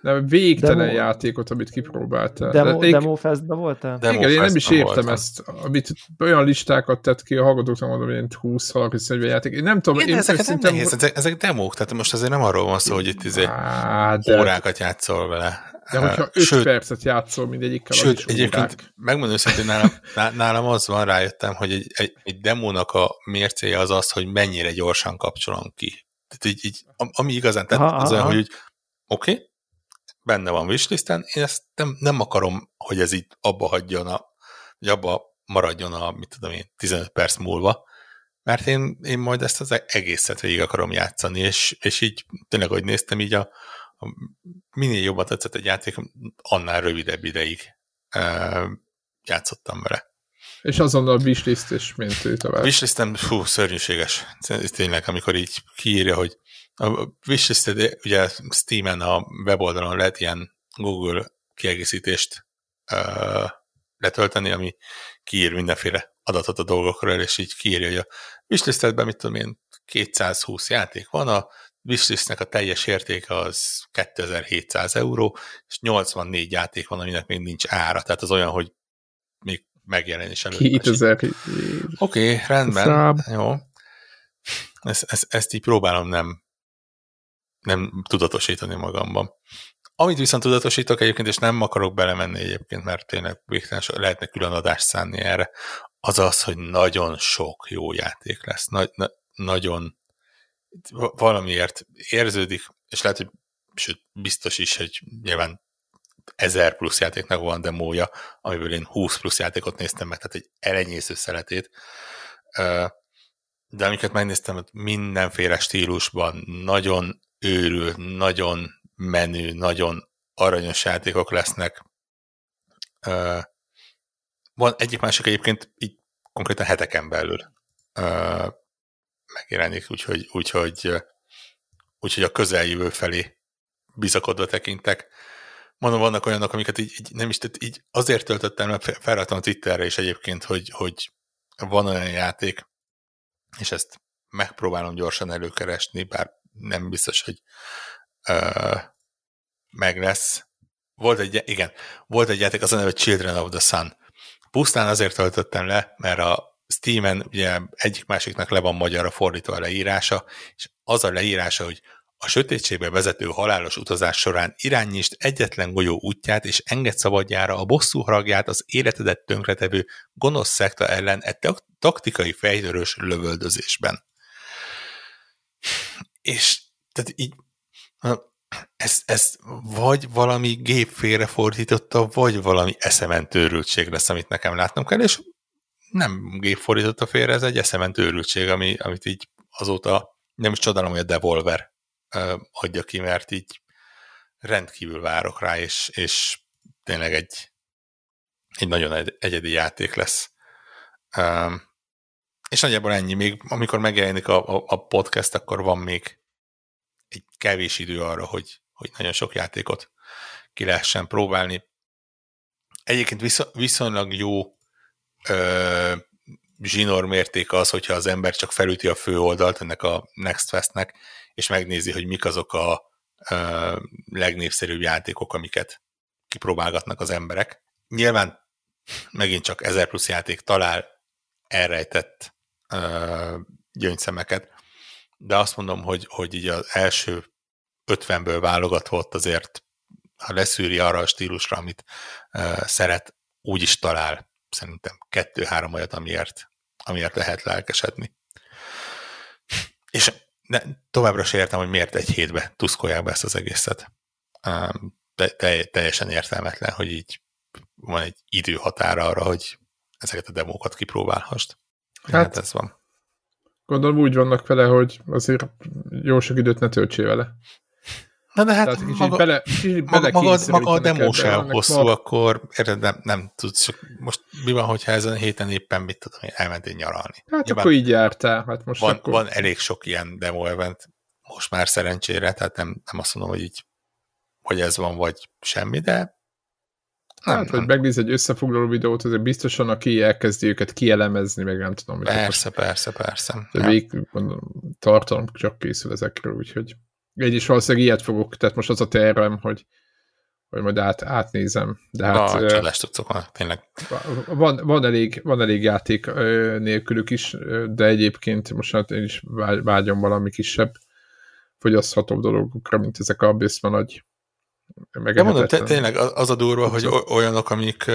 Nem, végtelen
Demo-
játékot, amit kipróbáltál.
Demo,
De én-
Demo Festbe voltál?
Demo
Igen, én nem is értem
voltam.
ezt, amit olyan listákat tett ki a hallgatóknak, mondom, ilyen 20-30 játék. Én nem tudom,
Igen, de ezeket nem
őszintén-
nehéz, ezek, ezek demók, tehát most azért nem arról van szó, hogy itt izé
Á, de,
órákat játszol vele.
de hogyha
Uh,
5
sőt,
percet játszol mindegyikkel,
Sőt, egyébként
órák.
megmondom őszintén, nálam, ná- nálam az van, rájöttem, hogy egy, egy, egy demónak a mércéje az az, hogy mennyire gyorsan kapcsolom ki. Tehát így, így am- ami igazán
Aha,
az olyan, hogy oké, okay, benne van wishlisten, én ezt nem, nem akarom, hogy ez így abba hagyjon, a, hogy abba maradjon a, mit tudom én, 15 perc múlva, mert én, én majd ezt az egészet végig akarom játszani, és, és így tényleg, hogy néztem, így a, a minél jobban tetszett egy játék, annál rövidebb ideig uh, játszottam vele.
És azonnal wishlist és mentő
A
tovább.
wishlistem, fú, szörnyűséges. Tényleg, amikor így kiírja, hogy a wishlisted, ugye Steam-en a weboldalon lehet ilyen Google kiegészítést uh, letölteni, ami kiír mindenféle adatot a dolgokról, és így kiírja, hogy a wishlistedben, mit tudom én, 220 játék van, a wishlistnek a teljes értéke az 2700 euró, és 84 játék van, aminek még nincs ára, tehát az olyan, hogy még megjelenés előtt. és így-
2000.
Oké, okay, rendben.
Szám.
Jó. Ezt, ezt, ezt így próbálom nem, nem tudatosítani magamban. amit viszont tudatosítok egyébként, és nem akarok belemenni egyébként, mert tényleg végtelen lehetne külön adást szánni erre, az az, hogy nagyon sok jó játék lesz. Nagy, na, nagyon valamiért érződik, és lehet, hogy sőt, biztos is, hogy nyilván ezer plusz játéknak van demója, amiből én 20 plusz játékot néztem meg, tehát egy elenyésző szeretét. De amiket megnéztem, mindenféle stílusban nagyon őrül, nagyon menő, nagyon aranyos játékok lesznek. Van egyik másik egyébként így konkrétan heteken belül megjelenik, úgyhogy, úgyhogy, úgyhogy a közeljövő felé bizakodva tekintek. Mondom, vannak olyanok, amiket így, így nem is, tehát így azért töltöttem, mert felraktam a Twitterre is egyébként, hogy, hogy van olyan játék, és ezt megpróbálom gyorsan előkeresni, bár nem biztos, hogy ö, meg lesz. Volt egy, igen, volt egy játék, az a neve Children of the Sun. Pusztán azért töltöttem le, mert a Steam-en ugye egyik másiknak le van magyarra fordítva a leírása, és az a leírása, hogy a sötétségbe vezető halálos utazás során irányítsd egyetlen golyó útját, és enged szabadjára a bosszú haragját az életedet tönkretevő gonosz szekta ellen egy taktikai fejtörős lövöldözésben. És tehát így ez, ez vagy valami gép fordította, vagy valami eszemen törültség lesz, amit nekem látnom kell, és nem gép fordította félre, ez egy eszemen törültség, ami, amit így azóta nem is csodálom, hogy a Devolver adja ki, mert így rendkívül várok rá, és, és tényleg egy, egy nagyon egyedi játék lesz. És nagyjából ennyi. Még amikor megjelenik a, a, a podcast, akkor van még egy kevés idő arra, hogy, hogy nagyon sok játékot ki lehessen próbálni. Egyébként viszonylag jó ö, zsinór mérték az, hogyha az ember csak felüti a fő oldalt ennek a Next Festnek, és megnézi, hogy mik azok a ö, legnépszerűbb játékok, amiket kipróbálgatnak az emberek. Nyilván megint csak 1000 plusz játék talál elrejtett ö, gyöngyszemeket, de azt mondom, hogy, hogy így az első 50-ből válogatott azért, ha leszűri arra a stílusra, amit ö, szeret, úgy is talál szerintem kettő-három olyat, amiért, amiért lehet lelkesedni. És ne, továbbra sem értem, hogy miért egy hétbe tuszkolják be ezt az egészet. De, de, teljesen értelmetlen, hogy így van egy időhatára arra, hogy ezeket a demókat kipróbálhast. Hát, hát ez van.
Gondolom úgy vannak vele, hogy azért jó sok időt ne töltsél vele.
Na de hát Tehát maga, bele, bele maga, maga a demo sem hosszú, ma... akkor érted, nem, nem tudsz, most mi van, hogyha ezen a héten éppen mit tudom én, elmentél nyaralni.
Hát Nyilván akkor így jártál. Hát most
van,
akkor...
van elég sok ilyen demo event, most már szerencsére, tehát nem, nem azt mondom, hogy így, hogy ez van, vagy semmi, de
nem, hát, hogy megnéz egy összefoglaló videót, azért biztosan, aki elkezdi őket kielemezni, meg nem tudom.
Persze, persze, persze.
De vég, mondom, tartalom csak készül ezekről, úgyhogy én is valószínűleg ilyet fogok, tehát most az a tervem, hogy, hogy majd át, átnézem. De hát,
a csodás tudszok van, tényleg.
Van, van, elég, van elég játék nélkülük is, de egyébként most hát én is vágyom valami kisebb fogyaszthatóbb dolgokra, mint ezek a Bisma nagy
de mondom, te, tényleg az a durva, hogy olyanok, amik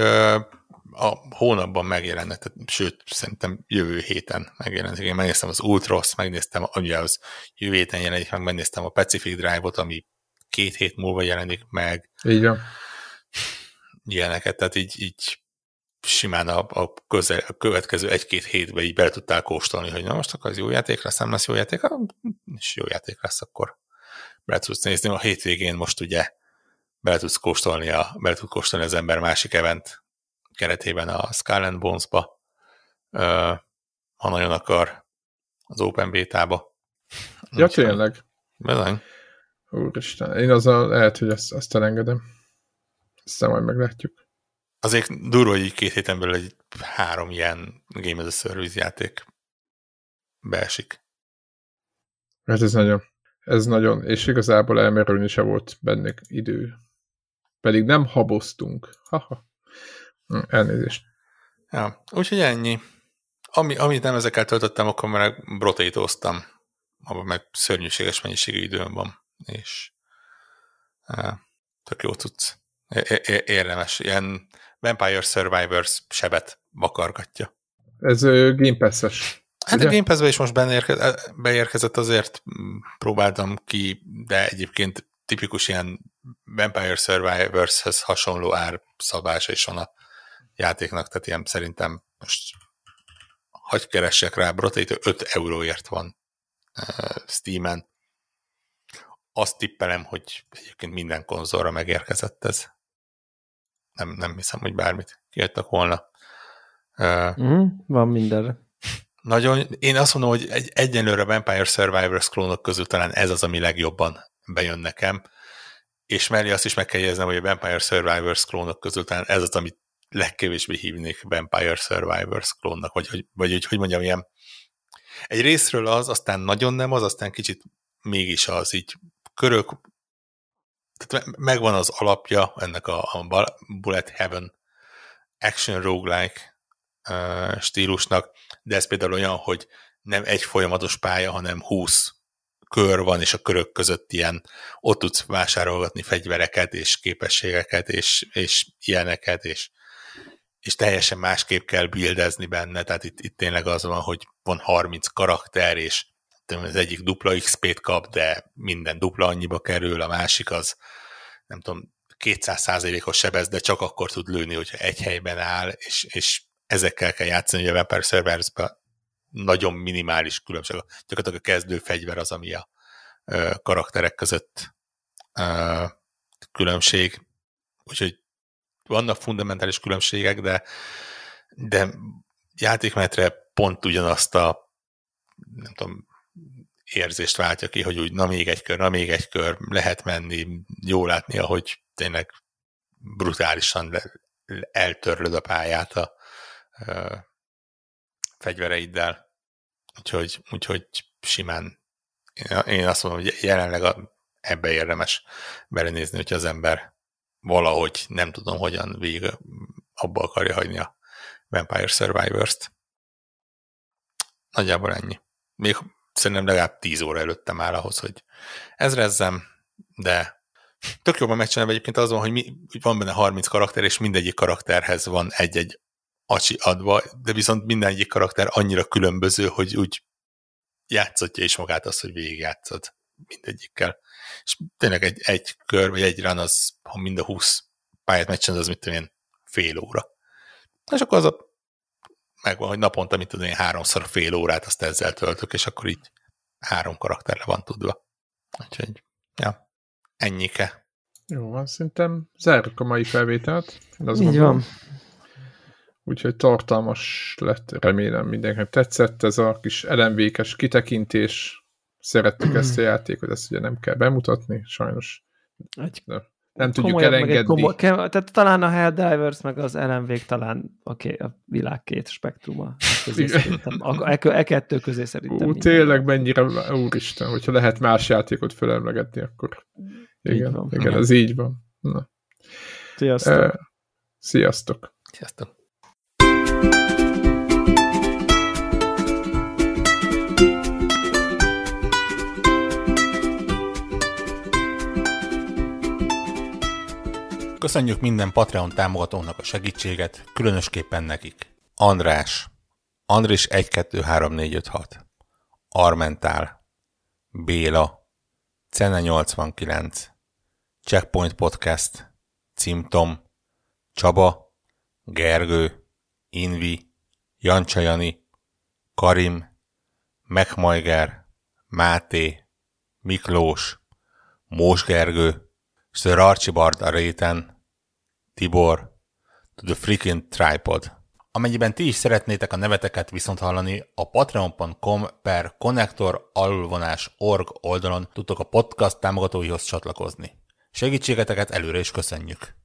a hónapban megjelennek, tehát, sőt, szerintem jövő héten megjelennek. Én megnéztem az Ultros, megnéztem, ugye az jövő héten jelenik meg, megnéztem a Pacific Drive-ot, ami két hét múlva jelenik meg.
Így van.
Ilyeneket, tehát így, így simán a, a, közel, a következő egy-két hétben így bele tudtál kóstolni, hogy na most akkor az jó játék lesz, nem lesz jó játék, és jó játék lesz, akkor be tudsz nézni. A hétvégén most ugye bele tudsz kóstolni, a, bele tud kóstolni az ember másik event keretében a Skull and Bones-ba, ha nagyon akar, az Open Beta-ba.
Ja, tényleg?
Bizony.
Úristen, én az a, lehet, hogy ezt, azt elengedem. Aztán majd meglátjuk.
Azért durva, hogy így két héten belül egy három ilyen Game as a Service játék beesik.
Hát ez nagyon, ez nagyon, és igazából elmerülni se volt benne idő. Pedig nem haboztunk. Haha. Hm, elnézést.
Ja, úgyhogy ennyi. Ami, amit nem ezekkel töltöttem, akkor meg brotétóztam. Abban meg szörnyűséges mennyiségű időm van. És e, Tök jó cucc. Érdemes. Ilyen Vampire Survivors sebet vakargatja.
Ez Game Pass-es.
Hát ugye? a Game Pass-be is most beérkezett, azért mm, próbáltam ki, de egyébként tipikus ilyen Vampire Survivors-höz hasonló árszabása is van a játéknak, tehát ilyen szerintem most hagy keressek rá, Brotate 5 euróért van uh, Steam-en. Azt tippelem, hogy egyébként minden konzolra megérkezett ez. Nem, nem hiszem, hogy bármit kiadtak volna.
Uh, mm, van mindenre.
Nagyon, én azt mondom, hogy egy, egyenlőre Vampire Survivors klónok közül talán ez az, ami legjobban bejön nekem, és mellé azt is meg kell jegyeznem, hogy a Vampire Survivors klónok közül talán ez az, amit legkevésbé hívnék Vampire Survivors klónnak, vagy, vagy, vagy hogy, hogy mondjam, ilyen egy részről az, aztán nagyon nem az, aztán kicsit mégis az, így körök, tehát megvan az alapja ennek a, a Bullet Heaven action roguelike uh, stílusnak, de ez például olyan, hogy nem egy folyamatos pálya, hanem 20 kör van, és a körök között ilyen, ott tudsz vásárolgatni fegyvereket, és képességeket, és, és ilyeneket, és, és teljesen másképp kell bildezni benne, tehát itt, itt tényleg az van, hogy van 30 karakter, és az egyik dupla XP-t kap, de minden dupla annyiba kerül, a másik az, nem tudom, 200 os sebez, de csak akkor tud lőni, hogyha egy helyben áll, és, és ezekkel kell játszani, hogy a Vampire survivors nagyon minimális különbség. Gyakorlatilag a kezdő fegyver az, ami a karakterek között különbség. Úgyhogy vannak fundamentális különbségek, de, de játékmenetre pont ugyanazt a nem tudom, érzést váltja ki, hogy úgy na még egy kör, na még egy kör, lehet menni, jó látni, ahogy tényleg brutálisan eltörlöd a pályát a fegyvereiddel. Úgyhogy, úgyhogy simán én azt mondom, hogy jelenleg a, ebbe érdemes belenézni, hogy az ember valahogy nem tudom hogyan végig abba akarja hagyni a Vampire Survivors-t. Nagyjából ennyi. Még szerintem legalább 10 óra előttem áll ahhoz, hogy ezrezzem, de tök jobban megcsinálva egyébként az van, hogy, mi, hogy van benne 30 karakter, és mindegyik karakterhez van egy-egy acsi adva, de viszont mindegyik karakter annyira különböző, hogy úgy játszotja is magát azt, hogy végigjátszod mindegyikkel. És tényleg egy, egy kör, vagy egy run, az, ha mind a 20 pályát meccsen, az mit tudom én, fél óra. És akkor az a megvan, hogy naponta, mit tudom én, háromszor fél órát azt ezzel töltök, és akkor így három karakterre van tudva. Úgyhogy, ja, ennyike.
Jó van, szerintem zárjuk a mai felvételt.
Így van.
Úgyhogy tartalmas lett, remélem mindenkinek tetszett ez a kis elemvékes kitekintés. Szerettük ezt a játékot, ezt ugye nem kell bemutatni, sajnos. Egy nem tudjuk elengedni. Komoly,
tehát talán a Helldivers meg az LMV talán okay, a világ két spektruma. A, e, e, kettő közé szerintem.
Ú, tényleg mennyire, úristen, hogyha lehet más játékot felemlegetni, akkor igen, van. igen, ez így van. Na.
Sziasztok. Uh,
sziasztok.
Sziasztok. Köszönjük minden Patreon támogatónak a segítséget, különösképpen nekik. András, Andris 123456, Armentál, Béla, Cene 89, Checkpoint Podcast, Cimtom, Csaba, Gergő, Invi, Jancsajani, Karim, Megmajger, Máté, Miklós, Mós Gergő, Sir Archibald a réten, Tibor, to the freaking tripod. Amennyiben ti is szeretnétek a neveteket viszont hallani, a patreon.com per connector org oldalon tudtok a podcast támogatóihoz csatlakozni. Segítségeteket előre is köszönjük!